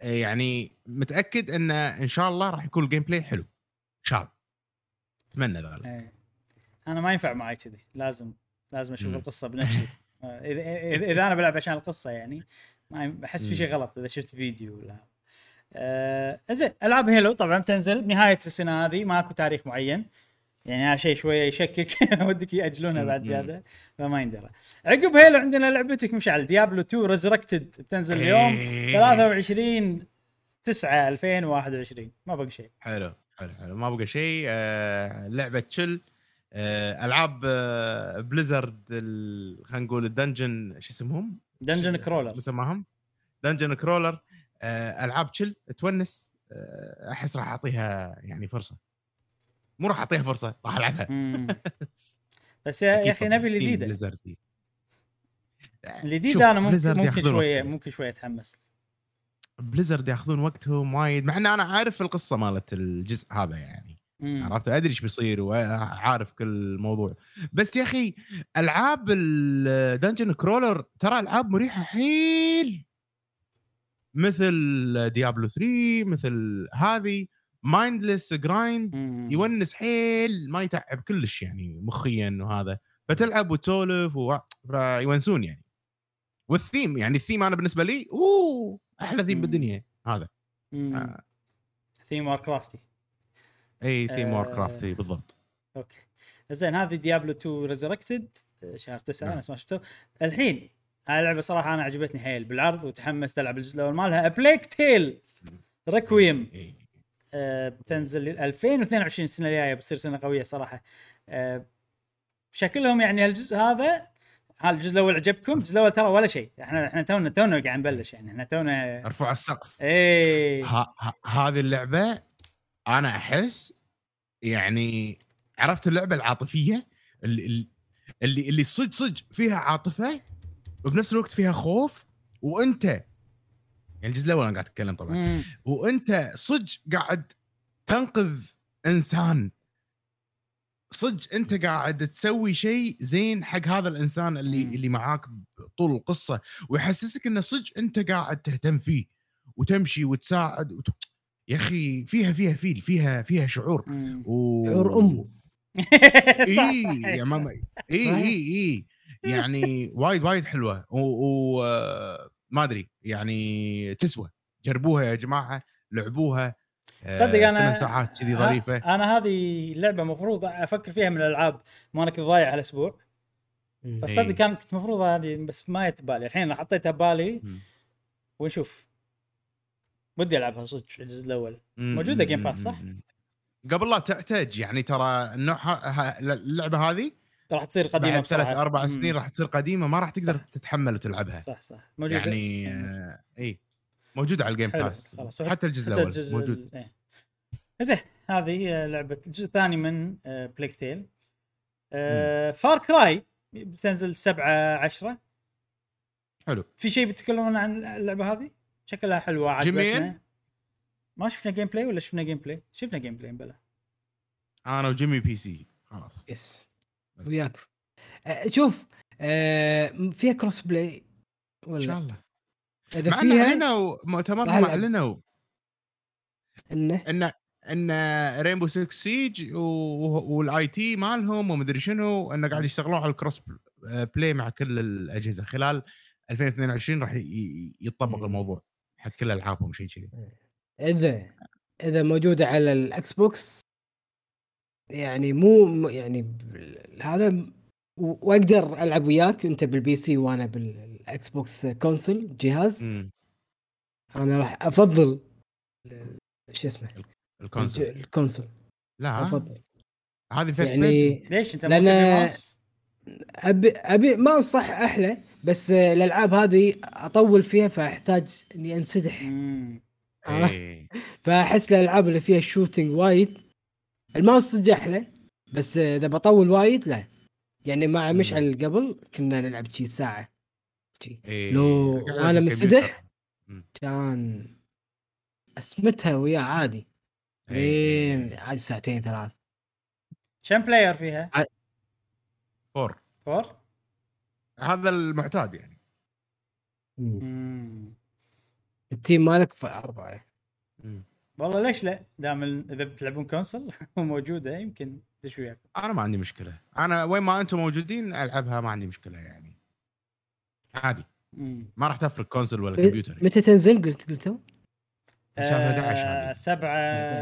يعني متأكد إن إن شاء الله راح يكون ال gameplay حلو. إن شاء الله. أتمنى ذلك. إيه. أنا ما ينفع معي كذي. لازم لازم أشوف. القصة بنفسي. إذا إذا إذا أنا بلعب عشان القصة يعني ما احس في. شيء غلط إذا شفت فيديو ولا. آه زين ألعاب Halo طبعا بتنزل بنهايه السنة هذه ماكو تاريخ معين. يعني هذا شيء شوية يشكك. ودك يأجلونها بعد. زيادة فما يندرى. عقب Halo عندنا لعبتك مشعل Diablo 2 Resurrected بتنزل اليوم إيه. 23 9 2021 ما بقى شيء. حلو حلو حلو. ما بقى شيء. آه لعبة chill آه ألعاب آه Blizzard ال- خلينا نقول ال dungeon شو اسمهم؟ dungeon شو- crawler مسماهم dungeon crawler آه ألعاب chill تونس. آه أحس راح أعطيها يعني فرصة. مو راح أعطيها فرصة راح ألعبها. بس يا, يا أخي نبي الجديده الجديده أنا ممكن ممكن شوية. ممكن شوية أتحمس. Blizzard ياخذون وقتهم وايد مع إن أنا عارف القصة مالت الجزء هذا يعني. عرفت؟ أدري إيش بيصير وعارف كل الموضوع. بس يا أخي ألعاب ال dungeon crawler ترى ألعاب مريحة حيل. مثل Diablo 3 مثل هذه. Mindless grind. يونس حيل ما يتعب كلش يعني مخيا وهذا فتلعب وتسولف و... فيونسون يعني والثيم يعني الثيم أنا بالنسبة لي أوه أحلى ثيم. بالدنيا هذا. آه. theme Warcraft ي إي ثيم آه. Warcraft ي بالضبط أوكي زين هذه Diablo 2 Resurrected شهر 9 نعم. أنا ما شفته الحين هاي اللعبة صراحة أنا عجبتني حيل بالعرض وتحمست ألعب الجزء الأول مالها Plague Tale. آه، بتنزل 2022 السنة الجاية بتصير سنة قوية صراحة. آه، شكلهم يعني الجزء هذا هذا الجزء الأول عجبكم؟ الجزء الأول ترى ولا شيء. إحنا إحنا تونا تونا قاعد نبلش يعني. إحنا تونا ارفع السقف. إيه. هذه اللعبة أنا أحس يعني عرفت اللعبة العاطفية؟ اللي اللي اللي صج صج فيها عاطفة وبنفس الوقت فيها خوف وأنت يعني الجزء الأول أنا قاعد أتكلم طبعا مم. وأنت صج قاعد تنقذ إنسان صج أنت قاعد تسوي شيء زين حق هذا الإنسان اللي مم. اللي معاك طول القصة ويحسسك انه صج أنت قاعد تهتم فيه وتمشي وتساعد وت... يا أخي فيها فيها فيل فيها فيها شعور مم. و... شعور. صح، اي. يا ماما اي اي اي يعني وايد وايد حلوة و, و... ما أدري يعني تسوى جربوها يا جماعة لعبوها آه، صدق أنا ثمان ساعات كذي ظريفة أنا هذه لعبة مفروض أفكر فيها من الألعاب ما أنا كنت ضايع هالاسبوع. بس إي. صدق كانت مفروض هذه بس ما جت بالي الحين حطيتها ببالي. ونشوف ودي ألعبها صدق الجزء الأول. موجودة Game Pass، صح؟ قبل لا تحتاج يعني ترى النوع اللعبة هذه راح تصير قديمة بعد ثلاث. أربع. سنين راح تصير قديمة ما راح تقدر صح. تتحمل وتلعبها صح صح موجودة يعني آه، اي موجودة على ال Game Pass. حتى الجزء الأول الجزء موجود إيه. زين هذه لعبة الجزء الثاني من Plague Tale Far Cry بتنزل 7 10 حلو في شيء بتتكلمون عن اللعبة هذه؟ شكلها حلوة؟ عجبتنا ما شفنا gameplay ولا شفنا gameplay؟ شفنا gameplay بلا أنا وجيمي PC خلاص Yes. وياك. آه، شوف آه، فيها cross play إن شاء ولا الله. إذا مع إنه فيها اعلنوا مؤتمرهم. اعلنوا إنه؟ ان ان Rainbow 6 Siege وال IT مالهم ومدري شنو إنه قاعد يشتغلون على ال cross play مع كل الأجهزة. خلال 2022 راح ي- ي- يتطبق مم. الموضوع حق كل ألعابهم شيء كذي. إذا إذا موجودة على ال Xbox يعني مو يعني هذا واقدر ألعب وياك أنت بال PC وأنا بال Xbox console جهاز. مم. أنا راح أفضل شو اسمه؟ ال console الج- ال console لا. أفضل. هذه first يعني ليش أنت لأن-؟ ابي أبي ما صح أحلى بس الألعاب هذه أطول فيها فأحتاج إني أنسدح. فأحس الألعاب اللي فيها shooting وايد الماوس صدق أحلى بس إذا بطول وايد لا يعني مع. مشعل قبل كنا نلعب شي ساعة شي إيه. لو الكمبيوتر. منسدح. كان أسمتها وياه عادي إيه. لين عادي ساعتين ثلاث كم player فيها؟ فور فور؟ هذا المعتاد يعني مم. ال team مالك في أربعة. والله ليش لا؟ دام إذا بتلعبون console وموجوده يمكن تدش وياكم أنا ما عندي مشكلة أنا وين ما أنتم موجودين ألعبها ما عندي مشكلة يعني عادي. ما راح تفرق console ولا كمبيوتر. متى تنزل قلت قلتوا؟ شهر 11 آه، هذه سبعة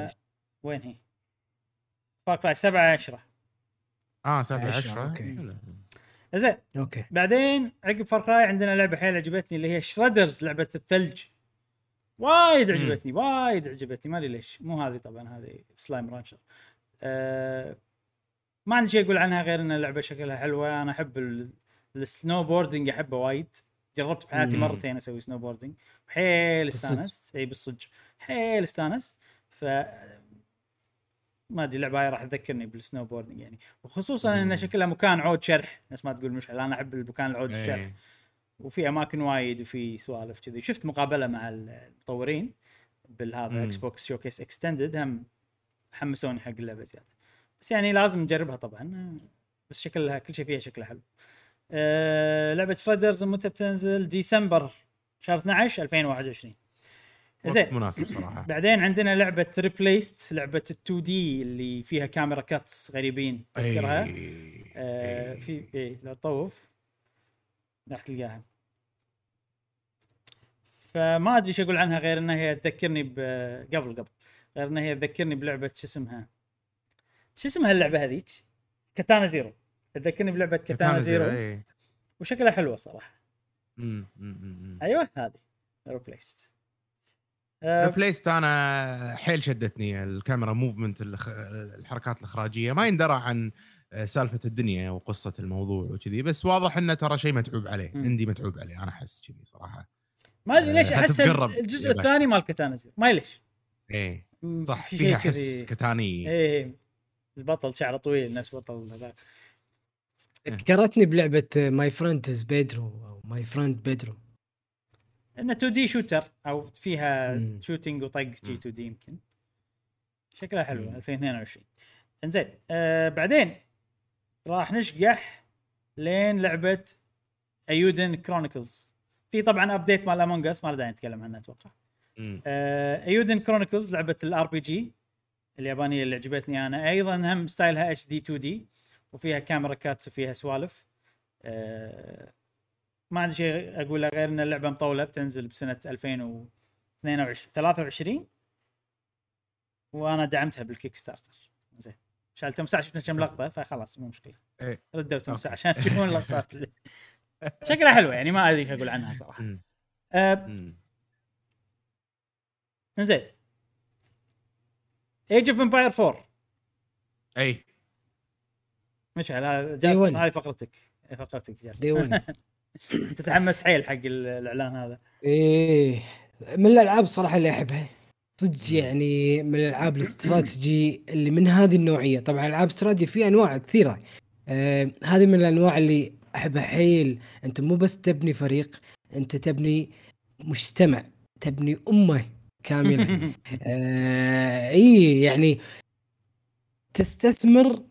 11. وين هي؟ Far Cry 7 10 آه 7 عشرة، 10 okay. زين okay بعدين عقب Far Cry عندنا لعبة حيل عجبتني اللي هي Shredders لعبة الثلج وايد عجبتني وايد عجبتني. ما أدري ليش. مو هذه طبعا هذه Slime Rancher أه ما عندي شيء أقول عنها غير إن اللعبة شكلها حلوة. أنا أحب ال- ال snowboarding أحبه وايد. جربت بحياتي مم. مرتين أسوي snowboarding حيل. استانست. إي بالصدق. حيل استانست. ف ما أدري اللعبه هاي راح تذكرني بال snowboarding يعني. وخصوصا إن. شكلها مكان عود شرح. نفس ما تقول مشعل أنا أحب المكان العود الشرح. وفي أماكن وايد وفي سوالف كذي. شفت مقابلة مع المطورين بالهذا. Xbox Showcase Extended هم حمسوني حق اللعبة زيادة. بس يعني لازم نجربها طبعا بس شكلها كل شيء فيها شكلها حلو. أه لعبة Shredders متى بتنزل؟ ديسمبر شهر 12 2021 وقت زين. مناسب صراحة. بعدين عندنا لعبة Replaced لعبة ال 2D اللي فيها camera cuts غريبين تذكرها؟ إيه. آه إيه. في إيه لو تطوف راح تلقاها. فما أدري إيش أقول عنها غير إنها هي تذكرني قبل قبل. غير إنها هي تذكرني بلعبة شو اسمها؟ شو اسمها اللعبة هذيك؟ Katana Zero. تذكرني بلعبة Katana Zero إيه. وشكلها حلوة صراحة. مم، مم،. أيوه هذه. ريبليست آه ريبليست أنا حيل شدتني ال camera movement الحركات الإخراجية. ما يندرى عن آه، سالفة الدنيا وقصة الموضوع وكذي. بس واضح إنه ترى شيء متعوب عليه مم. عندي متعوب عليه. أنا أحس كذي صراحة. ما أدري ليش آه، أحس الجزء. الثاني مال Katana Zero ما ليش. إيه صح في فيها شيء حس كذي. كتاني إيه البطل شعره طويل نفس بطل هذاك ذكرتني بلعبة My Friend is Pedro أو My Friend Pedro إنه 2D shooter أو فيها. shooting وطق جي 2D يمكن. شكلها حلو مم. 2022 إنزين آه بعدين راح نشقح لين لعبة Eiyuden Chronicles في طبعا update مال Among Us ما له داعي نتكلم عنها أتوقع. آه Eiyuden Chronicles لعبة ال RPG اليابانية اللي عجبتني أنا. أيضا هم ستايلها HD 2D وفيها camera cuts وفيها سوالف. آه ما عندي شيء أقوله غير إن اللعبة مطولة بتنزل بسنة 2022 23 وأنا دعمتها بال Kickstarter. زين. شال تمساح شفنا كم لقطة فخلاص مو مشكلة. إيه. ردوا تمساح. عشان تشوفون اللقطات. شكلها حلوة يعني ما أدري إيش أقول عنها صراحة. مم. زين Age of Empires 4 اي مشعل هذا Day جاسم. هذه فقرتك. هذه فقرتك جاسم. Day 1 أنت تتحمس حيل حق ال- الإعلان هذا. إيه. من الألعاب الصراحه اللي أحبها. صدق يعني من الألعاب الاستراتيجي اللي من هذه النوعية. طبعا العاب استراتيجي في أنواع كثيرة. آه هذه من الأنواع اللي احبها حيل أنت مو بس تبني فريق أنت تبني مجتمع تبني أمة كاملة. آه إي يعني تستثمر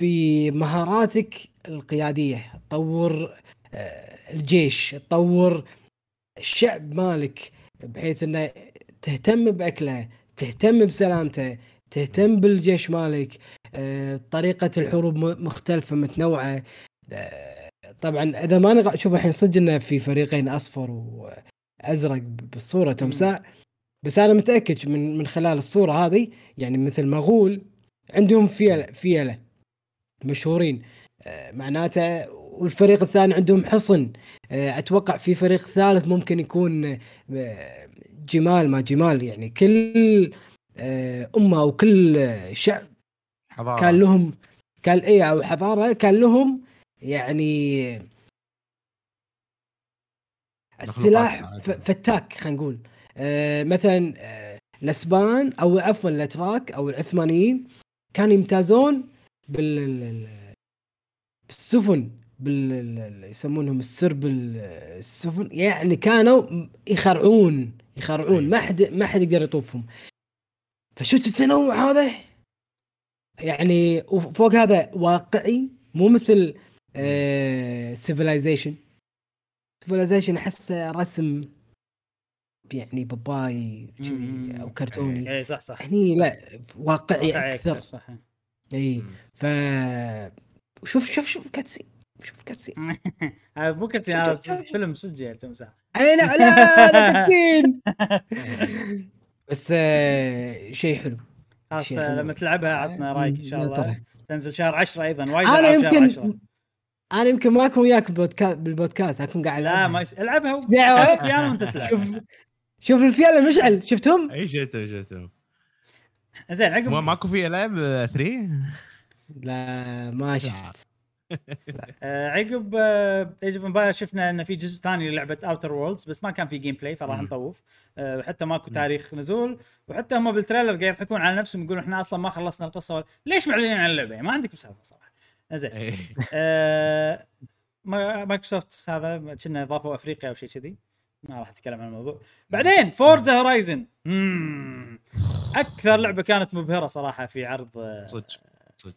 بمهاراتك القيادية. تطور آه الجيش تطور الشعب مالك بحيث إنه تهتم بأكله تهتم بسلامته تهتم بالجيش مالك آه، طريقة الحروب م- مختلفة متنوعة. آه، طبعا إذا ما نغ... شوف الحين صدق إنه في فريقين أصفر وأزرق بالصورة تمساح بس أنا متأكد من من خلال الصورة هذه يعني مثل مغول عندهم فيله فيلة مشهورين. آه، معناته والفريق الثاني عندهم حصن. أتوقع في فريق ثالث ممكن يكون جمال ما جمال يعني كل أمة أو كل شعب حضارة. كان لهم كان اي أو حضارة كان لهم يعني السلاح فتاك خلينا نقول. آه مثلا آه الأسبان أو عفوا الأتراك أو العثمانيين كانوا يمتازون بال بالسفن بال يسمونهم السرب السفن يعني كانوا يخرعون. يخرعون. ما حد ما حد يقدر يطوفهم. فشفت التنوع هذا؟ يعني وفوق هذا واقعي مو مثل Civilization Civilization أحسه رسم يعني باباي أو كرتوني. اي صح صح. هني لا واقعي, واقعي أكثر. صح. اي ف شوف شوف شوف cutscene شوف cutscene. هذا مو cutscene هذا فيلم صدق يا تمسح أي لا لا cutscene. بس آه، شيء حلو. خلاص لما تلعبها عطنا رأيك إن شاء الله. تنزل شهر 10 أيضا وايد أنا يمكن أنا يمكن ما اكون وياك بالبودكاست أكون قاعد لا ما يس... العبها day one. وأنت تلعب. شوف شوف الفيالة مشعل شفتهم؟ أي شفتهم شفتهم زين عقب. ماكو في العاب 3 لا ما شفت. آه، عقب Age of Empires شفنا انه في جزء ثاني للعبة Outer Worlds بس ما كان في gameplay فراح نطوف. آه، حتى ماكو تاريخ نزول. وحتى هم بال trailer قاعد يضحكون على نفسهم يقولون إحنا أصلا ما خلصنا القصة ليش معلنين عن اللعبة؟ ما عندكم سالفه صراحة. زين. إيه. آه مايكروسوفت هذا كنا اضافوا أفريقيا أو شيء كذي. ما راح أتكلم عن الموضوع. بعدين Forza Horizon أكثر لعبة كانت مبهرة صراحة في عرض صدق. صدق.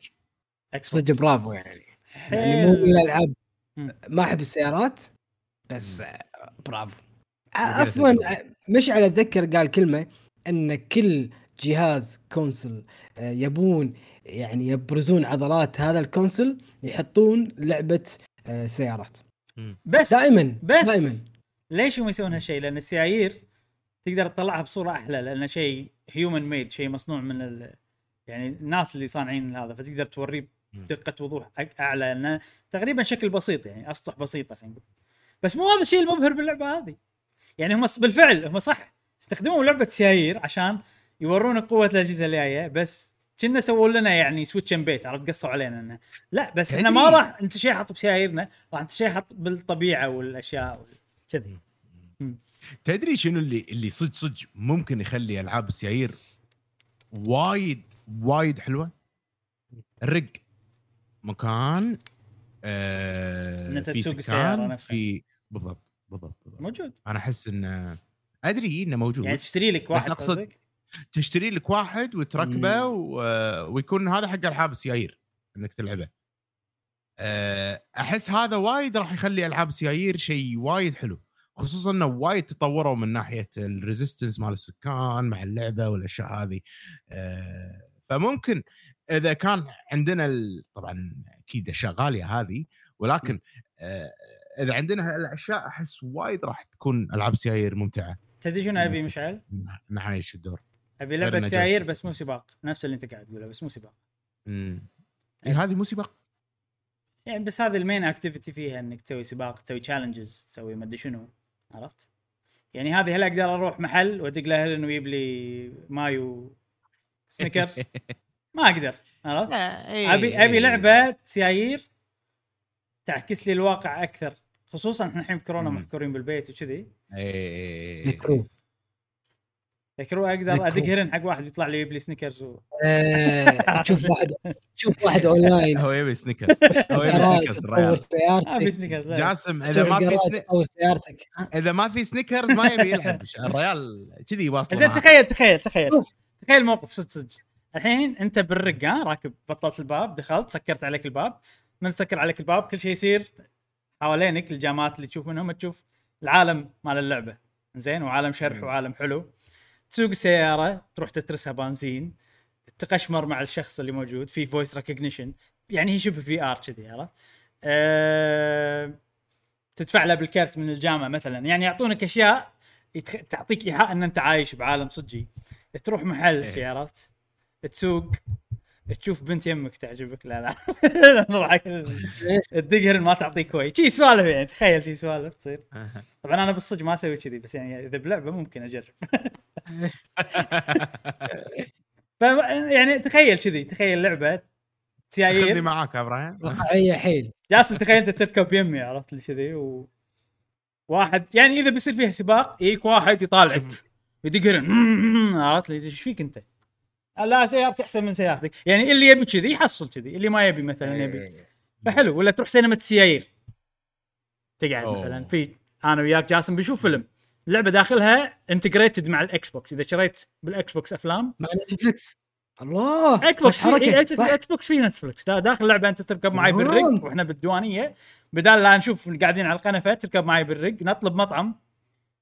صدق برافو يعني. يعني مو من الألعاب ما أحب السيارات بس برافو. أصلا مش على اتذكر قال كلمة إن كل جهاز console آه، يبون يعني يبرزون عضلات هذا ال console يحطون لعبة آه، سيارات. بس دائما بس دائما. ليش هم يسوون هالشيء؟ لأن السيايير تقدر تطلعها بصورة أحلى لأن شيء human made شيء مصنوع من ال... يعني الناس اللي صانعين هذا فتقدر توريه بدقه وضوح أعلى لأن تقريبا شكل بسيط يعني أسطح بسيطة خلينا نقول. بس مو هذا الشيء المبهر باللعبة هذه. يعني هم بالفعل هم صح استخدموا لعبة سيايير عشان يورونا قوة الأجهزة الجايه بس كنا سووا لنا يعني switch and bait عرفت؟ قصوا علينا إنه. لا بس إحنا ما راح أنت شيء حط بسياييرنا راح أنت شيء حط بالطبيعة والأشياء كذي. تدري شنو اللي اللي صدق صدق ممكن يخلي ألعاب السيايير وايد وايد حلوة؟ الرق. مكان آه في سكان في بالضبط بالضبط. موجود. أنا أحس إنه أدري إنه موجود. يعني تشتري لك واحد بس اقصد تشتري لك واحد وتركبه و... ويكون هذا حق ألعاب السيايير إنك تلعبه. آه، أحس هذا وايد راح يخلي ألعاب السيايير شيء وايد حلو. خصوصا إنه وايد تطوروا من ناحية ال resistance مال السكان مع اللعبة والأشياء هذه. آه، فممكن إذا كان عندنا ال... طبعا أكيد أشياء غالية هذه ولكن آه، إذا عندنا الاشياء أحس وايد راح تكون ألعاب سيايير ممتعة. تدري شنو أبي مشعل؟ نعايش الدور. أبي لعبة سيايير بس مو سباق. نفس اللي أنت قاعد تقوله بس مو سباق. امم إيه. هذه مو سباق؟ يعني بس هذه ال main activity فيها إنك تسوي سباق تسوي challenges تسوي ما أدري شنو. عرفت؟ يعني هذه هل أقدر أروح محل وأدق له هرن ويجيب لي ماي و Snickers؟ ما أقدر عرفت؟ إيه، أبي أبي إيه. لعبة سيايير تعكس لي الواقع أكثر خصوصا إحنا الحين بكورونا محكورين بالبيت وكذي. إيه ذكروا أقدر أدق هرن حق واحد يطلع لي يجيب لي Snickers و... آه، تشوف واحد تشوف واحد أونلاين. هو يبي Snickers هو يبي Snickers Snickers جاسم إذا ما في سيارتك. إذا ما في Snickers ما يبي يلعب الريال كذي واصل زين تخيل تخيل تخيل. تخيل موقف صدق صدق. الحين انت بال rig ها راكب بطلت الباب دخلت سكرت عليك الباب. من سكر عليك الباب كل شيء يصير حوالينك الجامات اللي تشوف منهم تشوف العالم مال اللعبة. زين؟ وعالم شرح وعالم حلو. تسوق سياره تروح تترسها بنزين. تقشمر مع الشخص اللي موجود في voice recognition يعني هي شبه VR كذي عرفت؟ آه، تدفع له بالكرت من الجامة مثلا. يعني يعطونك أشياء يتخ... تعطيك إيحاء إن أنت عايش بعالم صجي. تروح محل إيه. تسوق تشوف بنت يمك تعجبك. لا لا. نضحك. تدقهر ما تعطيك وي شي سوالف يعني تخيل شي سوالف تصير. طبعا أنا بالصدق ما أسوي كذي بس يعني إذا بلعبة ممكن أجرب. ف يعني تخيل كذي تخيل لعبة خذني سيايير معاك يا إبراهيم. واقعيه حيل. جاسم تخيل أنت تركب يمي عرفت لي كذي؟ و واحد يعني إذا بيصير فيها سباق يجيك واحد يطالعك. يدقرن عرفت لي إيش فيك أنت؟ لا سيارتي أحسن من سيارتك. يعني اللي يبي كذي يحصل كذي اللي ما يبي مثلا يبي. إيه. فحلو ولا تروح سينما السيايير تقعد أوه. مثلا. في أنا وياك جاسم بنشوف فيلم. اللعبة داخلها integrated مع ال Xbox إذا شريت بال Xbox أفلام. مع Netflix الله Xbox Xbox في Netflix دا- داخل اللعبه أنت تركب معي. بال rig وإحنا بالديوانية. بدال لا نشوف قاعدين على القنفة تركب معي بال rig نطلب مطعم.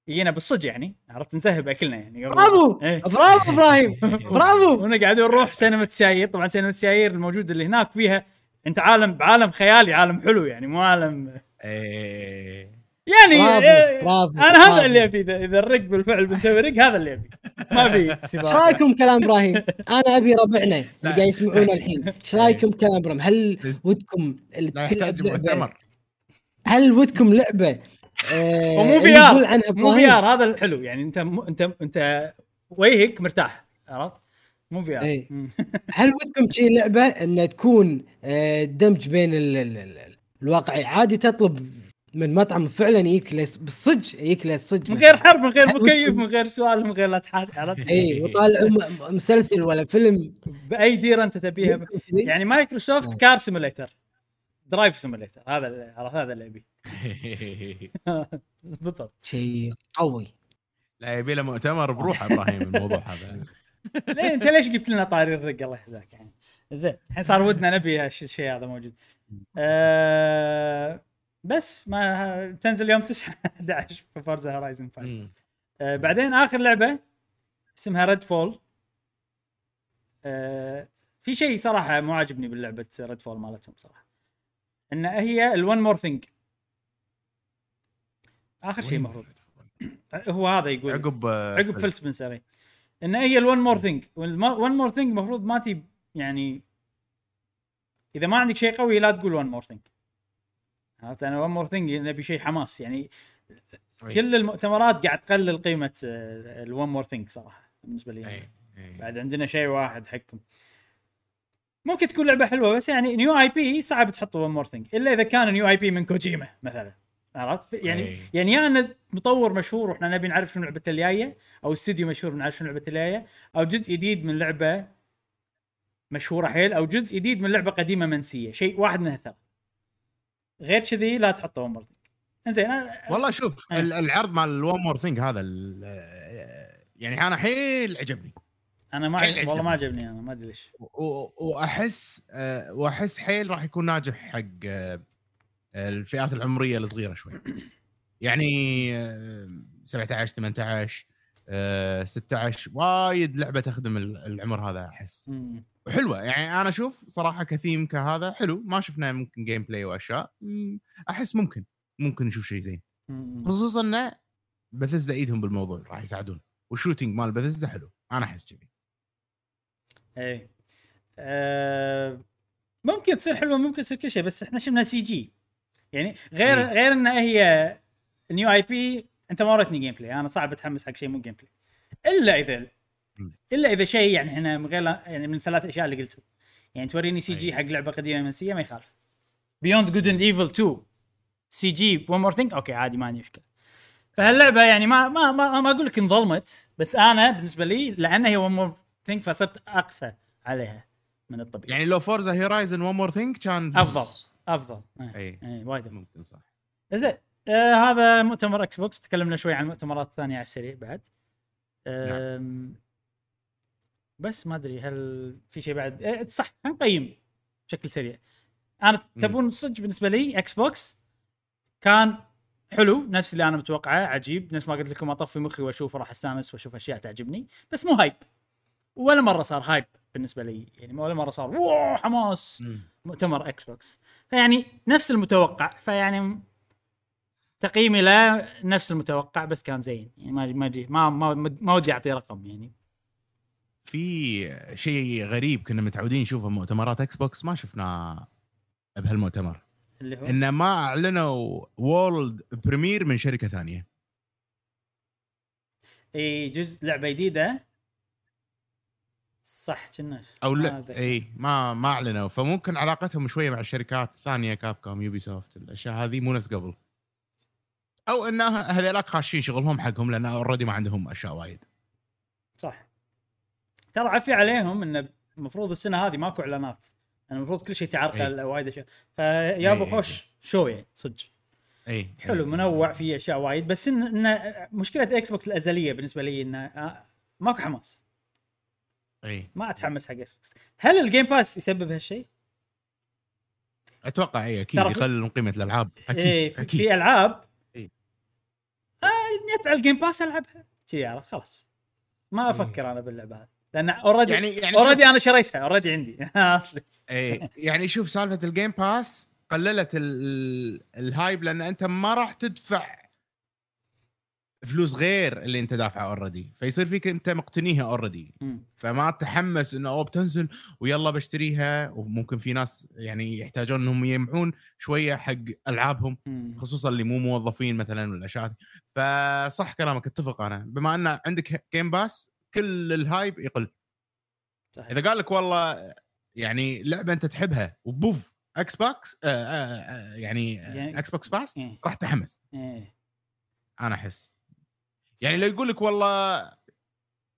يجينا بالصج يعني. عرفت؟ نسهب أكلنا يعني قبل. برافو! إيه. برافو إبراهيم! برافو! ونقعد نروح سينما السيايير. طبعا سينما السيايير الموجوده اللي هناك فيها أنت عالم بعالم خيالي عالم حلو يعني مو عالم إيه. يعني برافو، إيه، برافو، أنا هذا. اللي أبي إذا الرق بالفعل بنسوي رق هذا اللي أبي. ما في إيش رأيكم كلام إبراهيم؟ أنا أبي ربعنا اللي. قاعد يسمعونا الحين، إيش رأيكم كلام إبراهيم؟ هل ودكم لا يحتاج مؤتمر. هل ودكم لعبة آه، ومو VR مو VR؟ هذا الحلو يعني أنت م... انت أنت وجهك مرتاح عرفت؟ مو VR إيه. هل ودكم شي لعبة انها تكون آه، دمج بين ال- ال- ال- الواقعي عادي تطلب من مطعم فعلا يجيك لس- يجيك للصج من غير حرب من غير مكيف من غير سؤال من غير لا تحات عرفت؟ اي وطالعوا م- مسلسل ولا فيلم بأي ديرة أنت تبيها؟ يعني مايكروسوفت آه. car simulator drive simulator هذا هذا اللي ابي بالضبط. شيء قوي. لا يبي له مؤتمر بروحه إبراهيم الموضوع هذا. ليه؟ انت ليش جبت لنا طاري الرق؟ الله يحفظك يعني. زين الحين صار ودنا نبي الشيء هذا موجود. أه بس ما تنزل يوم 9 11 في Forza Horizon 5 مم. أه بعدين آخر لعبة اسمها Redfall أه في شيء صراحة مو عاجبني باللعبة Redfall مالتهم صراحة. إن هي ال one more thing آخر شيء المفروض هو هذا يقول. عقب عقب Phil Spencer. إن هي ال one more thing وال one more thing المفروض ما تي يعني إذا ما عندك شيء قوي لا تقول one more thing عرفت؟ أنا one more thing نبي شيء حماس. يعني. كل المؤتمرات قاعد تقلل قيمة ال one more thing صراحة بالنسبة لي. أي. أي. بعد عندنا شيء واحد حقكم. ممكن تكون لعبة حلوة بس يعني new IP صعب تحط one more thing إلا إذا كان new IP من كوجيما مثلا. عرفت؟ يعني أي. يعني يا ان مطور مشهور وإحنا نبي نعرف شنو لعبته الجاية أو استوديو مشهور بنعرف شنو لعبته الجاية أو جزء جديد من لعبة مشهورة حيل أو جزء جديد من لعبة قديمة منسية شيء واحد من الثلاث غير كذي لا تحطه one more thing إنزين والله شوف. ال- العرض مال one more thing هذا يعني أنا حيل عجبني. أنا ما عجب- والله ما عجبني. أنا ما أدري ليش. وأحس آه، وأحس حيل راح يكون ناجح حق آه، الفئات العمرية الصغيرة شوي. يعني آه، 17 18 آه، 16 وايد لعبة تخدم ال- العمر هذا أحس. وحلوة. يعني أنا أشوف صراحة كثيم كهذا حلو. ما شفنا ممكن gameplay وأشياء. أحس ممكن ممكن نشوف شيء زين. خصوصا إن بثزدا إيدهم بالموضوع راح يساعدون. وال shooting مال بثزدا حلو. أنا أحس كذي. إيه آه ممكن تصير حلوة ممكن تصير كل شيء بس إحنا شفنا CG. يعني غير إيه. غير إن هي new IP أنت ما وريتني gameplay أنا صعب أتحمس حق شيء مو gameplay إلا إذا. إلا إذا شيء يعني إحنا من غير يعني من الثلاث أشياء اللي قلتهم. يعني توريني CG أي. حق لعبة قديمة منسيه ما يخالف. Beyond Good and Evil 2 CG one more thing okay عادي ما عندي مشكلة. فهاللعبة يعني ما ما ما, ما أقول لك انظلمت بس أنا بالنسبة لي لأن هي one more thing فصرت أقسى عليها من الطبيعي. يعني لو Forza Horizon one more thing كان أفضل أفضل. اي أي. اي وايد. ممكن صح. زين آه هذا مؤتمر Xbox تكلمنا شوي عن المؤتمرات الثانية على السريع بعد. آم بس ما أدري هل في شيء بعد. إيه صح خلينا نقيم بشكل سريع. أنا. تبون صدق بالنسبة لي Xbox كان حلو نفس اللي أنا متوقعه عجيب. نفس ما قلت لكم أطفي مخي واشوف راح أستانس وأشوف أشياء تعجبني. بس مو hype ولا مرة صار hype بالنسبة لي. يعني ولا مرة صار wow حماس. مؤتمر Xbox فيعني نفس المتوقع. فيعني تقييمي له نفس المتوقع بس كان زين. يعني ما ما ما ما, ما ودي أعطيه رقم يعني. في شيء غريب كنا متعودين نشوفه بمؤتمرات Xbox ما شفناه بهالمؤتمر. اللي هو؟ إنه ما أعلنوا world premiere من شركة ثانية. اي جزء لعبة جديدة. صح كنا أو لا. إي ما ما أعلنوا. فممكن علاقتهم شوية مع الشركات الثانية Capcom Ubisoft الأشياء هذه مو نفس قبل. أو إن هذيلاك خاشين شغلهم حقهم لأن already ما عندهم أشياء وايد. صح. ترى عفي عليهم انه المفروض السنة هذه ماكو إعلانات. يعني المفروض كل شيء تعرقل وايد أشياء. فيابوا إي. خوش شو يعني صدق. إي حلو. منوع فيه أشياء وايد. بس إن, إن مشكلة Xbox الأزلية بالنسبة لي انه آه، ماكو حماس. اي ما أتحمس حق Xbox هل ال Game Pass يسبب هالشيء؟ أتوقع اي أكيد يقلل من قيمة الألعاب. أكيد إيه في, أكيد. في ألعاب إيه. آه نت على ال Game Pass ألعبها. شي عرفت خلاص. ما أفكر أنا باللعبة هذه. لأن already يعني يعني already شوف- أنا شريتها already عندي. إيه يعني شوف سالفة ال Game Pass قللت ال- ال hype لأن أنت ما راح تدفع فلوس غير اللي انت دافعه already فيصير فيك انت مقتنيها already. فما تحمس انه اوه بتنزل ويلا بشتريها وممكن في ناس يعني يحتاجون انهم يجمعون شوية حق ألعابهم مم. خصوصا اللي مو موظفين مثلا والاشياء. فصح كلامك اتفق أنا بما أن عندك Game Pass كل ال hype يقل صحيح. إذا قال لك والله يعني لعبة أنت تحبها وبوف Xbox آه آه آه يعني يعني- Xbox Pass. راح تحمس إيه. أنا أحس يعني لو يقول لك والله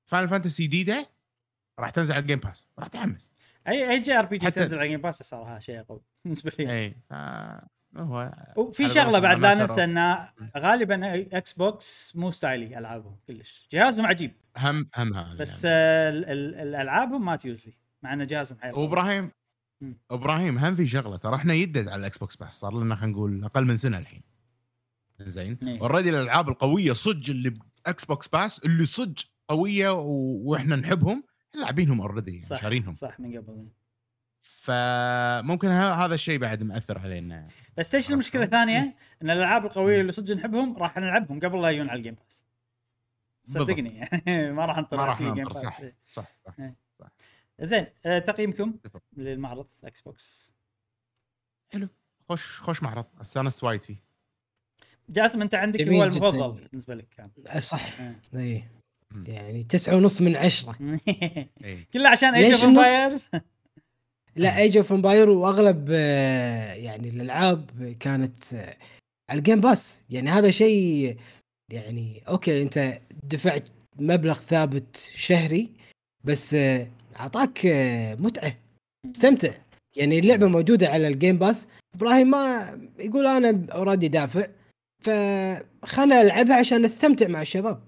Final Fantasy جديدة راح تنزل على ال Game Pass راح تحمس أي أي JRPG حتى- تنزل على Game Pass صراحة شيء قوي بالنسبة لي اي هو وفي شغلة بعد لا ننسى. إن غالبا Xbox مو ستايلي ألعابهم كلش جهازهم عجيب هم هم هذا بس يعني. ال- ال- الالعابهم ما usually مع إن جهازهم حيل. وإبراهيم. إبراهيم هم في شغلة ترى إحنا يدد على ال Xbox Pass صار لنا خلينا نقول أقل من سنة الحين زين. إيه. already الألعاب القوية صج اللي ب Xbox Pass اللي صج قوية و... وإحنا نحبهم لاعبينهم already شارينهم صح من قبل فممكن ه- هذا الشيء بعد مأثر علينا. بس إيش المشكلة الثانية؟ إن الألعاب القوية اللي صدق نحبهم راح نلعبهم قبل لا يجون على ال Game Pass صدقني. يعني ما راح ننطر ما راح ننطر. صح صح صح زين آه، تقييمكم. للمعرض Xbox خوش خوش معرض. استانست وايد فيه. جاسم أنت عندك هو جداً. المفضل بالنسبة لك كان. صح. آه. اي مم. يعني تسعة ونص من عشرة. اي كله عشان Age of? Empires لا Age of Empire وأغلب آه، يعني الألعاب كانت آه، على ال Game Pass يعني هذا شيء يعني okay أنت دفعت مبلغ ثابت شهري بس آه، أعطاك متعة استمتع يعني اللعبة موجودة على ال Game Pass إبراهيم ما يقول أنا already دافع. فخلنا العبها عشان استمتع مع الشباب.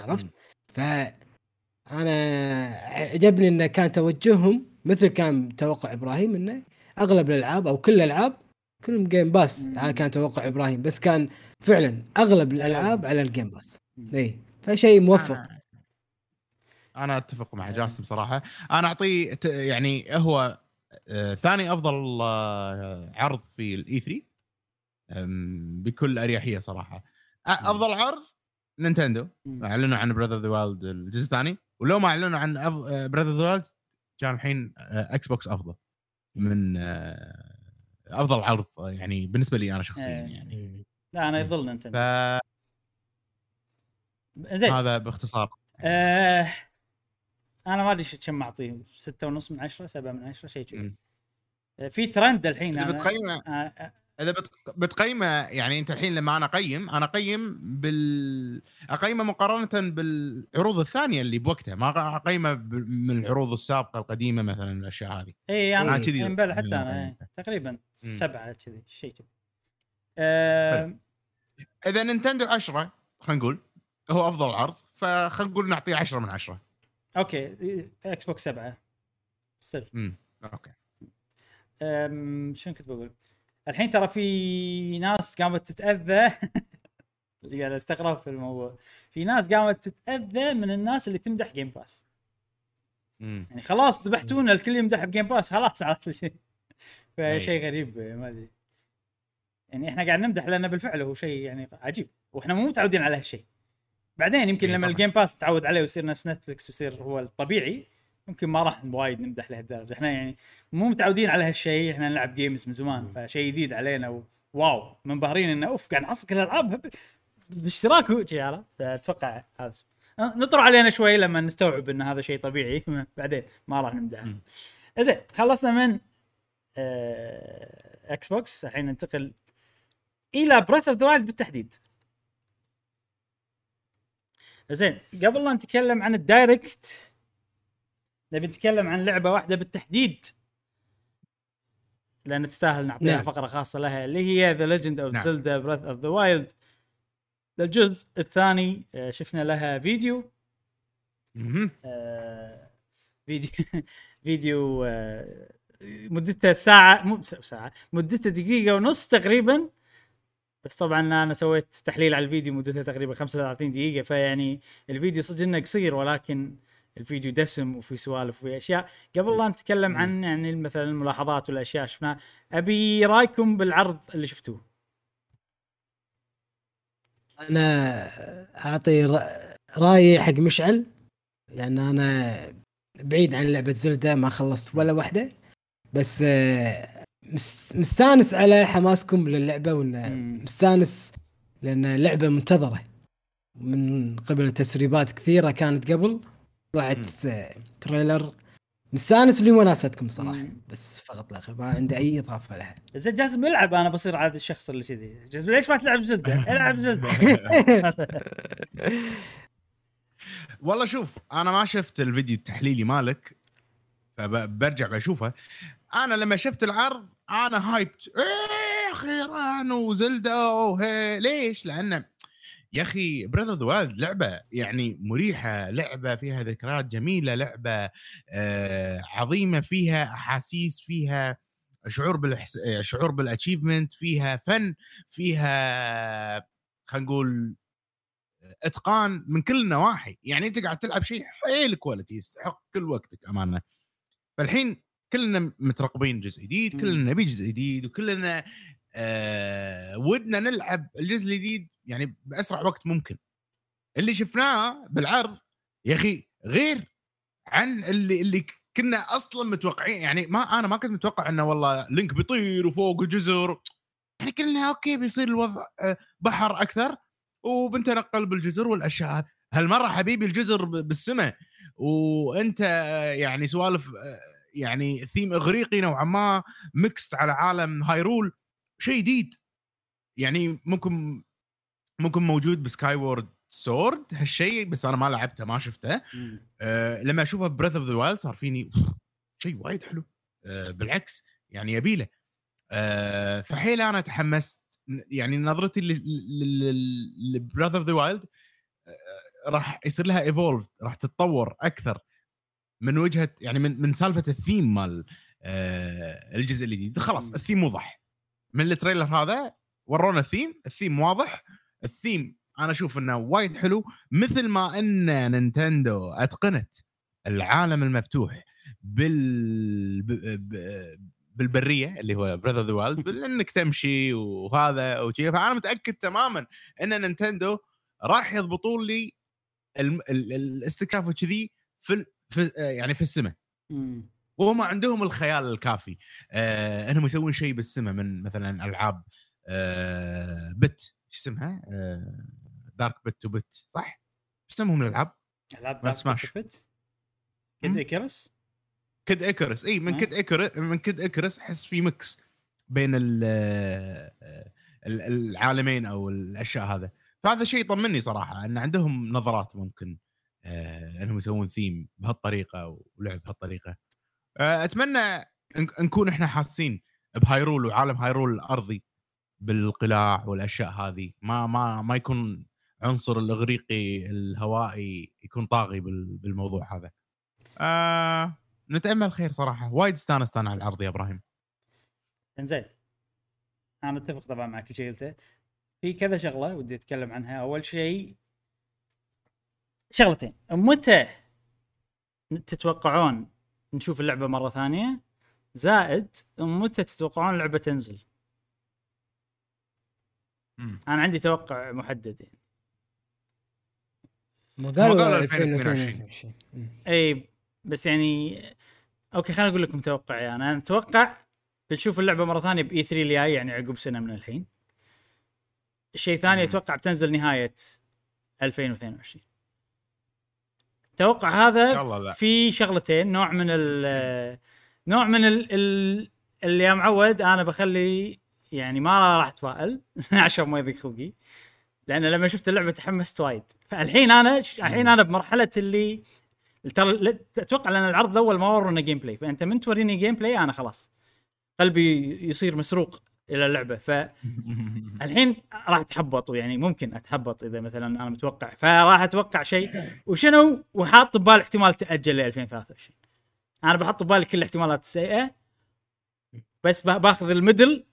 عرفت؟ ف أنا عجبني انه كان توجههم مثل كان توقع إبراهيم إنه أغلب الألعاب أو كل الألعاب كلهم Game Pass. هذا كان توقع إبراهيم بس كان فعلا أغلب الألعاب على ال Game Pass اي فشيء موفق. أنا, أنا أتفق مع جاسم صراحة. أنا أعطيه ت- يعني هو آه، ثاني أفضل آه، عرض في ال E3 أم، بكل أريحية صراحة. أفضل عرض Nintendo. إعلنوا عن Breath of the Wild الجزء الثاني. ولو ما إعلنوا عن Breath of the Wild كان الحين Xbox أفضل. من أفضل عرض يعني بالنسبة لي أنا شخصيا إيه. يعني. لا أنا يظل Nintendo. فهذا زين باختصار. آه أنا ما أدري شو كم اعطيه ستة ونص من عشرة سبعة من عشرة شيء كذي. آه، في ترند الحين بتقيمه آه، آه، إذا بت- بتقيمه يعني أنت الحين لما أنا أقيم أنا أقيم بال أقيمه مقارنة بالعروض الثانية اللي بوقتها ما أقيمه من العروض السابقة القديمة مثلا الأشياء هذه. إي أنا آه، كذي مبلى حتى أنا أنا. تقريبا مم. سبعة كذي شيء كذي. آه إذا Nintendo 10 خلينا نقول هو أفضل عرض فخلينا نقول نعطيه 10 من 10 okay Xbox سبعة. سل. امم okay. أم، شنو كنت بقول؟ الحين ترى في ناس قامت تتأذى. اللي قاعد أستغرب في الموضوع. في ناس قامت تتأذى من الناس اللي تمدح Game Pass مم. يعني خلاص ذبحتونا الكل يمدح ب Game Pass خلاص عرفت. فشيء غريب ما أدري. يعني إحنا قاعد نمدح لأنه بالفعل هو شيء يعني عجيب. وإحنا مو متعودين على هالشيء بعدين يمكن لما. ال Game Pass تعود عليه ويصير نفس Netflix ويصير هو الطبيعي يمكن ما راح وايد نمدح لهالدرجة. إحنا يعني مو متعودين على هالشيء إحنا نلعب games من زمان فشيء جديد علينا و... wow. منبهرين إنه أوف قاعد نحصل كل الالعاب باشتراك عرفت أتوقع هذا أه، نطر علينا شوي لما نستوعب إن هذا شيء طبيعي. بعدين ما راح نمدح. زين خلصنا من آه، Xbox الحين ننتقل إلى Breath of the Wild بالتحديد. زين قبل لا نتكلم عن ال Direct نبي نتكلم عن لعبة واحدة بالتحديد لأن تستاهل نعطيها نعم. فقرة خاصة لها اللي هي The Legend of. Zelda Breath of the Wild الجزء الثاني آه، شفنا لها فيديو. آه، فيديو فيديو آه، مدته ساعة مو ساعة مدته دقيقة ونص تقريبا بس طبعا أنا سويت تحليل على الفيديو مدته تقريبا 35 دقيقة فيعني الفيديو صدق إنه قصير ولكن الفيديو دسم وفي سوالف وفي أشياء. قبل لا نتكلم عن يعني مثلا الملاحظات والأشياء شفناها أبي رأيكم بالعرض اللي شفتوه؟ أنا أعطي ر- رأيي حق مشعل لأن أنا بعيد عن لعبة زلدة ما خلصت ولا واحدة. بس آه، مس- مستانس على حماسكم للعبة وإن. مستانس لأن لعبة منتظرة. من قبل تسريبات كثيرة كانت قبل. طلعت تريلر. مستانس لمناستكم صراحة. بس فقط لا غير ما عندي أي إضافة لها. زين جاسم العب أنا بصير هذا الشخص اللي كذي. جاسم ليش ما تلعب زلدة؟ العب زلدة. والله شوف أنا ما شفت الفيديو التحليلي مالك فبرجع بشوفه. أنا لما شفت العرض أنا هايبت إيه أخيرا وزلدا وهي ليش؟ لأنه يا أخي Breath of the Wild لعبة يعني مريحة لعبة فيها ذكريات جميلة لعبة آه عظيمة فيها أحاسيس فيها شعور بالإحس... آه، شعور بال achievement فيها فن فيها خلينا نقول إتقان من كل النواحي يعني أنت قاعد تلعب شيء حيل quality يستحق كل وقتك أمانة فالحين كلنا مترقبين جزء جديد. كلنا نبي جزء جديد وكلنا آه ودنا نلعب الجزء الجديد يعني بأسرع وقت ممكن. اللي شفناه بالعرض يا أخي غير عن اللي اللي كنا أصلا متوقعين يعني ما أنا ما كنت متوقع إنه والله Link بيطير وفوق جزر يعني قلنا okay بيصير الوضع آه، بحر أكثر وبنتنقل بالجزر والاشياء. هالمرة حبيبي الجزر بالسماء. وأنت يعني سوالف آه، يعني ثيم إغريقي نوعا ما mixed على عالم هايرول شيء جديد. يعني ممكن ممكن موجود ب Skyward Sword هالشيء بس أنا ما لعبته ما شفته. أه لما أشوفه Breath of the Wild صار فيني شيء وايد حلو. أه بالعكس يعني يبيله أه فحيل أنا تحمست. يعني نظرتي ل Breath of the Wild راح يصير لها evolve راح تتطور أكثر. من وجهة يعني من من سالفة الثيم مال أه الجزء الجديد. خلاص. الثيم وضح. من ال trailer هذا ورونا ال theme ال theme واضح. الثيم أنا أشوف إنه وايد حلو مثل ما إن نينتندو أتقنت العالم المفتوح بال بالبرية اللي هو of the Wild انك تمشي وهذا وشي. فأنا متأكد تماما إن نينتندو راح يضبطون لي الاستكشاف وكذي في في يعني في السماء. وهم عندهم الخيال الكافي آه انهم يسوون شيء بالسماء من مثلا ألعاب آه بت شو اسمها؟ آه دارك بت تو بت صح؟ شو اسمهم الألعاب؟ ألعاب مال سماش. كيد مم. ايكرس كيد ايكرس إي من آه. كيد ايكرس من كيد ايكرس أحس في ميكس بين ال ال- العالمين أو الأشياء هذا فهذا شيء يطمني صراحة إن عندهم نظرات ممكن آه إنهم يسوون ثيم بهالطريقة ولعب بهالطريقة آه أتمنى نك- نكون إحنا حاسين بهايرول وعالم هايرول الأرضي بالقلاع والأشياء هذه. ما ما ما يكون عنصر الإغريقي الهوائي يكون طاغي بال- بالموضوع هذا. آه نتأمل خير صراحة. وايد استانست أنا على العرض يا إبراهيم. إنزين. أنا أتفق طبعا مع كل شيء قلته. في كذا شغلة ودي أتكلم عنها. أول شيء شغلتين. متى تتوقعون نشوف اللعبة مرة ثانية زائد متى تتوقعون اللعبة تنزل مم. أنا عندي توقع محدد يعني ما قالوا قالوا 2022. 2022 مم. إي بس يعني أوكي خليني أقول لكم توقعي أنا أنا أتوقع بنشوف اللعبة مرة ثانية بإي 3 الجاي يعني عقب سنة من الحين الشيء الثاني مم. أتوقع بتنزل نهاية 2022 توقع هذا. في شغلتين نوع من ال نوع من ال ال اللي يا معود أنا بخلي يعني ما راح أتفائل عشان ما يضيق خلقي. لأن لما شفت اللعبة تحمست وايد. فالحين أنا الحين أنا بمرحلة اللي ترى أتوقع لأن العرض الأول ما ورونا gameplay فأنت من توريني gameplay أنا خلاص. قلبي يصير مسروق. إلى اللعبة. فالحين راح أتحبط يعني ممكن أتحبط إذا مثلا أنا متوقع. فراح أتوقع شيء. وشنو؟ وحاط ببالي احتمال تأجل ل 2023 أنا بحط ببالي كل الاحتمالات السيئة بس بأ- بأخذ ال middle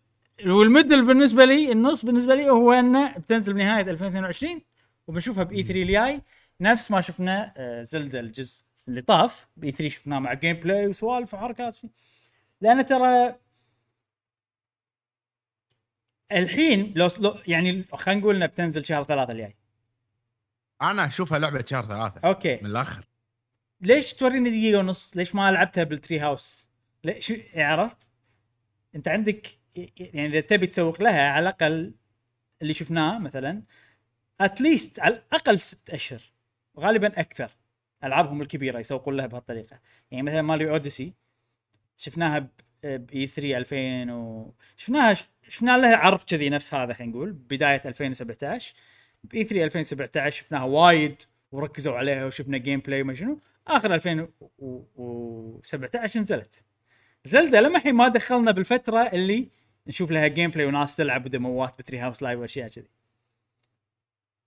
وال middle بالنسبة لي النص بالنسبة لي هو انه بتنزل بنهاية 2022 وبنشوفها ب E3 الجاي. نفس ما شفنا آه، زلدا الجزء اللي طاف. ب E3 شفناه مع gameplay وسوالف وحركات. لأن ترى الحين لو لو- يعني خلينا نقول إنها بتنزل شهر ثلاثة الجاي أنا أشوفها لعبة شهر ثلاثة okay من الآخر ليش توريني دقيقة ونص؟ ليش ما لعبتها بال Treehouse؟ ليش عرفت؟ أنت عندك يعني إذا تبي تسوق لها على الأقل اللي شفناه مثلا at least على الأقل ست أشهر غالبا أكثر ألعابهم الكبيرة يسوقون لها بهالطريقة يعني مثلا Mario Odyssey شفناها ب ب E3 2000 و شفناها شفنا لها عرض كذي نفس هذا خلينا نقول بداية 2017 ب E3 2017 شفناها وايد وركزوا عليها وشفنا gameplay وما شنو. آخر 2017 نزلت. زلدا لما الحين ما دخلنا بالفترة اللي نشوف لها جيم بلاي وناس تلعب ودموات بتري هاوس لايف وأشياء كذي.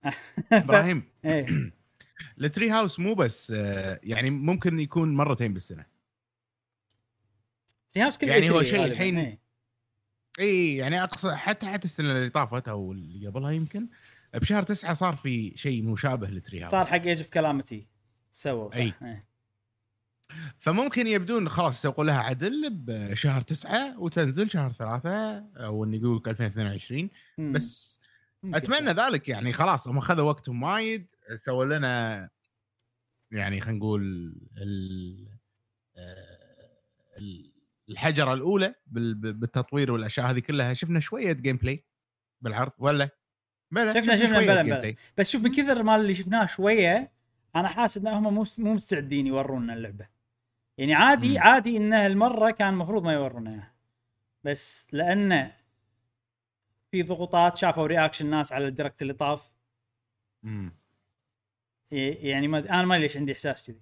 إبراهيم التري هاوس مو بس آه، يعني ممكن يكون مرتين بالسنة. تري هاوس كل يعني هو E3 شيء. الحين- إيه. إي يعني أقصى حتى حتى السنة اللي طافت أو اللي قبلها يمكن بشهر تسعة صار في شيء مشابه للتري هاوس صار حق ايج اوف كلامتي سووا أي. إيه. فممكن يبدون خلاص يسوقون لها عدل بشهر تسعة وتنزل شهر ثلاثة أو اني يقول لك 2022 مم. بس ممكن أتمنى. ذلك يعني خلاص هم خذوا وقتهم وايد سووا لنا يعني خلينا نقول ال- آه، ال- الحجرة الأولى بال- بالتطوير والأشياء هذه كلها شفنا شوية gameplay بالعرض ولا بلا شفنا- شفنا بلا- بلا. بس شوف من كثر مال اللي شفناه شوية أنا حاسس إن هم مو مو مستعدين يورونا اللعبة يعني عادي مم. عادي إن هالمرة كان المفروض ما يورونا إياها بس لأنه في ضغوطات شافوا reaction الناس على ال Direct اللي طاف مم. ي- يعني ما أنا ما ليش عندي إحساس كذي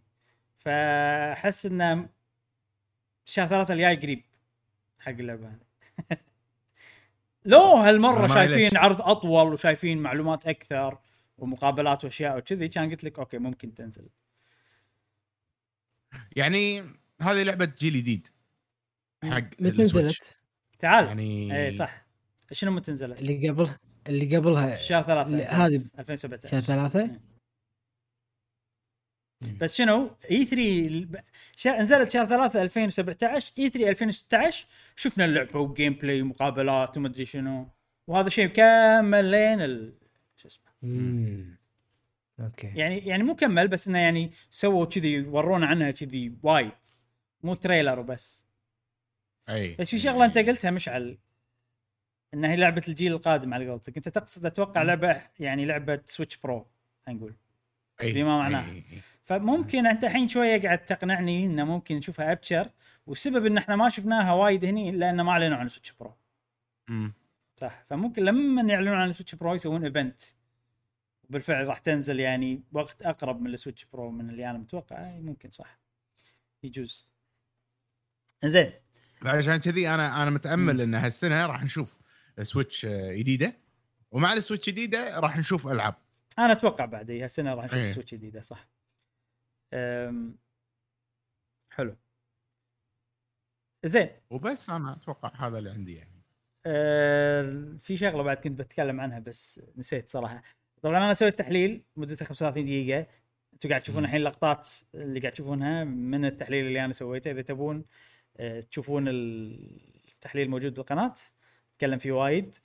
فأحس إنه شهر ثلاثة الجاي قريب حق اللعبة هذه لو هالمرة ما شايفين ليش. عرض أطول وشايفين معلومات أكثر ومقابلات وأشياء وكذي كان قلت لك okay ممكن تنزل يعني هذه لعبة جيل جديد حق متى. نزلت؟ تعال يعني اي صح شنو متى نزلت؟ اللي قبلها اللي قبلها شهر ثلاثة هذه نزلت، 2017 شهر ثلاثة بس شنو؟ E3 شا... نزلت شهر 3 2017 E3 2016 شفنا اللعبة و gameplay ومقابلات ومدري شنو. وهذا شيء كمل لين ال... شو اسمه. okay. يعني يعني مو كمل بس إنه يعني سووا كذي ورونا عنها كذي وايد. مو trailer وبس. أي. بس في شغلة أنت قلتها مشعل. انها هي لعبة الجيل القادم على قولتك. أنت تقصد أتوقع لعبه يعني لعبة Switch Pro خلينا نقول. أي. بما معناه. فممكن أنت الحين شوية قاعد تقنعني إنه ممكن نشوفها أبشر والسبب إن إحنا ما شفناها وايد هني لأن ما اعلنوا عن Switch Pro مم. صح. فممكن لما يعلنون عن ال Switch Pro يسوون event وبالفعل راح تنزل يعني وقت أقرب من ال Switch Pro من اللي أنا متوقع. ممكن صح. يجوز. زين عشان كذي أنا أنا متأمل إن هالسنة راح نشوف Switch جديدة ومع ال Switch الجديده راح نشوف ألعاب. أنا أتوقع بعد هالسنة راح نشوف إيه. Switch جديدة صح. حلو. زين. وبس أنا أتوقع هذا اللي عندي يعني. أه... في شغلة بعد كنت بتكلم عنها بس نسيت صراحة. طبعا أنا سويت تحليل مدته 35 دقيقة. أنتم قاعد تشوفون. الحين لقطات اللي قاعد تشوفونها من التحليل اللي أنا سويته. إذا تبون آه، تشوفون التحليل موجود بالقناة. أتكلم فيه وايد.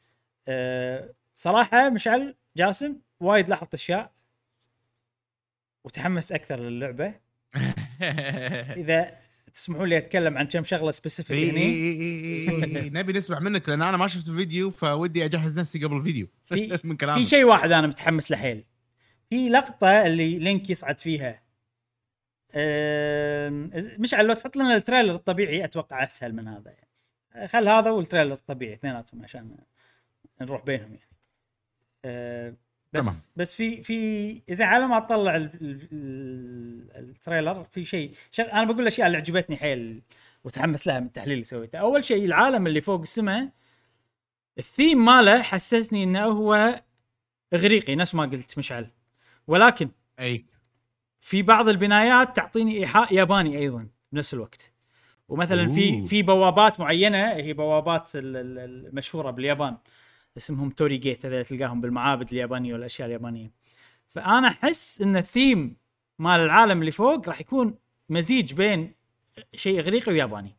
آه، صراحة مشعل جاسم وايد لاحظت أشياء. وتحمس أكثر للعبة. إذا تسمحوا لي أتكلم عن كم شغلة specific إي- إي- هني إي- إي- إي. نبي نسمع منك لأن أنا ما شفت الفيديو فودي أجهز نفسي قبل الفيديو في من في كلامك شيء واحد أنا متحمس له حيل. في لقطة اللي لينك يصعد فيها. أم، مشعل لو تحط لنا ال trailer الطبيعي أتوقع أسهل من هذا يعني. خل هذا وال trailer الطبيعي اثنيناتهم عشان نروح بينهم يعني. أه، بس تمام. بس في في إذا على ما ال- التريلر في شيء شغ... أنا بقول الأشياء اللي عجبتني حيل وتحمس لها من التحليل اللي سويته. أول شيء العالم اللي فوق السماء الثيم ماله حسسني إنه هو إغريقي نفس ما قلت مشعل. ولكن أي. في بعض البنايات تعطيني إيحاء ياباني أيضا بنفس الوقت. ومثلا في. في بوابات معينة هي بوابات ال- ال- المشهوره باليابان. اسمهم torii gate هذول تلقاهم بالمعابد اليابانية والأشياء اليابانية. فأنا أحس إن الثيم مال العالم اللي فوق راح يكون مزيج بين شيء إغريقي وياباني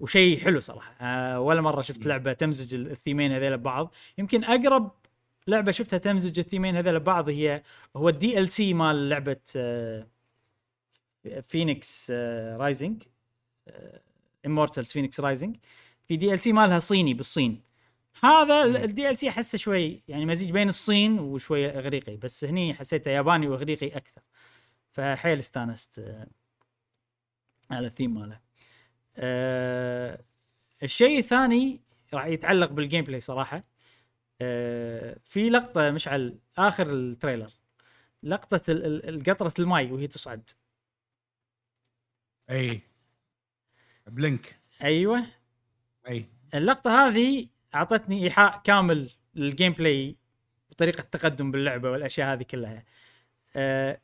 وشيء حلو صراحة. آه ولا مرة شفت لعبة تمزج الثيمين هذول ببعض. يمكن أقرب لعبة شفتها تمزج الثيمين هذول ببعض هي هو ال DLC مال لعبة Fenyx Rising Immortals Fenyx Rising في DLC مالها صيني بالصين. هذا ال DLC احسه شوي يعني مزيج بين الصين وشوي إغريقي بس هني حسيته ياباني وإغريقي أكثر. فحيل استانست آه، على الثيم ماله. أه الشيء الثاني راح يتعلق بال gameplay صراحة. أه في لقطة مشعل آخر ال trailer. لقطة قطرة الماي وهي تصعد. أي. ب Link. أيوه. أي. اللقطة هذه أعطتني إيحاء كامل لل gameplay وطريقه التقدم باللعبة والأشياء هذه كلها. أه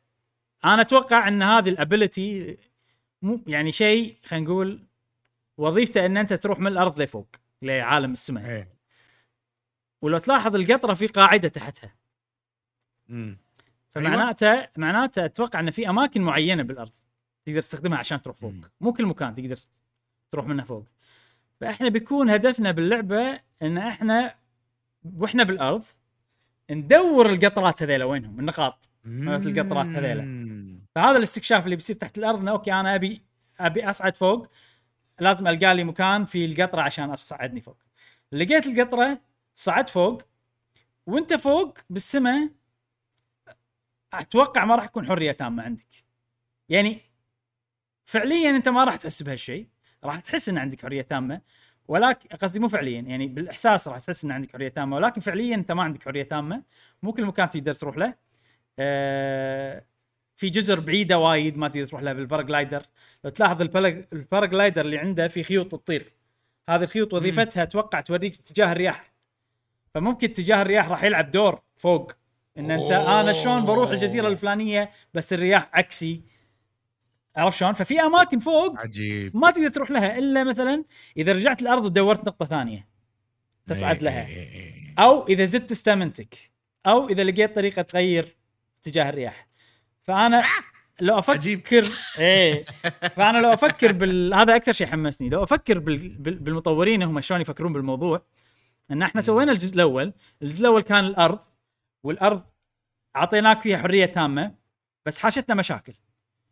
أنا أتوقع إن هذه ال ability مو يعني شيء خلينا نقول وظيفته إن أنت تروح من الأرض لفوق لعالم السماء. اي ولو تلاحظ القطرة في قاعدة تحتها. أمم. فمعناته معناته أتوقع إن في أماكن معينة بالأرض تقدر تستخدمها عشان تروح فوق. مم. مو كل مكان تقدر تروح منه فوق. فإحنا بيكون هدفنا باللعبة إن إحنا وإحنا بالأرض ندور القطرات هذيلا وينهم؟ النقاط. مالت القطرات هذيلا. فهذا الاستكشاف اللي بيصير تحت الأرض إنه أوكي أنا أبي أبي أصعد فوق. لازم ألقى لي مكان في القطرة عشان أصعدني فوق. لقيت القطرة صعدت فوق. وأنت فوق بالسماء أتوقع ما راح يكون حرية تامة عندك. يعني فعليا أنت ما راح تحس بهالشيء. راح تحس إن عندك حرية تامة ولكن قصدي مو فعليا يعني بالإحساس راح تحس إن عندك حرية تامة ولكن فعليا أنت ما عندك حرية تامة مو كل مكان تقدر تروح له. آه في جزر بعيدة وايد ما تقدر تروح لها بال paraglider لو تلاحظ ال paraglider اللي عنده في خيوط تطير. هذه الخيوط وظيفتها أتوقع توريك اتجاه الرياح. فممكن اتجاه الرياح راح يلعب دور فوق. إن أنت. أنا شلون بروح الجزيرة الفلانية بس الرياح عكسي. عرفت شلون؟ ففي أماكن فوق عجيب. ما تقدر تروح لها إلا مثلا إذا رجعت الأرض ودورت نقطة ثانية. تصعد إي- لها. إي- إي- إي. أو إذا زدت استامنتك أو إذا لقيت طريقة تغير اتجاه الرياح. فأنا لو أفكر عجيب. إيه. فأنا لو أفكر بال... هذا أكثر شيء حمسني. لو أفكر. بال... بالمطورين هم شلون يفكرون بالموضوع. إن إحنا سوينا الجزء الأول. الجزء الأول كان الأرض والأرض أعطيناك فيها حرية تامة بس حاشتنا مشاكل.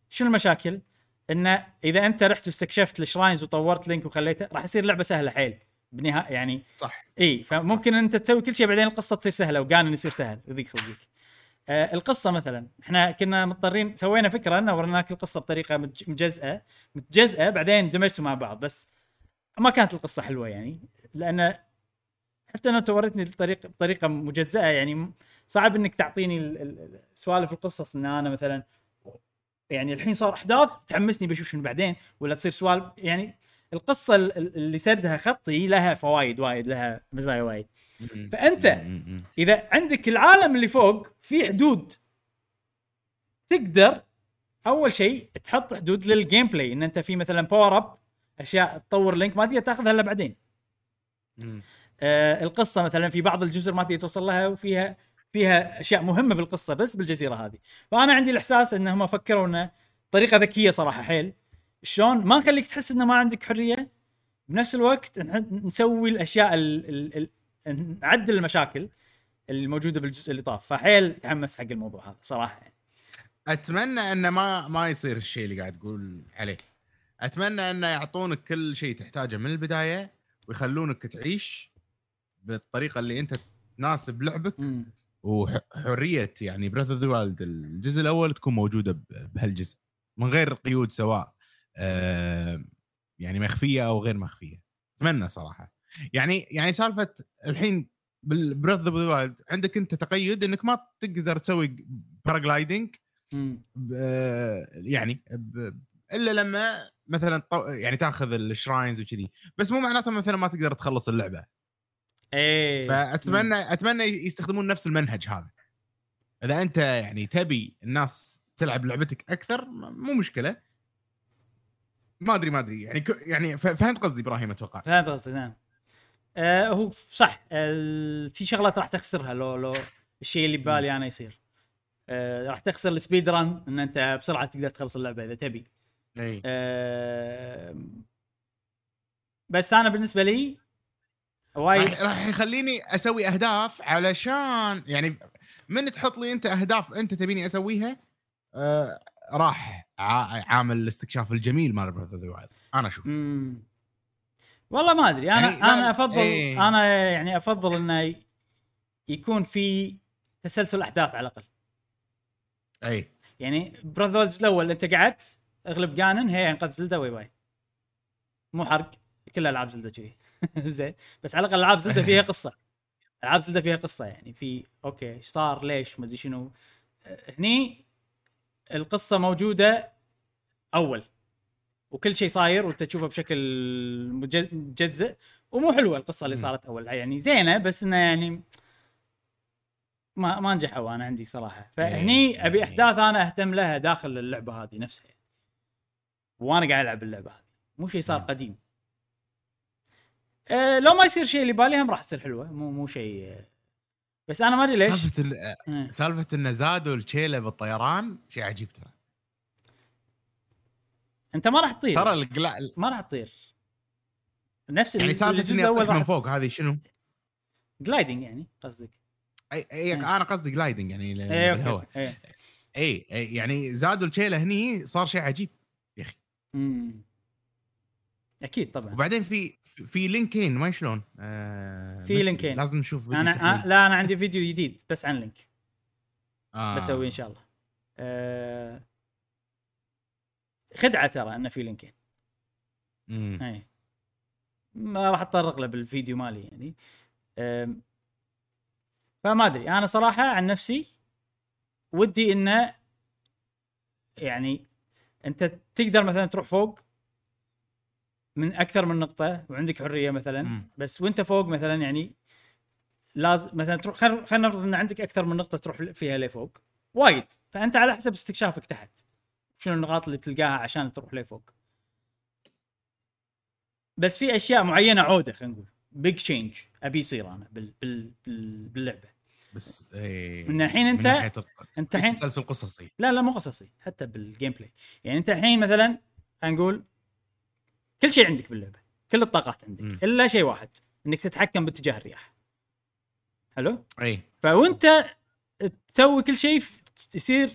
شنو المشاكل؟ انه إذا أنت رحت واستكشفت ال shrines وطورت Link وخليته راح يصير لعبة سهلة حيل بنهاية يعني صح إي فممكن أنت تسوي كل شيء بعدين القصة تصير سهلة وGanon يصير سهل يضيق خلقك. آه القصة مثلا إحنا كنا مضطرين سوينا فكرة إنه وريناك القصة بطريقة مجزئة متجزئة بعدين دمجتوا مع بعض بس ما كانت القصة حلوة يعني لأن حتى لو انت وريتني الطريقة بطريقة مجزئة يعني صعب إنك تعطيني ال- ال- ال- سوالف القصص إن أنا مثلا يعني الحين صار أحداث تحمسني بشوف شنو بعدين ولا تصير سوالف يعني القصة ال- ال- اللي سردها خطي لها فوائد وايد لها مزايا وايد. أمم. إذا عندك العالم اللي فوق في حدود تقدر أول شيء تحط حدود لل gameplay إن أنت في مثلا power up أشياء تطور Link ما تقدر تاخذها إلا بعدين. آه القصة مثلا في بعض الجزر ما تقدر توصل لها وفيها فيها أشياء مهمة بالقصة بس بالجزيرة هذه. فأنا عندي الإحساس إنهم فكروا إنه طريقة ذكية صراحة حيل. شلون؟ ما نخليك تحس إنه ما عندك حرية. بنفس الوقت نح- نسوي الأشياء ال ال ال نعدل المشاكل الموجودة بالجزء اللي طاف. فحيل تحمس حق الموضوع هذا صراحة يعني. أتمنى إنه ما ما يصير الشيء اللي قاعد تقول عليه. أتمنى إنه يعطونك كل شيء تحتاجه من البداية ويخلونك تعيش بالطريقة اللي أنت تناسب لعبك. وحرية يعني Breath of the Wild الجزء الأول تكون موجودة بهالجزء من غير قيود سواء آه، يعني مخفية أو غير مخفية. أتمنى صراحة. يعني يعني سالفة الحين بال Breath of the Wild عندك أنت تقيد إنك ما تقدر تسوي paragliding يعني ب- إلا لما مثلا يعني تأخذ ال shrines وكذي. بس مو معناته مثلا ما تقدر تخلص اللعبة. إيه. فأتمنى أتمنى يستخدمون نفس المنهج هذا. إذا أنت يعني تبي الناس تلعب لعبتك أكثر مو مشكلة. ما أدري ما أدري. يعني يعني فهمت قصدي إبراهيم أتوقع. فهمت قصدك نعم. آه هو صح آه في شغلات راح تخسرها لو لو الشيء اللي ببالي أنا يصير. آه راح تخسر السبيد ران إن أنت بسرعة تقدر تخلص اللعبة إذا تبي. اي آه بس أنا بالنسبة لي وايد. راح يخليني أسوي أهداف علشان يعني من تحط لي أنت أهداف أنت تبيني أسويها آه راح عامل الاستكشاف الجميل مال بريث اوف ذا وايلد أنا أشوف. والله ما أدري. أنا يعني أنا افضل إيه. أنا يعني أفضل إنه يكون في تسلسل أحداث على الأقل. أي. يعني براذرز الأول أنت قعدت اغلب جانن هي انقذ زلدا واي باي. مو حرق كل ألعاب زلدا كذي زين. بس على الأقل ألعاب زلدا فيها قصة. ألعاب زلدا فيها قصة يعني. في أوكي إيش صار؟ ليش؟ ما أدري شنو. أه، هني القصة موجودة أول. وكل شيء صاير وأنت تشوفه بشكل مجزء. ومو حلوة القصة اللي. صارت أول. يعني زينة بس إنه يعني ما ما نجحوا أنا عندي صراحة. فهني أبي إيه. أحداث أنا أهتم لها داخل اللعبة هذه نفسها يعني. وأنا قاعد ألعب اللعبة هذه. مو شيء صار. قديم. أه لو ما يصير شيء اللي بالي هم راح تصير حلوة. مو مو شيء آه، بس أنا ما أدري ليش. سالفة ال- آه. سالفة انه زادوا الشيله بالطيران شيء عجيب ترى. أنت ما راح تطير. ترى القلا... ما راح تطير. نفس يعني سالفة إني أطيح من فوق هذه شنو؟ جلايدنج يعني قصدك. اي اي مم. أنا قصدي جلايدنج يعني إيه بالهواء. إيه. اي اي يعني زادوا الشيله هني صار شيء عجيب يا أخي. مم. أكيد طبعا. وبعدين في في لينكين ما شلون آه في. لينكين. لازم نشوف فيديو أنا. آه لا أنا عندي فيديو جديد بس عن لينك آه. بسويه إن شاء الله أه... خدعة ترى إنه في لينكين. اي ما راح أتطرق له بالفيديو مالي يعني فما أدري أنا صراحة عن نفسي ودي إنه يعني أنت تقدر مثلا تروح فوق من أكثر من نقطة وعندك حرية مثلا. مم. بس وأنت فوق مثلا يعني لازم مثلا تروح خل- خلينا نفرض إن عندك أكثر من نقطة تروح فيها لفوق. وايد. فأنت على حسب استكشافك تحت. شنو النقاط اللي بتلقاها عشان تروح لفوق. بس في أشياء معينة عودة خلينا نقول. big change أبي يصير أنا بال بال بال باللعبة. بس إيه من الحين من أنت- ناحية أنت الحين- تسلسل قصصي. لا لا مو قصصي. حتى بال gameplay يعني أنت الحين مثلا خلينا نقول كل شيء عندك باللعبة كل الطاقات عندك مم. إلا شيء واحد إنك تتحكم باتجاه الرياح. حلو؟ أي. فوانت تسوي كل شيء يصير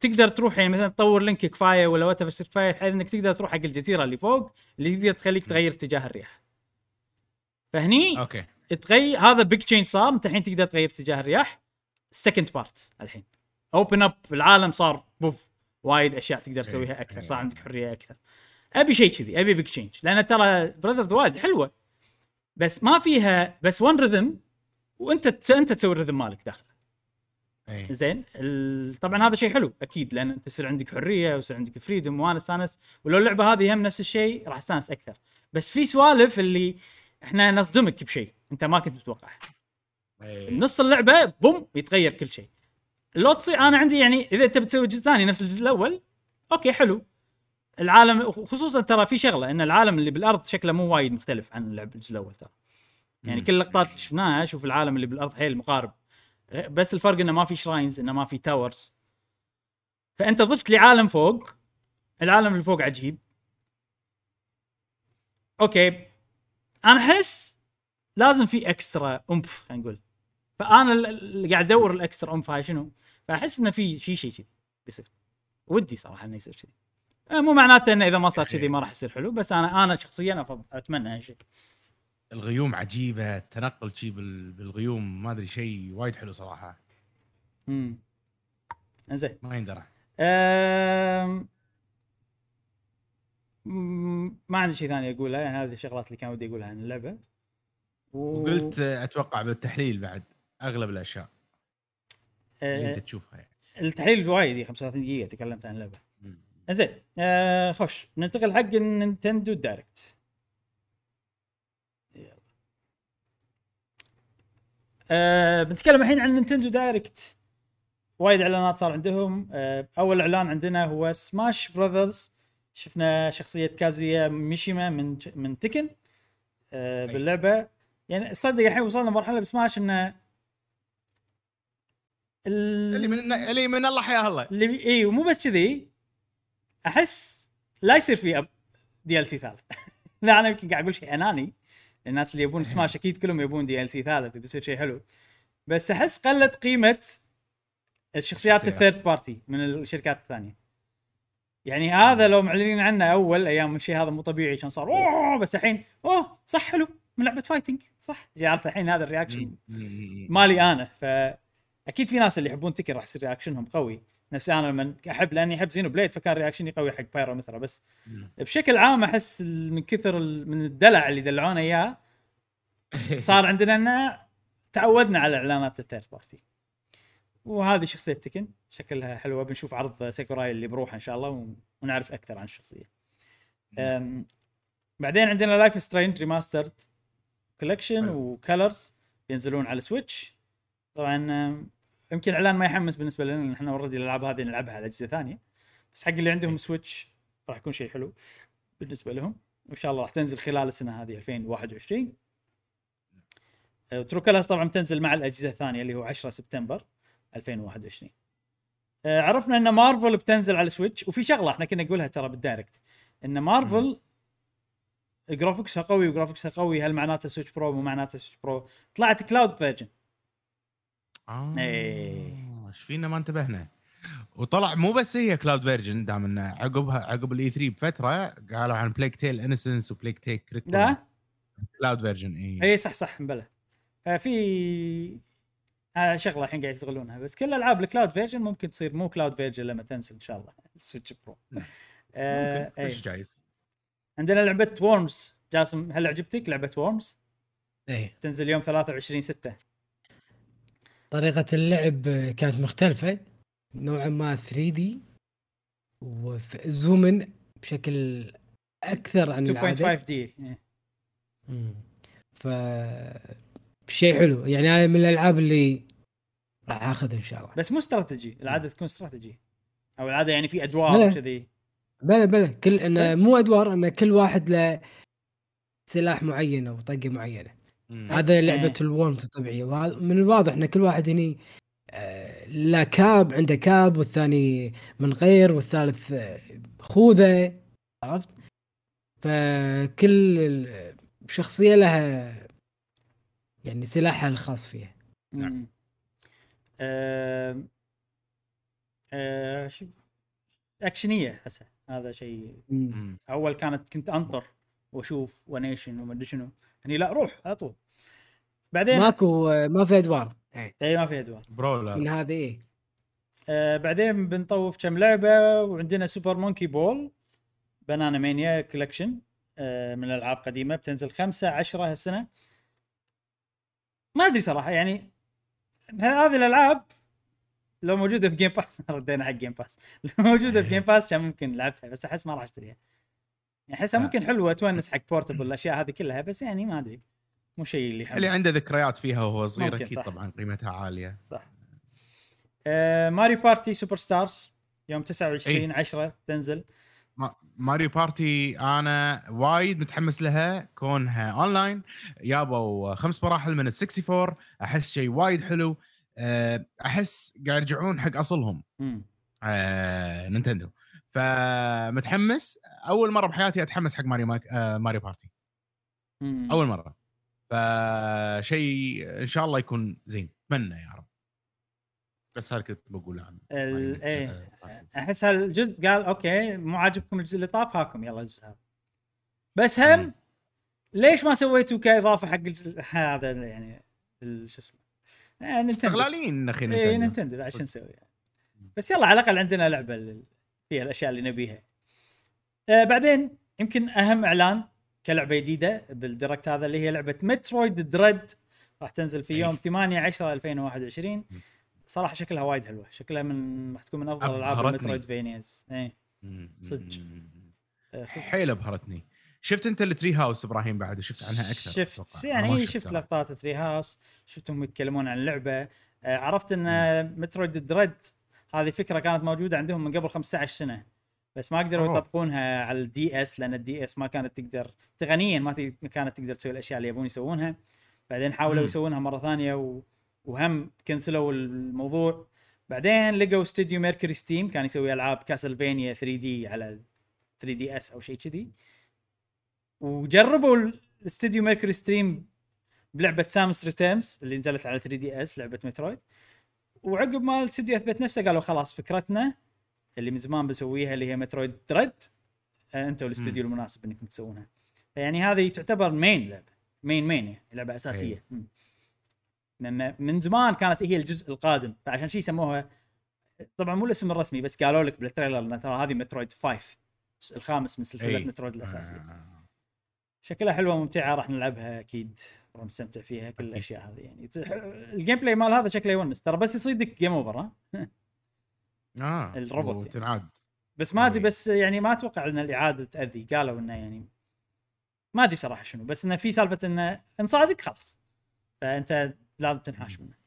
تقدر تروح يعني مثلا تطور لينك كفاية ولا whatever كفاية بحيث إنك تقدر تروح حق الجزيرة اللي فوق اللي تقدر تخليك تغير اتجاه الرياح. فهني أوكي. تغير هذا big change صار أنت الحين تقدر تغير اتجاه الرياح ال second part الحين. open up العالم صار poof. وايد أشياء تقدر تسويها أكثر صار عندك حرية أكثر. أبي شيء كذي أبي big change لأن ترى Breath of the Wild حلوة بس ما فيها بس one rhythm وأنت أنت تسوي ال rhythm مالك داخل. اي زين طبعا هذا شيء حلو أكيد لأن أنت يصير عندك حرية ويصير عندك freedom وأنا استانس ولو اللعبة هذه هم نفس الشيء راح استانس أكثر. بس في سوالف اللي إحنا نصدمك بشيء أنت ما كنت متوقعه إي. نص اللعبة boom يتغير كل شيء. لو تصير أنا عندي يعني إذا انت بتسوي جزء ثاني نفس الجزء الأول أوكي حلو. العالم خصوصا ترى في شغلة إن العالم اللي بالأرض شكله مو وايد مختلف عن اللعب الجزء الأول ترى. يعني. كل اللقطات اللي شفناها شوف العالم اللي بالأرض حيل مقارب. بس الفرق إنه ما في shrines إنه ما في towers فأنت ضفت لي عالم فوق العالم اللي فوق عجيب. أوكي. أنا أحس لازم في extra oomph خلينا نقول. فأنا ال- اللي قاعد أدور ال extra oomph هاي شنو؟ فأحس إنه في في شيء كذي بيصير. ودي صراحة إنه يصير كذي. آه، مو معناته إنه إذا ما صار. كذي ما راح يصير حلو بس أنا أنا شخصيا أفضل أتمنى هالشيء الغيوم عجيبة التنقل شي بال- بالغيوم ما أدري شيء وايد حلو صراحة. امم إنزين. ما يندرى. أم... ما عندي شيء ثاني أقوله يعني هذه الشغلات اللي كان ودي أقولها عن اللعبة. و... وقلت أتوقع بالتحليل بعد. أغلب الأشياء اللي أنت أه... تشوفها يعني. التحليل وايد 35 دقيقة تكلمت عن اللعبة. زين أه خش ننتقل حق النينتندو Direct. يلا. أه بنتكلم الحين عن نينتندو Direct. وايد إعلانات صار عندهم. أه أول إعلان عندنا هو Smash Brothers شفنا شخصية كازويا ميشيما من من Tekken أي. باللعبة. يعني صدق الحين وصلنا مرحله بسماش إنه اللي من اللي من الله حياه الله. اللي. اي ومو بس كذي. أحس لا يصير في أب... DLC ثالث. لا أنا يمكن قاعد أقول شيء أناني. الناس اللي يبون سماش أكيد كلهم يبون DLC ثالث بيصير شيء حلو. بس أحس قلت قيمة الشخصيات. ال third party من الشركات الثانية. يعني هذا لو معلنين عنه أول أيام الشيء هذا مو طبيعي. كان صار أوه! بس الحين أوه! صح حلو. من لعبة fighting صح. عرفت الحين هذا ال reaction. مالي أنا فاكيد في ناس اللي يحبون Tekken راح يصير reaction هم قوي. نفس أنا لما أحب لأني أحب Xenoblade فكان reaction ي قوي حق Pyra مثلا. بس مم. بشكل عام أحس من كثر من الدلع اللي دلعونا إياه صار عندنا إنه تعودنا على إعلانات ال third party وهذه شخصية Tekken شكلها حلوة. بنشوف عرض ساكوراي اللي بروحه إن شاء الله ون- ونعرف أكثر عن الشخصية. أم، بعدين عندنا Life is Strange Remastered Collection. و Colors بينزلون على Switch طبعا يمكن إعلان ما يحمس بالنسبة لنا لأن إحنا already الألعاب هذه نلعبها على أجهزة ثانية. بس حق اللي عندهم Switch راح يكون شيء حلو بالنسبة لهم. وإن شاء الله راح تنزل خلال السنة هذه 2021 True Colors طبعا بتنزل مع الأجهزة الثانية اللي هو 10 سبتمبر 2021 آه، عرفنا إن مارفل بتنزل على Switch وفي شغلة إحنا كنا نقولها ترى بال Direct. إن مارفل graphics ها قوي و graphics ها قوي هل معناته Switch Pro مو معناته Switch Pro طلعت cloud version آه إيه. إيش فينا ما انتبهنا وطلع مو بس هي cloud version دام إنه عقبها عقب ال E3 بفترة قالوا عن Plague Tale Innocence و Plague Tale لا؟ cloud version إي. إي صح صح مبلى. ففي آه شغلة الحين قاعد يستغلونها. بس كل ألعاب ال cloud version ممكن تصير مو cloud version لما تنزل إن شاء الله ال Switch Pro آه ممكن أي. وش جايز؟ عندنا لعبة Worms جاسم هل عجبتك لعبة Worms إيه، تنزل يوم 23 6 طريقة اللعب كانت مختلفة. نوعا ما 3 دي وزومن بشكل أكثر عن العادة. 2.5 دي مم. ف شيء حلو. يعني هذا من الألعاب اللي راح أخذها إن شاء الله. بس مو استراتيجي العادة تكون استراتيجي أو العادة يعني في أدوار. وكذي. بلى بلى. كل انه؟ مو أدوار انه كل واحد له سلاح معين أو طقه معينة. هذا لعبة إيه. الورمز الطبيعيه وهذا من الواضح إن كل واحد هني آه، لا كاب عنده كاب والثاني من غير والثالث آه، خوذة. عرفت؟ فكل شخصية لها يعني سلاحها الخاص فيها. نعم. آه، شو؟ أكشنية احسها هذا شيء. أول كانت كنت أنطر وأشوف ونيشن وما أدري شنو. يعني لا روح على طول. بعدين ماكو آه، ما في أدوار. إيه، اي ما في أدوار. brawler من هذه إيه. آه بعدين بنطوف كم لعبة وعندنا Super Monkey Ball Banana Mania collection آه من الألعاب قديمة بتنزل خمسة عشرة هالسنة. ما أدري صراحة يعني هذه الألعاب لو موجودة في Game Pass ردينا حق Game Pass لو موجودة في Game Pass كان ممكن لعبتها بس أحس ما راح أشتريها. يعني أحسها آه. ممكن حلوة تونس حق portable الأشياء هذه كلها بس يعني ما أدري. مو شيء اللي اللي يحب عنده ذكريات فيها وهو صغير أكيد. طبعا قيمتها عالية. صح. آه Mario Party Superstars. يوم 29 10 تنزل. ما- Mario Party أنا وايد متحمس لها كونها أونلاين. يابوا خمس مراحل من ال 64 أحس شيء وايد حلو. أه، أحس قاعد يرجعون حق أصلهم. آه، نينتندو. فمتحمس. أول مرة بحياتي أتحمس حق ماريو. آه، ماريو بارتي. مم. أول مرة. فشيء إن شاء الله يكون زين. أتمنى يا رب. بس هذا كنت بقوله عن إيه. آه، بارتي. أحس هالجزء قال أوكي مو عاجبكم الجزء اللي طاف هاكم. يلا الجزء هذا. بس هم مم. ليش ما سويتوا كاضافه حق الجزء هذا يعني شو اسمه؟ آه، نينتندو. استغلاليين أخي اي نينتندو. نينتندو. عشان نسوي يعني. بس يلا على الأقل عندنا لعبة ال- فيها الأشياء اللي نبيها. آه بعدين يمكن أهم إعلان كلعبة جديدة بال Direct هذا اللي هي لعبة Metroid Dread. راح تنزل في أي. يوم 8 10 2021 صراحة شكلها وايد حلوة. شكلها من راح تكون من أفضل ألعاب. ال Metroid فينيز. اي. صدق. حيل أبهرتني. شفت أنت ال Treehouse إبراهيم بعد؟ وشفت عنها أكثر؟ شفت. أتوقع. يعني إيه، شفت ترى. لقطات Treehouse شفتهم يتكلمون عن اللعبة. آه، عرفت إن Metroid Dread هذه فكرة كانت موجودة عندهم من قبل 15 سنة. بس ما قدروا أوه. يطبقونها على ال DS لأن ال DS ما كانت تقدر تقنيا ما كانت تقدر تسوي الأشياء اللي يبون يسوونها بعدين حاولوا. يسوونها مرة ثانية و... وهم كنسلوا الموضوع بعدين لقوا استوديو MercurySteam كان يسوي ألعاب Castlevania 3D على 3DS أو شيء كذي وجربوا الاستوديو MercurySteam بلعبة Samus Returns اللي نزلت على 3DS لعبة Metroid وعقب ما الاستوديو أثبت نفسه قالوا خلاص فكرتنا اللي من زمان بنسويها اللي هي Metroid Dread آه، أنتم الاستوديو المناسب إنكم تسوونها يعني هذه تعتبر main لعبة main main يعني لعبة أساسية مم. لأن من زمان كانت هي الجزء القادم فعشان شي سموها طبعا مو الاسم الرسمي بس قالوا لك بال trailer ان ترى هذه Metroid 5 الجزء الخامس من سلسلة إي. Metroid الأساسية آه. شكلها حلوة ممتعه راح نلعبها أكيد ونستمتع فيها كل. الأشياء هذه يعني ال gameplay مال هذا شكله يونس ترى بس يصيدك game over ها آه الروبوت يعني. وتنعاد بس ما أدري إي. بس يعني ما أتوقع إن الإعادة تأذي قالوا إنه يعني ما أدري صراحة شنو بس إنه في سالفة إنه انصادك خلاص فأنت لازم تنحاش منه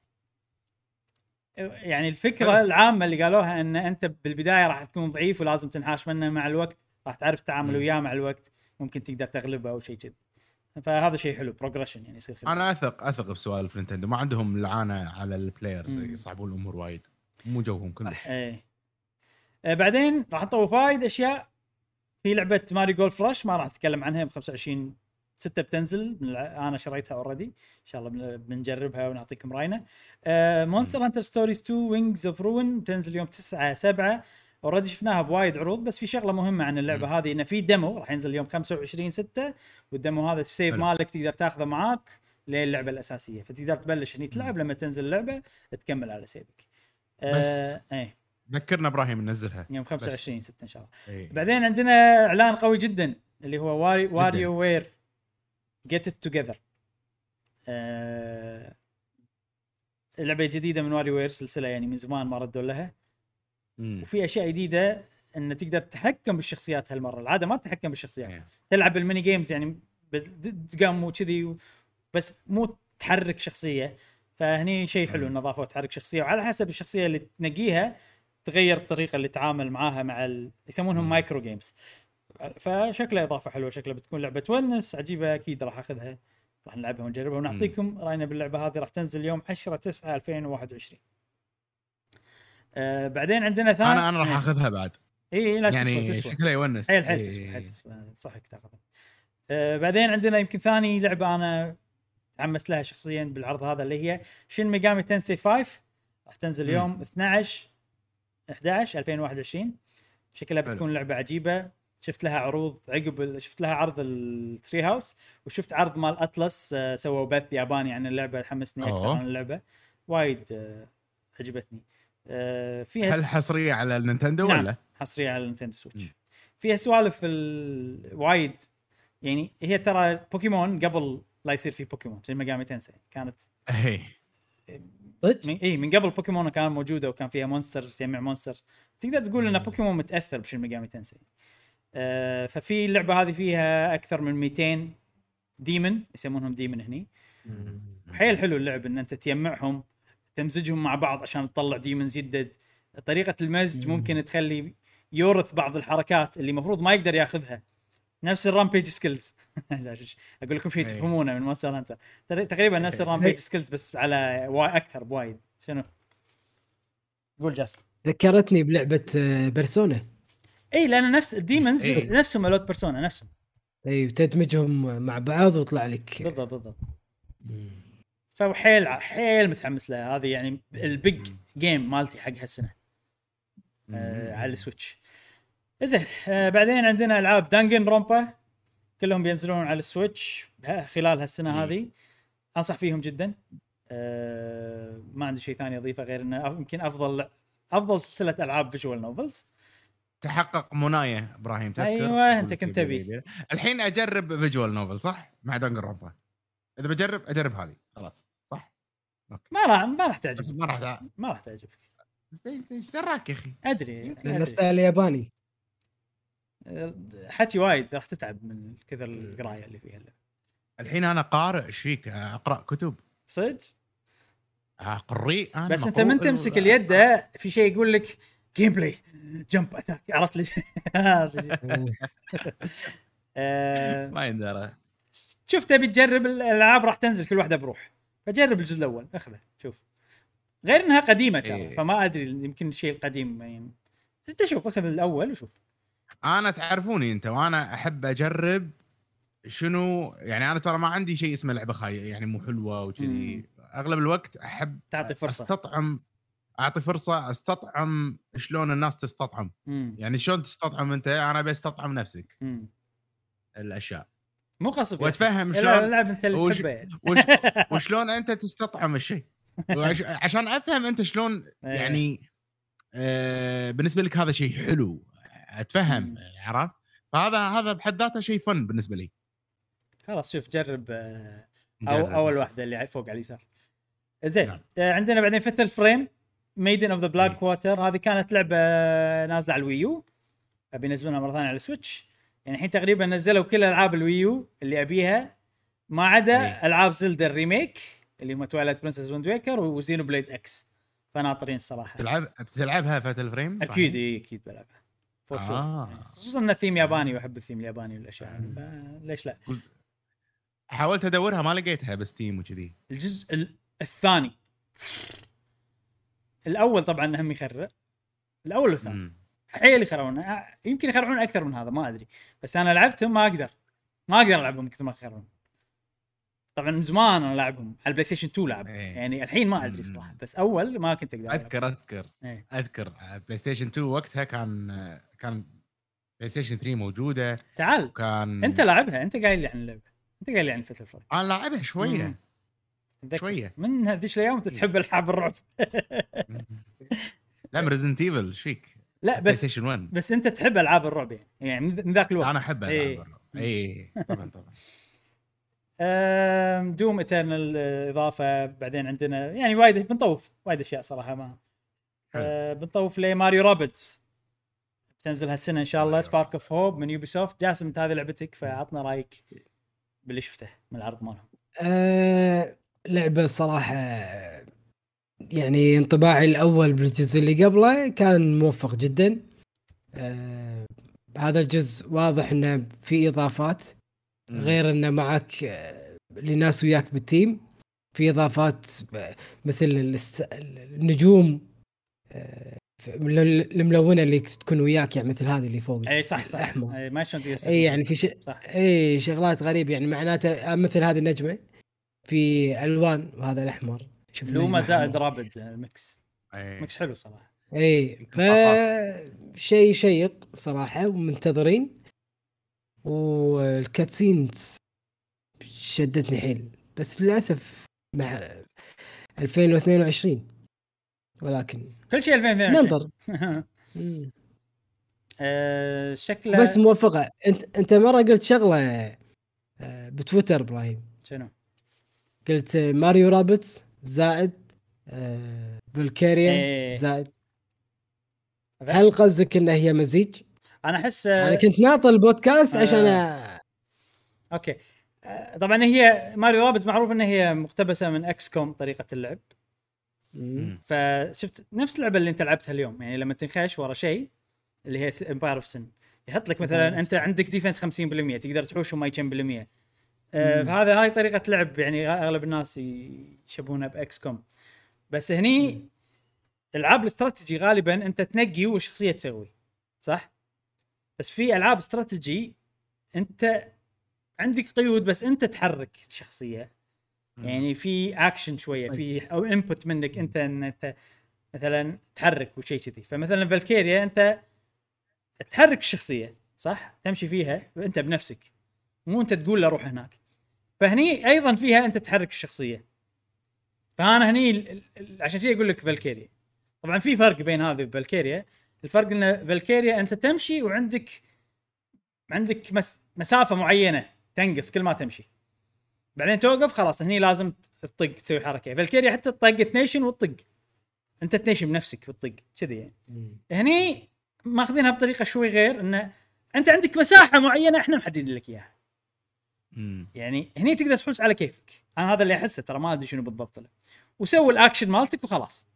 يعني الفكرة. العامة اللي قالوها إن أنت بالبداية راح تكون ضعيف ولازم تنحاش منه مع الوقت راح تعرف تتعامل. وياه مع الوقت ممكن تقدر تغلبه أو شيء كذي فهذا شيء حلو progression يعني يصير خلال. أنا أثق أثق بسوالف نينتندو ما عندهم لعانه على ال players. يصعبون الأمور وايد مو جوهم كلش. إيه. آه، بعدين راح نطور وايد أشياء. في لعبة Mario Golf Rush ما راح أتكلم عنها ب 25 6 بتنزل. أنا شريتها already إن شاء الله بن- بنجربها ونعطيكم رأينا. Monster Hunter Stories 2 Wings of Ruin بتنزل يوم 9 7 already شفناها بوايد عروض بس في شغلة مهمة عن اللعبة. هذه إنه في demo راح ينزل يوم 25 6 وال demo هذا ال save. مالك تقدر تاخذه معاك للعبة الأساسية. فتقدر تبلش هني تلعب لما تنزل اللعبة تكمل على save ك بس آه إيه. ذكرنا إبراهيم ننزلها. يوم 25 6 إن شاء الله. إيه. بعدين عندنا إعلان قوي جدا اللي هو واري WarioWare Get It Together لعبة جديدة من WarioWare سلسلة يعني من زمان ما ردوا لها. مم. وفي أشياء جديدة إن تقدر تتحكم بالشخصيات هالمرة. العادة ما تتحكم بالشخصيات. إيه. تلعب بال mini games يعني دقم وكذي بس مو تحرك شخصية. فهني شيء حلو مم. ان اضافوا تحرك شخصية وعلى حسب الشخصية اللي تنقيها تغير الطريقة اللي تتعامل معاها مع ال... يسمونهم. microgames فشكله إضافة حلوة شكله بتكون لعبة تونس عجيبة أكيد راح أخذها راح نلعبها ونجربها ونعطيكم راينا باللعبة هذه راح تنزل يوم 10 9 2021 آه بعدين عندنا ثاني أنا أنا راح أخذها بعد. اي لا يعني تسوى. تسوى شكلها يونس. حيل حيل إيه. تسوى حيل تسوى صحك تاخذها. آه بعدين عندنا يمكن ثاني لعبة أنا تحمست لها شخصيا بالعرض هذا اللي هي Shin Megami Tensei 5 راح تنزل. يوم 12 11 2021 شكلها. بتكون لعبة عجيبة شفت لها عروض عقب شفت لها عرض ال Treehouse وشفت عرض مال Atlus آه سووا بث ياباني عن اللعبة حمسني أكثر. عن اللعبة وايد آه عجبتني آه فيها هل حصرية على النينتندو نعم. ولا؟ حصرية على النينتندو Switch. فيها سوالف ال- وايد يعني هي ترى بوكيمون قبل لا يصير في بوكيمون Shin Megami Tensei كانت اي صدق؟ من اي من قبل بوكيمون كانت موجودة وكان فيها monsters وتجمع monsters تقدر تقول إن. بوكيمون متأثر ب Shin Megami Tensei آه ففي اللعبه هذه فيها أكثر من 200 demon يسمونهم demon هني. حيل حلو اللعب إن أنت تجمعهم تمزجهم مع بعض عشان تطلع demons يدد طريقة المزج مم. ممكن تخلي يورث بعض الحركات اللي المفروض ما يقدر ياخذها. نفس ال Rampage skills أقول لكم شيء إيه. تفهمونه من Monster Hunter تقريبا نفس ال Rampage skills بس على أكثر بوايد. شنو؟ قول جاسم. ذكرتني بلعبة آه، Persona اي لأن نفس ال demons إيه. نفسهم مالوت Persona نفسهم. اي وتدمجهم مع بعض ويطلع لك. بالضبط بالضبط. فحيل حيل متحمس لها هذه يعني ال big game مالتي حق هالسنة. آه على ال Switch. زين آه بعدين عندنا ألعاب Danganronpa كلهم بينزلون على ال Switch خلال هالسنة مم. هذه أنصح فيهم جدا آه ما عندي شيء ثاني أضيفه غير إنه يمكن أفضل أفضل سلسلة ألعاب visual novels تحقق مناي يا إبراهيم تذكر أيوة، أنت كنت تبي. الحين أجرب visual novel صح؟ مع Danganronpa إذا بجرب أجرب هذه خلاص صح؟ ما راح ما راح تعجبك ما راح ما راح تعجبك زين زين إيش دراك يا أخي؟ أدري لأن أدري. حكي وايد راح تتعب من كثر القراية اللي فيها الحين أنا قارئ إيش فيك؟ أقرأ كتب. صدق؟ آه، قري أنا بس أنت من تمسك اليد في شيء يقول لك gameplay jump attack عرفت لي؟ آه، ما يندرى. شوف تبي تجرب الألعاب راح تنزل كل واحدة بروح. فجرب الجزء الأول أخذه شوف. غير إنها قديمة ترى إيه. فما أدري يمكن الشيء القديم ين... أنت شوف أخذ الأول وشوف. أنا تعرفوني انت وأنا أحب أجرب شنو يعني أنا ترى ما عندي شيء اسمه لعبة خاية يعني مو حلوة وكذي. أغلب الوقت أحب تعطي فرصة. أستطعم أعطي فرصة أستطعم شلون الناس تستطعم مم. يعني شلون تستطعم أنت أنا بستطعم نفسك مم. الأشياء مو يا أخي. واتفهم شلون العب أنت اللي وش- تحبه يعني. وش وشلون أنت تستطعم الشيء وعش- عشان أفهم أنت شلون إيه. يعني آه بالنسبة لك هذا شيء حلو أتفهم. يعني عرفت؟ فهذا هذا بحد ذاته شيء fun بالنسبة لي. خلاص شوف جرب آه،. أو أول واحدة اللي فوق على اليسار. زين نعم. آه، عندنا بعدين Fatal Frame Maiden of the Black. Water هذه كانت لعبة نازلة على ال Wii U. بينزلونها مرة ثانية على ال Switch يعني الحين تقريبا نزلوا كل ألعاب ال Wii U اللي أبيها. ما عدا إيه. ألعاب Zelda ال remake اللي هم Twilight Princess Wind Waker و Xenoblade X فناطرين الصراحة. تلعب بتلعبها Fatal Frame؟ أكيد إيه، أكيد بلعبها. for sure آه. خصوصا انه ثيم ياباني وأحب الثيم الياباني والأشياء هذه فليش لا؟ قلت حاولت أدورها ما لقيتها ب Steam وكذي. الجزء ال- الثاني. الأول طبعا هم يخرع. الأول والثاني. حيل يخرعون. آه، يمكن يخرعون أكثر من هذا ما أدري. بس أنا لعبتهم ما أقدر. ما أقدر ألعبهم كثر ما يخرعون. طبعا من زمان أنا لاعبهم على ال PlayStation 2 لعب إيه. يعني الحين ما أدري. صراحة. بس أول ما كنت أقدر. أذكر أذكر. إيه. أذكر. بلاي ستيشن 2 وقتها كان كان PlayStation 3 موجودة. تعال. وكان أنت لاعبها أنت قايل لي عن اللعبة. أنت قايل لي عن Fatal Frame أنا لاعبها شوية. شوية. من هذيش الأيام أنت تحب ألعاب الرعب. لا من Resident Evil إيش فيك؟ لا Play بس Station 1 بس أنت تحب ألعاب الرعب يعني. يعني من ذاك الوقت. أنا أحب إيه. العاب الرعب. اي طبعا طبعا. Doom Eternal إضافة بعدين عندنا يعني وايد بنطوف وايد أشياء صراحة ما. أه بنطوف ل Mario Rabbids بتنزل هالسنة إن شاء الله Sparks of Hope من Ubisoft جاسم أنت هذه لعبتك فعطنا رأيك باللي شفته من العرض مالهم. آه لعبة صراحة يعني انطباعي الأول بالجزء اللي قبله كان موفق جدا. آه هذا الجزء واضح إنه في إضافات. غير إنه معك آه، لناس وياك بالتيم في إضافات آه، مثل. النجوم آه، الملونة اللي تكون وياك يعني مثل هذه اللي فوق إي صح صح. الأحمر. إي ما شلون إي يعني في شيء صح. إي شغلات غريبة يعني معناته مثل هذه النجمة في ألوان وهذا الأحمر. شوف Luma زائد. Rabbid mix. إي. mix حلو صراحة. إي ف شيء شيق صراحة ومنتظرين. وال cutscene شدتني حيل بس للأسف مع 2022 ولكن كل شيء 2022 ننظر. آه شكله بس موفقة أنت أنت مرة قلت شغلة آه، بتويتر إبراهيم شنو؟ قلت Mario Rabbids زائد آه، Valkyria إيه. زائد هل قصدك إنها هي مزيج؟ أنا أحس أنا كنت ناطر البودكاست آه. عشان أ- okay آه، طبعا هي Mario Rabbids معروف انها هي مقتبسة من XCOM طريقة اللعب مم. فشفت نفس اللعبة اللي أنت لعبتها اليوم يعني لما تنخش ورا شيء اللي هي Empire of Sin يحط لك مثلا أنت عندك defense 50% تقدر تحوش وما كم بالمية آه،. فهذا هاي طريقة لعب يعني أغلب الناس يشبهونها ب XCOM بس هني العاب الاستراتيجي غالبا أنت تنقي وش شخصيه تسوي صح؟ بس في ألعاب استراتيجي أنت عندك قيود بس أنت تحرك الشخصية. يعني في اكشن شوية في أو input منك أنت إن أنت مثلا تحرك وشيء كذي. فمثلا Valkyria أنت تحرك الشخصية صح؟ تمشي فيها أنت بنفسك. مو أنت تقول له روح هناك. فهني أيضا فيها أنت تحرك الشخصية. فأنا هني عشان شيء أقول لك Valkyria طبعا في فرق بين هذه و Valkyria الفرق إن Valkyria أنت تمشي وعندك عندك مس مسافة معينة تنقص كل ما تمشي. بعدين توقف خلاص هني لازم تطق تسوي حركة. Valkyria حتى تطق تنيشن وتطق. أنت تنيشن بنفسك وتطق كذي يعني. هني ماخذينها بطريقة شوي غير انه أنت عندك مساحة معينة إحنا محددين لك إياها. يعني هني تقدر تحوس على كيفك. أنا هذا اللي أحسه ترى ما أدري شنو بالضبط له. وسوي الاكشن مالتك وخلاص.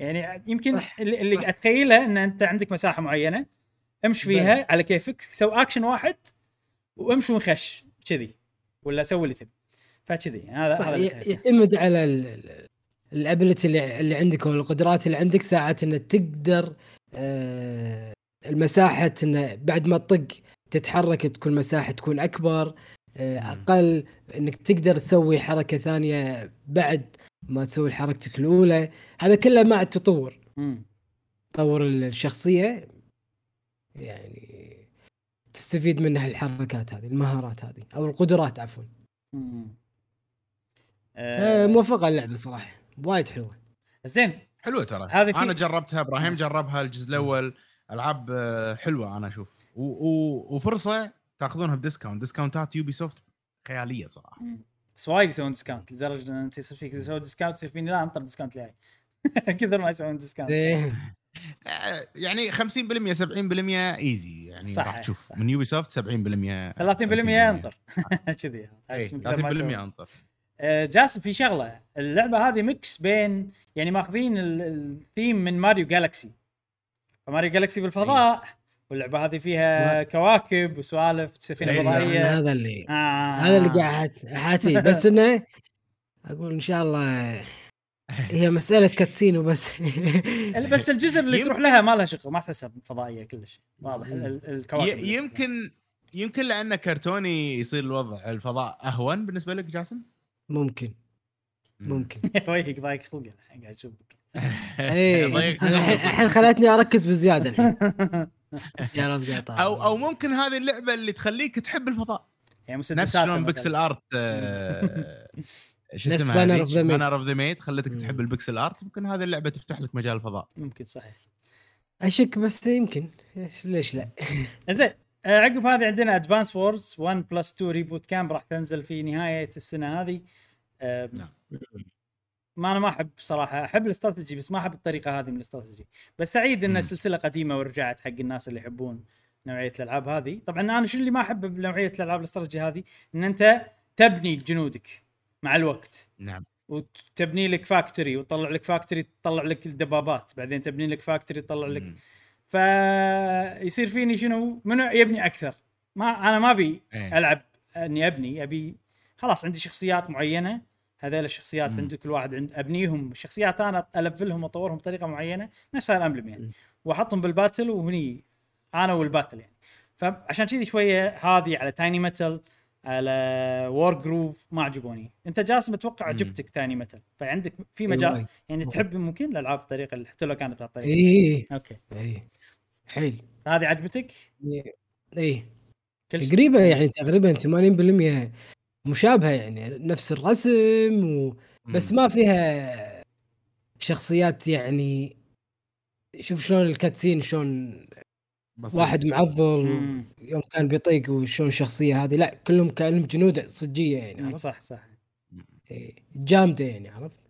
يعني يمكن صح، اللي, صح. اتخيله إن أنت عندك مساحة معينة امش فيها على كيفك سوي اكشن واحد وأمشي ونخش كذي ولا سوي اللي تبي فكذي هذا صح هذا. يعتمد على ال ability اللي, اللي عندك أو القدرات اللي عندك ساعات إنه تقدر آه، المساحة انه بعد ما تطق تتحرك تكون مساحة تكون أكبر آه، أقل إنك تقدر تسوي حركة ثانية بعد ما تسوي حركتك الأولى. هذا كله مع التطور. تطور الشخصية يعني تستفيد منها الحركات هذه المهارات هذه أو القدرات عفوا. مم. آه، موفقه اللعبة صراحة. وايد حلوة. زين. حلوة ترى. هذه أنا جربتها إبراهيم جربها الجزء الأول. ألعاب آه، حلوة أنا أشوف. و... و... وفرصة تأخذونها ب discount. ديسكاونتات Ubisoft خيالية صراحة. مم. بس وايد يسوون discount لدرجة إن أنت يصير فيك تسوي discount يصير فيني لا انطر discount لهاي كثر ما يسوون ديسكاونت إيه. آه، يعني 50% 70% easy يعني صح، راح تشوف صح. من Ubisoft 70% 30% انطر كذي اي أحس من كثر ما 30% يسوون. انطر آه، جاسم في شغلة. اللعبة هذه mix بين يعني ماخذين ال- الثيم من Mario Galaxy ف Mario Galaxy بالفضاء واللعبة هذه فيها كواكب وسوالف سفينه إيه، فضائية. هذا اللي آه. هذا اللي قاعد أحاتي بس إنه أقول إن شاء الله هي مسألة كاتسين وبس. بس الجزر اللي يم- تروح لها ما لها شغل ما تحسها فضائية كلش. واضح. مم. ال- ال- الكواكب يمكن يمكن لأنه كرتوني يصير الوضع الفضاء أهون بالنسبة لك جاسم؟ ممكن. ممكن. وجهك ضايق خلقه الحين قاعد أشوفك. إيه الحين خلتني أركز بزيادة الحين. يا رب أو أو ممكن هذه اللعبة اللي تخليك تحب الفضاء. يعني نفس شلون. pixel art آه، شو اسمها. بانر اوف ذا ميد خلتك. تحب ال pixel art. ممكن هذه اللعبة تفتح لك مجال الفضاء. ممكن صحيح. أشك بس يمكن. إيش- ليش لا؟ زين آه، عقب هذه عندنا Advance Wars 1 plus 2 Re-Boot Camp راح تنزل في نهاية السنة هذه. آه، نعم. ما أنا ما أحب صراحة أحب الاستراتيجي بس ما أحب الطريقة هذه من الاستراتيجي. بس سعيد إن مم. سلسله قديمة ورجعت حق الناس اللي يحبون نوعية الألعاب هذه. طبعا أنا شو اللي ما أحب بنوعية الألعاب الاستراتيجي هذه؟ إن أنت تبني جنودك مع الوقت. نعم. وتبني لك factory وتطلع لك factory تطلع لك الدبابات. بعدين تبني لك factory تطلع لك مم. فيصير فيني شنو؟ منو يبني أكثر؟ ما أنا ما أبي إيه. ألعب إني أبني أبي خلاص عندي شخصيات معينة هذيل الشخصيات مم. عند كل واحد عند أبنيهم. الشخصيات أنا أ level هم واطورهم بطريقة معينة نفس ال Emblem يعني. وأحطهم بال battle وهني أنا وال battle يعني. فعشان كذي شوية هذه على Tiny Metal على Wargroove ما عجبوني. أنت جاسم أتوقع. عجبتك Tiny Metal فعندك في مجال؟ وايد. يعني تحب ممكن الألعاب بالطريقة اللي حتى لو كانت بهالطريقه إيه أوكي. إيه. حيل. هذه عجبتك؟ شيء. تقريبا يعني تقريبا 80% مشابهة يعني نفس الرسم و... بس. ما فيها شخصيات يعني شوف شلون الكاتسين شلون بسيط. واحد معضل مم. يوم كان بيطيق وشلون الشخصية هذه لا كلهم كأنهم جنود صجية يعني عرفت صح صح إيه، جامدة يعني عرفت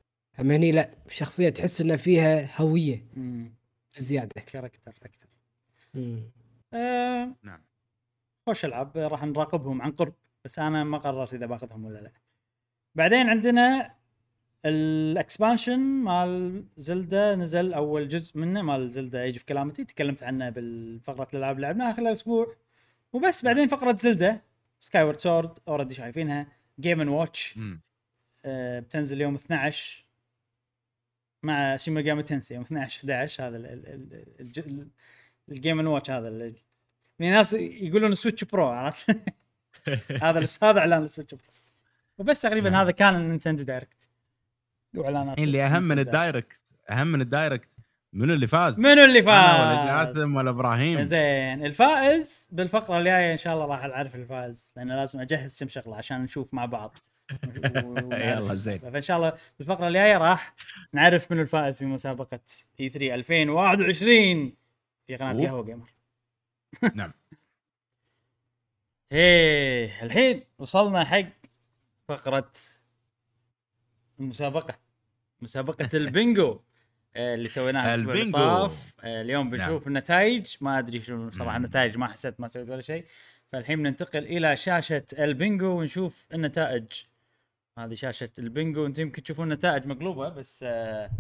أما هني لا شخصية تحس إنها فيها هوية مم. زياده كاركتر أكثر. آه نعم. خوش ألعاب راح نراقبهم عن قرب بس أنا ما قررت إذا باخذهم ولا لا. بعدين عندنا ال expansion مال Zelda نزل أول جزء منه مال Zelda Age of Calamity تكلمت عنه بالفقرة الألعاب اللي لعبناها خلال أسبوع. وبس بعدين فقرة Zelda Skyward Sword already شايفينها Game & Watch. آه، بتنزل يوم 12 مع Shin Megami Tensei يوم 12 11 هذا ال- ال- ال- الج- ال- ال Game & Watch هذا ال- في ناس يقولون Switch Pro عرفت؟ هذا هذا إعلان ال Switch Pro وبس تقريبا نعم. هذا كان ال Nintendo Direct وإعلانات اللي أهم من ال Direct أهم من ال Direct منو اللي فاز؟ منو اللي أنا ولا فاز؟ جاسم ولا إبراهيم زين الفائز بالفقرة الجاية إن شاء الله راح نعرف الفائز لأن لازم أجهز كم شغلة عشان نشوف مع بعض يلا زين فإن شاء الله بالفقرة الجاية راح نعرف منو الفائز في مسابقة E3 2021 في قناة. قهوة gamer نعم إيه الحين وصلنا حق فقرة المسابقة مسابقة البنجو آه، اللي سويناها الأسبوع اللي. طاف آه، اليوم بنشوف نعم. النتائج ما أدري شنو صراحة مم. النتائج ما حسيت ما سويت ولا شيء فالحين بننتقل إلى شاشة البنجو ونشوف النتائج هذه شاشة البنجو أنتم يمكن تشوفون نتائج مقلوبة بس آه،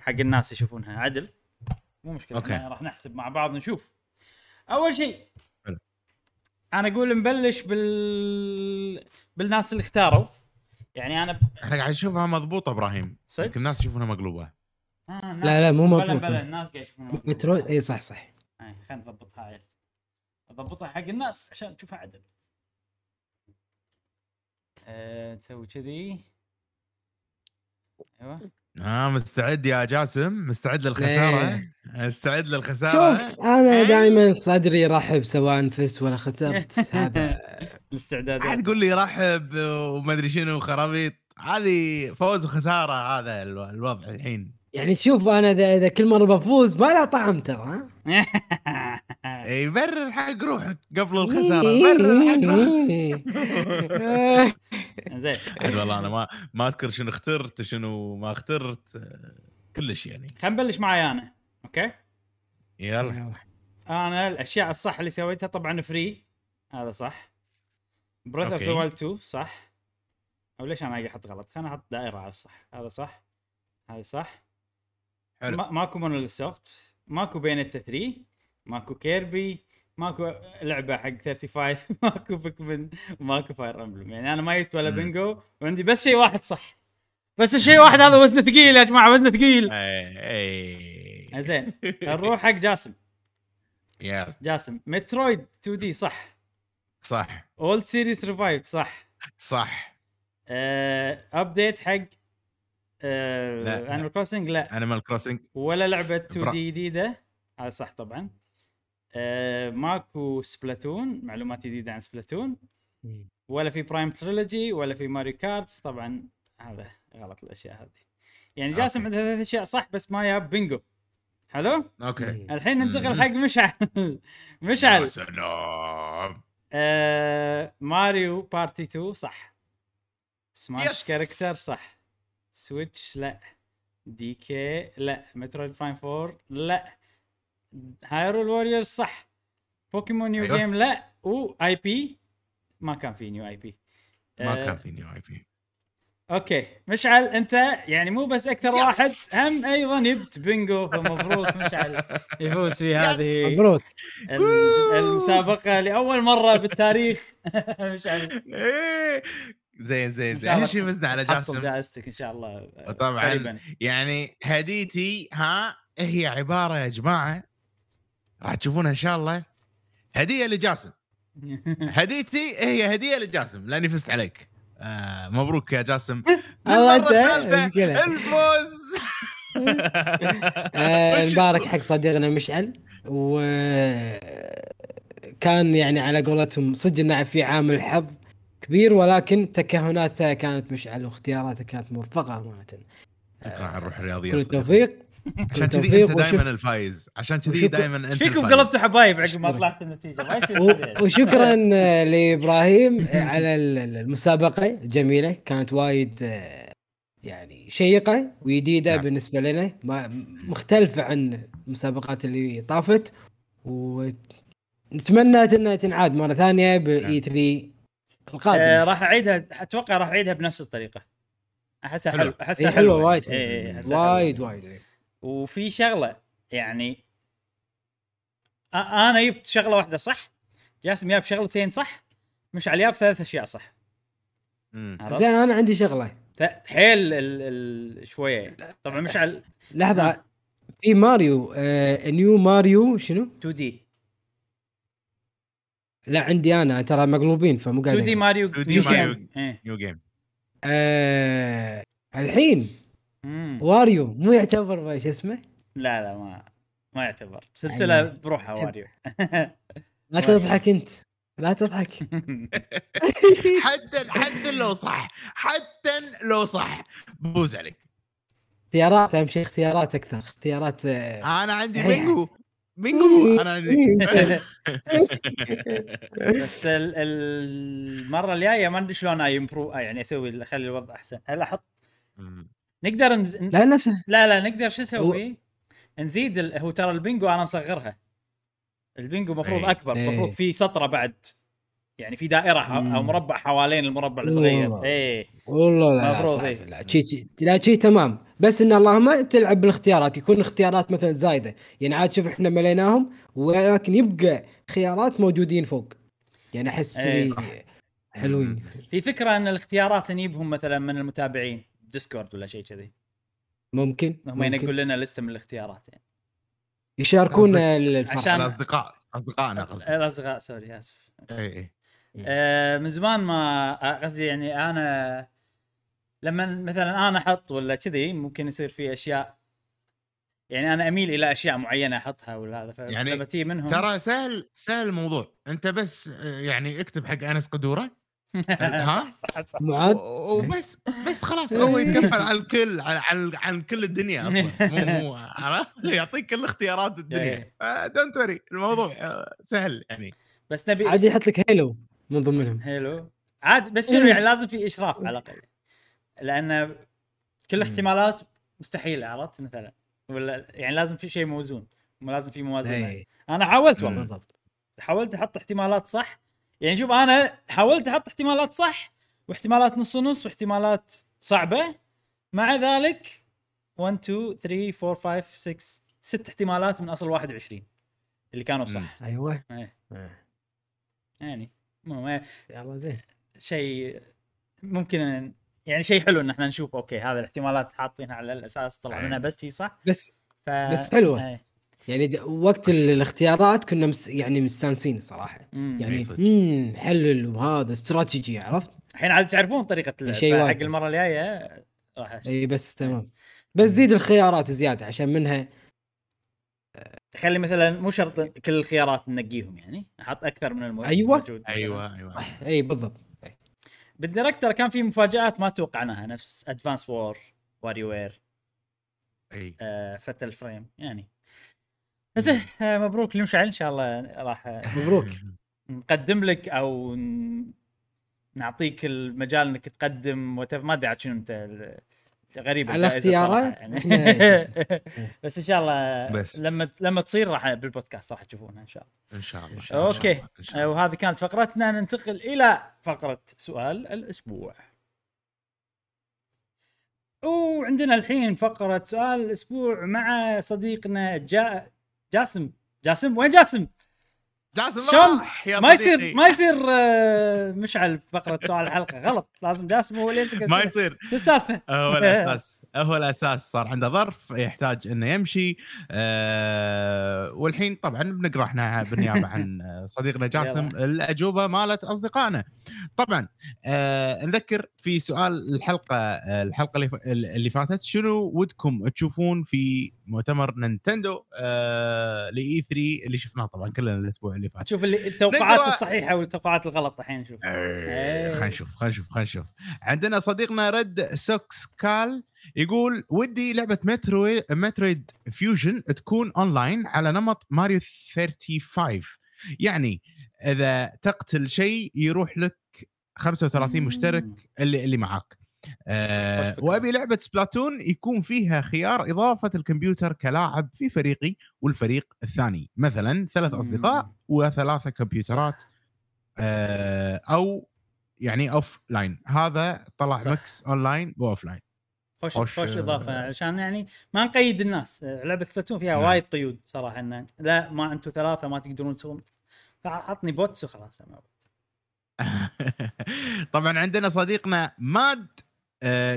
حق الناس يشوفونها عدل مو أوكي. إحنا راح نحسب مع بعض نشوف أول شيء. أنا أقول نبلش بال بالناس اللي اختاروا. يعني أنا ب... إحنا قاعد نشوفها مضبوطة إبراهيم. صدق؟ يمكن الناس يشوفونها مقلوبة. آه لا لا مو بلا مضبوطة. بلا الناس قاعد يشوفونها مقلوبة. مترويد اي صح صح. آه، خلينا نضبطها عيل. اضبطها حق الناس عشان تشوفها عدل. أه تسوي كذي. أيوه. ها مستعد يا جاسم؟ مستعد للخسارة؟ إيه. مستعد للخسارة؟ شوف أنا إيه. دائما صدري رحب سواء فزت ولا خسرت. هذا الاستعداد عاد تقول لي رحب وما أدري شنو خرابيط. هذه فوز وخسارة هذا الو- الوضع الحين. يعني شوف أنا اذا كل مره بفوز ما له طعم ترى ها؟ اي برر حق روحك قبل الخسارة. برر حق روحك. زين. والله أنا ما ما أذكر شنو اخترت شنو ما اخترت آه، كلش يعني. خلينا نبلش معي أنا أوكي؟ يلا. أنا الأشياء الصح اللي سويتها طبعا فري هذا صح. بريث اوف ذا. وايلد 2 صح. أو ليش أنا قاعد أحط غلط؟ خلينا أحط دائرة على الصح. هذا صح. هذا صح. حلو. ما ماكو مونوليث سوفت ماكو بينتا 3 ماكو كيربي ماكو لعبة حق 35 ماكو بيكمن وماكو فاير امبلم يعني أنا ما جبت ولا. بنجو وعندي بس شيء واحد صح. بس الشيء واحد هذا وزنه ثقيل يا جماعة وزنه ثقيل. اي اي زين نروح حق جاسم. يلا جاسم مترويد 2 دي صح؟ صح. اولد سيريس ريفايفد صح؟ صح. ابديت حق لا، لا. انيمال كروسنج لا. انيمال كروسنج ولا لعبة 2 برا- دي جديدة؟ هذا صح طبعا. آه ماكو Splatoon معلومات جديدة عن Splatoon. ولا في Prime Trilogy ولا في Mario Kart طبعا هذا غلط الأشياء هذه. يعني جاسم. عنده ثلاث أشياء صح؟ بس ما جاب بينجو. حلو؟ أوكي. الحين ننتقل. حق مشعل. يا مشعل سلام. آه Mario Party 2 صح. Smash. character صح. Switch لا. DK لا. Metroid Prime 4 لا. Hyrule Warriors صح. Pokémon new أيوة. game لا. IP. ما كان في new IP. ما كان في new IP. أوكي. مشعل أنت يعني مو بس أكثر واحد هم أيضا جبت بينجو فمبروك مشعل. يفوز في هذه مبروك. المسابقة لأول مرة بالتاريخ. مشعل. إيه. زين زين زين. أهم شيء فزنا على حصل جاسم جائزتك إن شاء الله وطبعاً قريبا. يعني هديتي ها هي عبارة يا جماعة راح تشوفونها إن شاء الله. هدية لجاسم. هديتي هي هدية لجاسم لأني فزت عليك. آه مبروك يا جاسم. الله. الفوز. آه، مبارك حق صديقنا مشعل. و كان يعني على قولتهم صدق إنه في عامل حظ. كبير ولكن تكهناته كانت مشعل واختياراته كانت موفقة أمانة شكرا على الروح الرياضية كل. التوفيق عشان كذي أنت دائما الفايز عشان كذي دائما أنت إيش فيكم. قلبتوا حبايب عقب ما شكراً. طلعت النتيجة ما يصير. وشكرا آه، لإبراهيم آه، على ال- ال- المسابقة الجميلة كانت وايد آه، يعني شيقة وجديده نعم. بالنسبة لنا ما مختلفة عن المسابقات اللي طافت ونتمنى إنها تنعاد مرة ثانية باي 3 آه القادم راح أعيدها أتوقع راح أعيدها بنفس الطريقة أحسها حلو. أحسها حلوة حلوة. وايد إيه، أحسها حلوة. وايد وايد إيه. وفي شغلة يعني أنا جبت شغلة واحدة صح جاسم جاب شغلتين صح مشعل جاب ثلاث أشياء صح؟ زين أنا عندي شغلة حيل ال ال شوية يعني. طبعا مشعل لحظة في ماريو آه new ماريو شنو؟ 2D لا عندي أنا ترى مقلوبين فمو قاعد 2D. ماريو 2D نيو ماريو. إيه. new game آه الحين مم. واريو مو يعتبر شو اسمه؟ لا لا ما ما يعتبر سلسلة أيوة. بروحها واريو لا تضحك أنت لا تضحك حتى حتى لو صح حتى لو صح بوز عليك اختيارات أهم شيء اختيارات أكثر اختيارات آه، أنا عندي صحيح. بينجو بينجو أنا بس ال- المرة الجاية ما ادري شلون يمبرو يعني أسوي أخلي الوضع أحسن هل أحط مم. نقدر نز... لا نفسه لا لا نقدر شو نسوي؟ نزيد ال... هو ترى البنجو أنا مصغرها البنجو المفروض إيه. أكبر إيه. المفروض في سطرة بعد يعني في دائرة ح... أو مم. مربع حوالين المربع الصغير والله. إيه والله لا لا. إيه. لا شي شي لا شي تمام بس إن اللهم تلعب بالاختيارات يكون اختيارات مثلا زايدة. يعني عاد شوف إحنا مليناهم ولكن يبقى خيارات موجودين فوق. يعني أحس. كذي حلوين في فكرة إن الاختيارات نجيبهم مثلا من المتابعين ديسكورد ولا شيء كذي. ممكن هم. ينقل لنا لستة من الاختيارات يعني. يشاركونا الفرح. عشان- الاصدقاء أصدقائنا قصدي. الأصدقاء سوري آسف. اي اي آه، من زمان ما آه، قصدي يعني أنا لما مثلا أنا أحط ولا كذي ممكن يصير في أشياء يعني أنا أميل إلى أشياء معينة أحطها ولا هذا يعني فلما تجي منهم ترى سهل سهل الموضوع. أنت بس آه، يعني اكتب حق أنس قدورة. ها؟ صح صح معاد. وبس بس خلاص هو يتكفل عن الكل عن عن, عن كل الدنيا أصلا. مو مو عرفت؟ يعطيك كل اختيارات الدنيا. don't worry الموضوع آه، سهل يعني. بس نبي عاد يحط لك هيلو من ضمنهم حلو عاد بس شنو يعني لازم في إشراف على الأقل. لأن كل. الاحتمالات مستحيلة عرفت؟ مثلا ولا يعني لازم في شيء موزون لازم في موازنة. اي أنا حاولت والله. بالضبط. حاولت أحط احتمالات صح. يعني شوف أنا حاولت أحط احتمالات صح واحتمالات نص نص واحتمالات صعبة. مع ذلك 1 2 3 4 5 6 ست احتمالات من أصل 21 اللي كانوا صح. أيوه. إيه. آه. يعني مو ما يلا زين. شيء ممكن يعني شيء حلو إن إحنا نشوف أوكي هذه الاحتمالات حاطينها على الأساس طلع إيه. منها بس شيء صح بس ف... بس حلوة. إيه. يعني د- وقت ال- الاختيارات كنا مس يعني مستانسين صراحة مم. يعني. امم حلل وهذا استراتيجي عرفت؟ الحين عاد تعرفون طريقة اللعب شيء واجد. المرة الجاية راح اي بس تمام بس زيد الخيارات زيادة عشان منها خلي مثلا مو شرط كل الخيارات ننقيهم يعني أحط أكثر من الموجود مثلاً. أيوه أيوه اي بالضبط. بال Direct كان في مفاجآت ما توقعناها نفس Advance Wars WarioWare اي Fatal Frame يعني. بس إيه، آه، مبروك. لمشعل إن شاء الله راح آه، مبروك. نقدم لك أو نعطيك المجال إنك تقدم وتف ما أدري عاد شنو أنت ال- غريب على اختياره؟ يعني بس إن شاء الله بس. لما لما تصير راح بالبودكاست راح تشوفونها إن شاء الله إن شاء الله okay إن شاء الله. وهذه كانت فقرتنا ننتقل إلى فقرة سؤال الأسبوع وعندنا الحين فقرة سؤال الأسبوع مع صديقنا جا... جاسم جاسم وين جاسم؟ جاسم شلون؟ راح يا ما. يصير ما يصير آه، مشعل فقرة سؤال الحلقة. غلط. لازم جاسم هو اللي يمسك ما. يصير. شو السالفة؟ هو الأساس. هو الأساس. صار عنده ظرف يحتاج إنه يمشي. آه والحين طبعا بنقرأ إحنا بالنيابة عن صديقنا جاسم الأجوبة مالت أصدقائنا. طبعا آه نذكر في سؤال الحلقة الحلقة اللي, فاتت شنو ودكم تشوفون في مؤتمر نينتندو ل E3 اللي شفناه طبعا كلنا الأسبوع اللي فات. شوف اللي التوقعات الصحيحة والتوقعات الغلط الحين شوف. إيه، إيه. خلينا نشوف خلينا نشوف خلينا نشوف. عندنا صديقنا Red Sox كال يقول ودي لعبة Metroid Metroid Fusion تكون أونلاين على نمط ماريو 35 يعني إذا تقتل شيء يروح لك 35 مشترك. اللي اللي معاك. آه وش فكرة؟ وأبي لعبة Splatoon يكون فيها خيار إضافة الكمبيوتر كلاعب في فريقي والفريق الثاني. مثلا ثلاث. أصدقاء وثلاثة كمبيوترات آه، أو يعني offline هذا طلع صح. mix online و offline خوش خوش- خوش, إضافة عشان يعني ما نقيد الناس. لعبة Splatoon فيها نعم. وايد قيود صراحة إنه لا ما أنتم ثلاثة ما تقدرون تسوون. فعطني bots وخلاص. طبعا عندنا صديقنا ماد آه،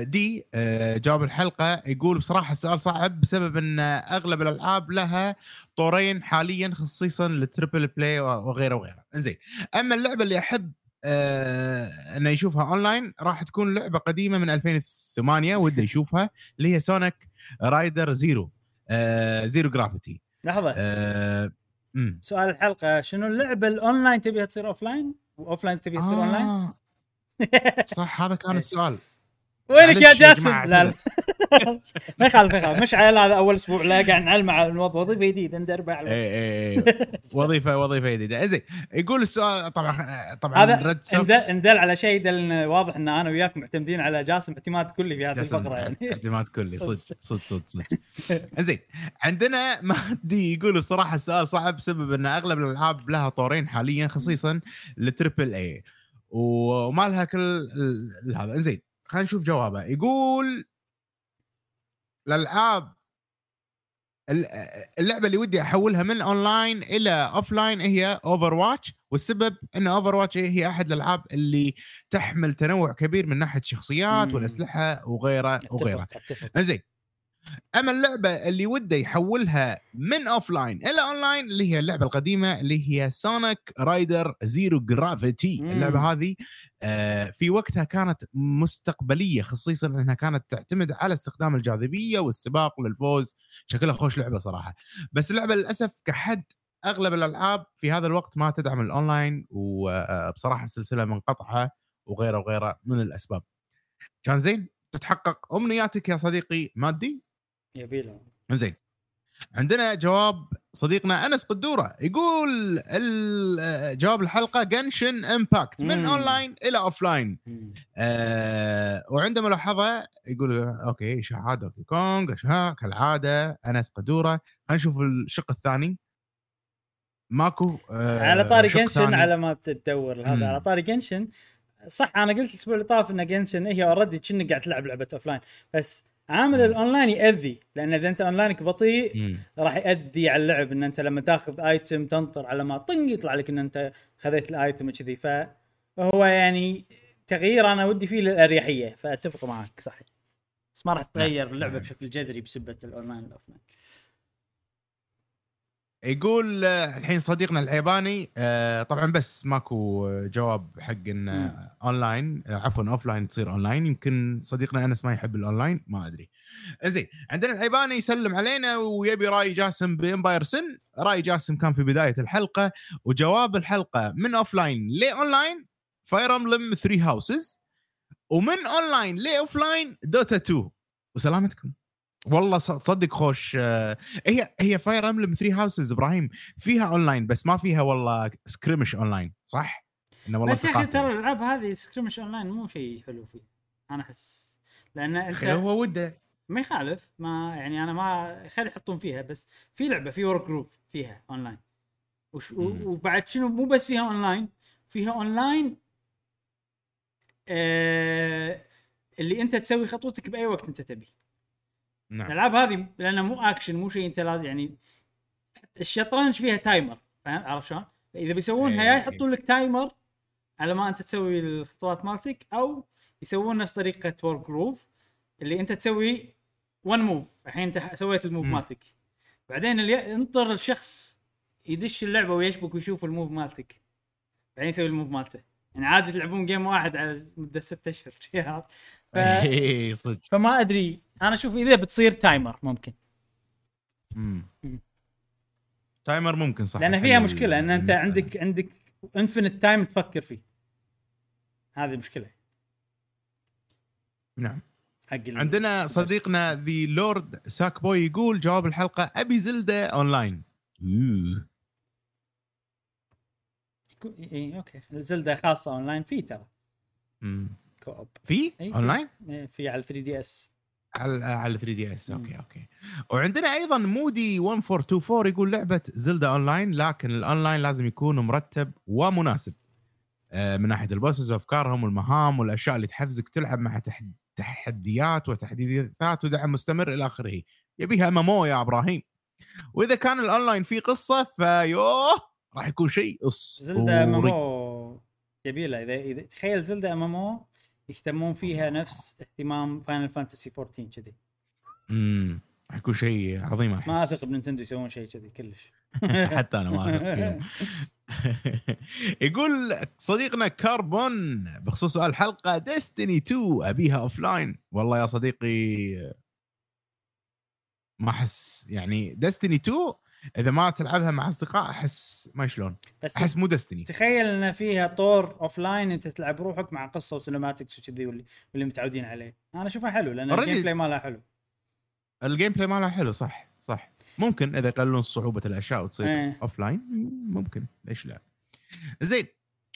دي آه، جاوب الحلقة. يقول بصراحة السؤال صعب بسبب إن أغلب الألعاب لها طورين حاليا خصيصا لل triple A وغيره وغيره. زين أما اللعبة اللي أحب آه إنه يشوفها أونلاين راح تكون لعبة قديمة من 2008 وده يشوفها اللي هي Sonic Riders Zero آه Zero Gravity لحظة. آه. سؤال الحلقة شنو اللعبة الأونلاين تبيها تصير offline و offline تبيها تصير أونلاين؟ آه. صح هذا كان السؤال. وينك يا جاسم؟ لا لا. ما يخالف ما يخالف. مشعل هذا أول أسبوع له قاعد نعلم على وظيفة جديدة ندربه على اي اي. وظيفة وظيفة جديدة. زين. يقول السؤال طبعا طبعا هذا ريد إن دل على شيء دل واضح إن أنا وياك معتمدين على جاسم اعتماد كلي في هذه الفقرة يعني. اعتماد كلي. صدق. صدق. صدق صدق زين عندنا مهدي يقول بصراحة السؤال صعب بسبب إن أغلب الألعاب لها طورين حاليا خصيصا لل triple A وما لها كل هذا. زين خلينا نشوف جوابه يقول الألعاب ال- اللعبة اللي ودي أحولها من اونلاين إلى offline هي Overwatch والسبب إن Overwatch هي أحد الألعاب اللي تحمل تنوع كبير من ناحية الشخصيات. والأسلحة وغيره وغيره زين أما اللعبة اللي وده يحولها من offline إلى اون لاين اللي هي اللعبة القديمة اللي هي Sonic Riders Zero Gravity. اللعبة هذه آه، في وقتها كانت مستقبلية خصيصا إنها كانت تعتمد على استخدام الجاذبية والسباق للفوز شكلها خوش لعبة صراحة. بس اللعبة للأسف كحد أغلب الألعاب في هذا الوقت ما تدعم الاونلاين وبصراحة السلسلة منقطعة وغيره وغيره من الأسباب. كان زين؟ تتحقق أمنياتك يا صديقي مادي؟ يبي له زين. عندنا جواب صديقنا أنس قدورة يقول جواب الحلقة Genshin Impact من. اونلاين إلى offline آه وعنده ملاحظة يقول okay اشاعات Donkey Kong كالعاده أنس قدورة. خلينا نشوف الشق الثاني. ماكو آه على طاري Genshin ثاني. على ما تدور. هذا. على طاري Genshin صح أنا قلت الأسبوع اللي طاف ان Genshin هي already كأنك قاعد تلعب لعبة offline بس عامل. الأونلاين يأذي لأن إذا أنت أونلاينك بطيء. راح يأذي على اللعب إن أنت لما تأخذ item تنطر على ما طنق يطلع لك إن أنت خذيت ال item كذي فهو يعني تغيير أنا ودي فيه للأريحية فأتفق معك صح بس ما راح تغير اللعبة نعم. بشكل جذري بسبة ال online وال offline يقول آه، الحين صديقنا العيباني آه، طبعا بس ماكو جواب حق ان مم. اونلاين آه، عفوا offline تصير اونلاين يمكن صديقنا أنس ما يحب الاونلاين ما أدري. زين عندنا العيباني يسلم علينا ويبي رأي جاسم بامباير سن رأي جاسم كان في بداية الحلقة وجواب الحلقة من offline ل online Fire Emblem 3 Houses ومن online ل offline Dota 2 وسلامتكم. والله صدق خوش آه، هي هي Fire Emblem 3 Houses إبراهيم فيها اونلاين بس ما فيها والله skirmish online صح؟ إنه والله بس يا أخي. ترى الألعاب هذه skirmish online مو شيء حلو فيه أنا أحس لأن أنت هو وده ما يخالف ما يعني أنا ما خلي يحطون فيها بس في لعبة في Wargroove فيها اونلاين وش. وبعد شنو مو بس فيها اونلاين فيها اونلاين آه اللي أنت تسوي خطوتك بأي وقت أنت تبي نعم الألعاب هذه لأنها مو اكشن مو شيء أنت لازم يعني الشطرنج فيها timer فاهم عرفت شلون؟ فإذا بيسوونها يا إيه. يحطون لك timer على ما أنت تسوي الخطوات مالتك أو يسوون نفس طريقة Wargroove اللي أنت تسوي one move الحين أنت سويت ال move. مالتك بعدين اللي انطر الشخص يدش اللعبة ويشبك ويشوف ال move مالتك بعدين يسوي ال move مالته يعني عادي تلعبون game واحد على مدة ستة أشهر؟ ف... اي صدق. فما أدري. أنا أشوف إذا بتصير timer ممكن. مم. مم. timer ممكن صح. لأن فيها مشكلة إن أنت المسألة. عندك عندك infinite time تفكر فيه. هذه المشكلة نعم. حق عندنا صديقنا ذي لورد ساك بوي يقول جواب الحلقة أبي Zelda online اي okay. Zelda خاصة اونلاين في ترى. مم. co-op في؟ إي، في. أونلاين؟ إيه، في على 3DS. على على 3DS. okay okay. وعندنا أيضا مودي 1424 يقول لعبة Zelda online لكن الأونلاين لازم يكون مرتب ومناسب. آه، من ناحية ال bosses وأفكارهم والمهام والأشياء اللي تحفزك تلعب مع تحد تحديات وتحديثات ودعم مستمر إلى آخره. يبيها MMO يا إبراهيم. وإذا كان الأونلاين فيه قصة فيوه راح يكون شيء Zelda أسطوري. MMO يبي له اذا تخيل Zelda MMO يهتمون فيها نفس اهتمام Final Fantasy 14 كذي. امم يكون شيء عظيم بس ما. أثق ب Nintendo يسوون شيء كذي كلش. حتى أنا ما فيهم. يقول صديقنا كاربون بخصوص الحلقة Destiny 2 أبيها offline والله يا صديقي ما أحس. يعني Destiny 2 إذا ما تلعبها مع أصدقاء أحس ما شلون. بس أحس مو Destiny تخيل إن فيها طور offline أنت تلعب روحك مع قصة و cinematics وكذي واللي واللي متعودين عليه. أنا أشوفها حلو لأن ال gameplay مالها حلو. ال gameplay مالها حلو صح صح. ممكن إذا يقللون صعوبة الأشياء وتصير إيه. offline ممكن. ليش لا؟ زين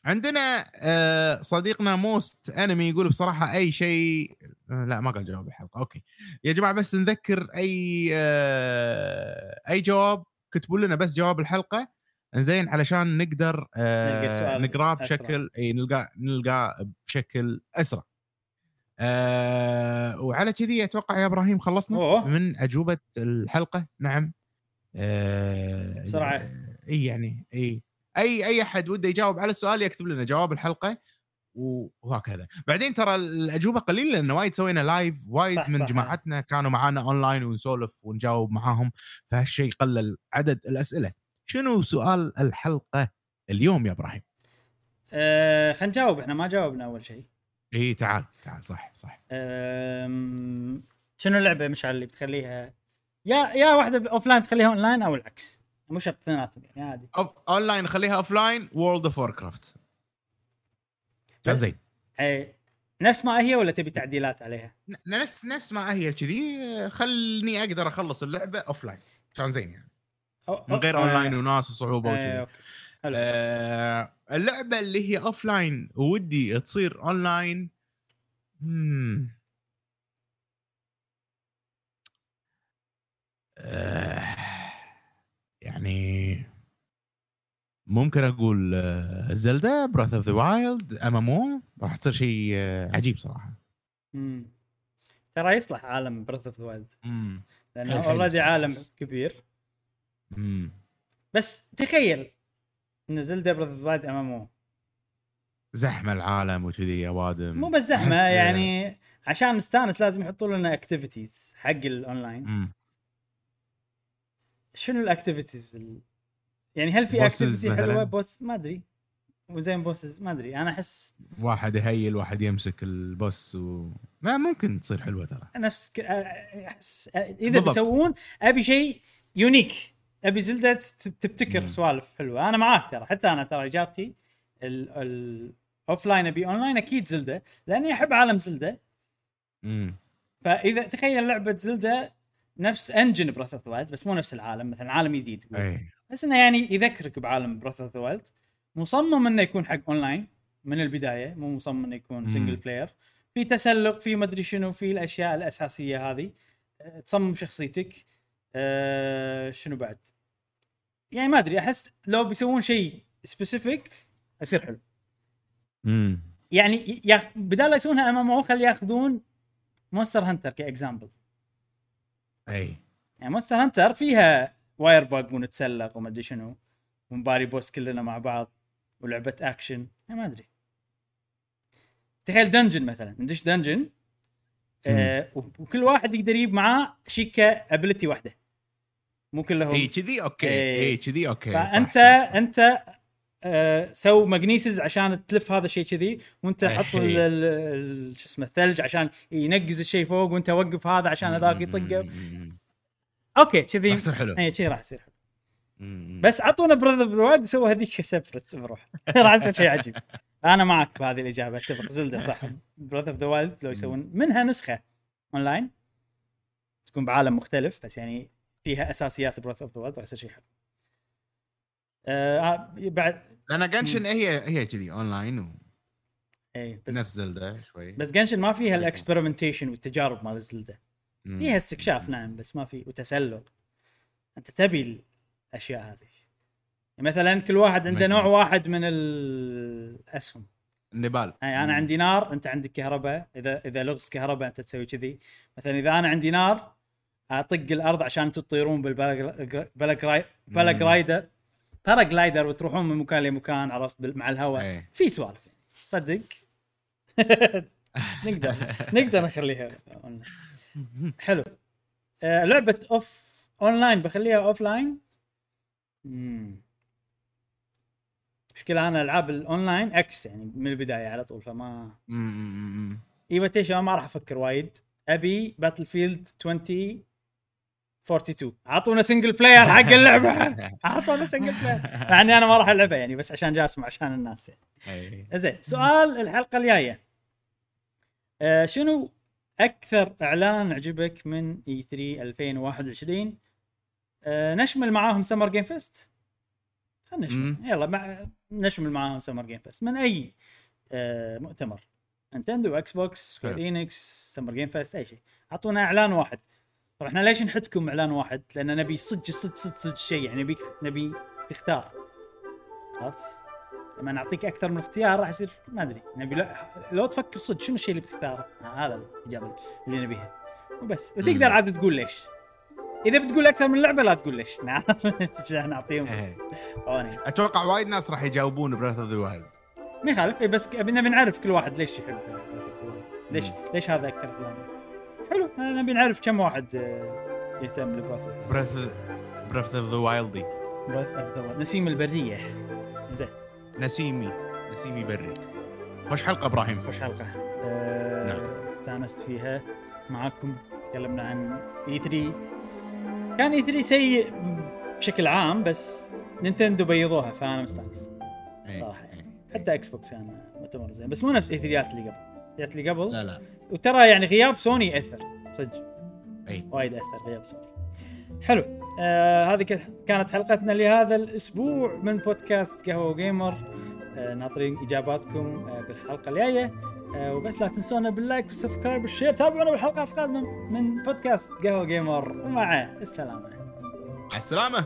عندنا آه، صديقنا Most Enemy يقول بصراحة أي شيء آه، لا ما قال جواب الحلقة okay. يا جماعة بس نذكر أي آه، أي جواب كتبوا لنا بس جواب الحلقة زين علشان نقدر آه، نقرأه. بشكل إي نلقاه نلقاه بشكل أسرع آه وعلى كذي أتوقع يا إبراهيم خلصنا أوه. من أجوبة الحلقة نعم آه بسرعة. آه، إي يعني إي أي أي أحد وده يجاوب على السؤال يكتب لنا جواب الحلقة وهكذا. بعدين ترى الأجوبة قليلة لأن وايد سوينا live وايد صح، من صح. جماعتنا كانوا معانا اونلاين ونسولف ونجاوب معاهم فهالشيء قلل عدد الأسئلة. شنو سؤال الحلقة اليوم يا إبراهيم؟ أه خلينا نجاوب. إحنا ما جاوبنا أول شيء. إي تعال تعال صح صح. أم، شنو اللعبة مشعل اللي بتخليها؟ يا يا واحدة offline بتخليها اون لاين أو العكس؟ مو شرط اثنيناتهم يعني عادي. اونلاين خليها offline World of Warcraft كان زين. اي نفس ما هي ولا تبي تعديلات عليها؟ نفس نفس ما هي كذي خلني أقدر أخلص اللعبة offline كان زين يعني. من غير اونلاين آه، وناس وصعوبة آه، وكذي. آه اللعبة اللي هي offline ودي تصير اونلاين مم. آه يعني ممكن أقول آه، Zelda Breath of the Wild MMO راح تصير شيء آه، عجيب صراحة. مم. ترى يصلح عالم Breath of the Wild MMO لأنه already عالم. كبير. امم بس تخيل إن Zelda Breath of the Wild MMO زحمة العالم وكذي يا وادم. مو بس زحمة أحس- يعني عشان نستانس لازم يحطوا لنا activities حق الاونلاين. شنو ال activities ال... يعني هل في activity؟ حلوة؟ boss ما أدري. وزين bosses ما أدري. أنا أحس واحد ي heal واحد يمسك ال boss و... ما ممكن تصير حلوة ترى. نفس ك... أحس إذا بالضبط. بيسوون أبي شيء unique أبي Zelda تت- تبتكر. سوالف حلوة. أنا معاك ترى. حتى أنا ترى إجابتي ال offline أبي اون لاين أكيد Zelda لأني أحب عالم Zelda MMO فإذا تخيل لعبة Zelda نفس engine Breath of بس مو نفس العالم مثلا عالم جديد. اي بس إنه يعني يذكرك بعالم Breath of Wild مصمم إنه يكون حق اونلاين من البداية مو مصمم إنه يكون. single player في تسلق في مدري شنو في الأشياء الأساسية هذه. أه، تصمم شخصيتك. أه شنو بعد؟ يعني ما أدري أحس لو بيسوون شيء specific يصير حلو. امم يعني يا بدال لا يسوونها MMO خلي ياخذون Monster Hunter ك example. أي. يعني Monster Hunter فيها Wirebug ونتسلق وما ادري شنو ونباري boss كلنا مع بعض ولعبة اكشن يعني ما أدري. تخيل dungeon مثلا. ندش dungeon آه وكل واحد يقدر يجيب معاه Sheikah ability واحدة. مو كلهم. اي كذي okay. اي كذي okay. صح، فانت صح، صح. أنت آه سو Magnesis عشان تلف هذا الشيء كذي وأنت إيه. حط شو اسمه الثلج عشان ينقز الشيء فوق وأنت وقف هذا عشان هذاك يطقه. okay كذي راح يصير حلو. اي شيء راح يصير حلو. بس عطونا Breath of the Wild وسووا هذيك spirit بروح. راح يصير شيء عجيب. أنا معك بهذه الإجابة أتفق. Zelda صح. Breath of the Wild لو يسوون منها نسخة اونلاين تكون بعالم مختلف بس يعني فيها أساسيات Breath of the Wild راح يصير شيء حلو. آه بعد لأن Genshin هي هي كذي اونلاين و... اي بس نفس Zelda شوي. بس Genshin ما فيها ال experimentation والتجارب مال Zelda. فيها استكشاف نعم بس ما في وتسلق أنت تبي الأشياء هذه. يعني مثلا كل واحد عنده نوع. واحد من الأسهم. النبال. يعني أنا عندي نار أنت عندك كهرباء. إذا إذا لغز كهرباء أنت تسوي كذي. مثلا إذا أنا عندي نار أطق الأرض عشان أنتم تطيرون بال paraglider paraglider وتروحون من مكان لمكان عرفت مع الهواء. إيه. في سوالف. صدق؟ نقدر نقدر نخليها. حلو. آه لعبة off online بخليها offline مشكلة أنا ألعاب الأونلاين أكس يعني من البداية على طول فما. ايفيتيشن ما راح أفكر وايد. أبي Battlefield 20 42 أعطونا single player حق اللعبة. أعطونا single player مع إني أنا ما راح ألعبها يعني بس عشان جاي اسمع عشان الناس يعني. زين سؤال الحلقة الجاية. آه شنو أكثر إعلان عجبك من E3 2021 آه نشمل معاهم Summer Game Fest خلينا نشمل. يلا مع نشمل معاهم Summer Game Fest من أي آه مؤتمر؟ Nintendo Xbox. انكس Summer Game Fest أي شيء. أعطونا إعلان واحد. طبعا إحنا ليش نحدكم إعلان واحد؟ لأن نبي صدق صدق صدق صدق شيء. يعني نبيك نبي تختار عرفت؟ لما نعطيك أكثر من اختيار راح يصير ما أدري. نبي لا لو تفكر صدق شنو الشيء اللي بتختاره؟ آه، هذا الإجابة اللي نبيها. وبس. وتقدر. عاد تقول ليش. إذا بتقول أكثر من لعبة لا تقول ليش. عشان نعطيهم؟ إيه. قوانين أتوقع وايد ناس راح يجاوبون Breath of the Wild ما يخالف. إيه بس نبي نعرف كل واحد ليش يحب ليش ليش هذا أكثر اعلان حلو. آه، نبي نعرف كم واحد آه، يهتم ل Breath Breath Breath of the Wild ي Breath of the نسيم البرية. زين. نسيمي نسيمي بري. خوش حلقة إبراهيم. خوش حلقة. آه نعم. استانست فيها. معاكم تكلمنا عن E3 كان E3 سيء بشكل عام بس Nintendo بيضوها فأنا مستانس. إيه. صراحة. يعني حتى Xbox كان مؤتمر زين. بس مو نفس E3 اللي قبل. ال E اللي قبل. لا لا. وترى يعني غياب سوني يأثر. صدق. اي وايد اثر غياب سوني حلو. آه هذه كانت حلقتنا لهذا الأسبوع من بودكاست قهوة gamer آه ناطرين إجاباتكم آه بالحلقة الجاية. آه وبس لا تنسونا بال like وال subscribe وال share تابعونا بالحلقات القادمة من بودكاست قهوة gamer ومع السلامة. مع السلامة.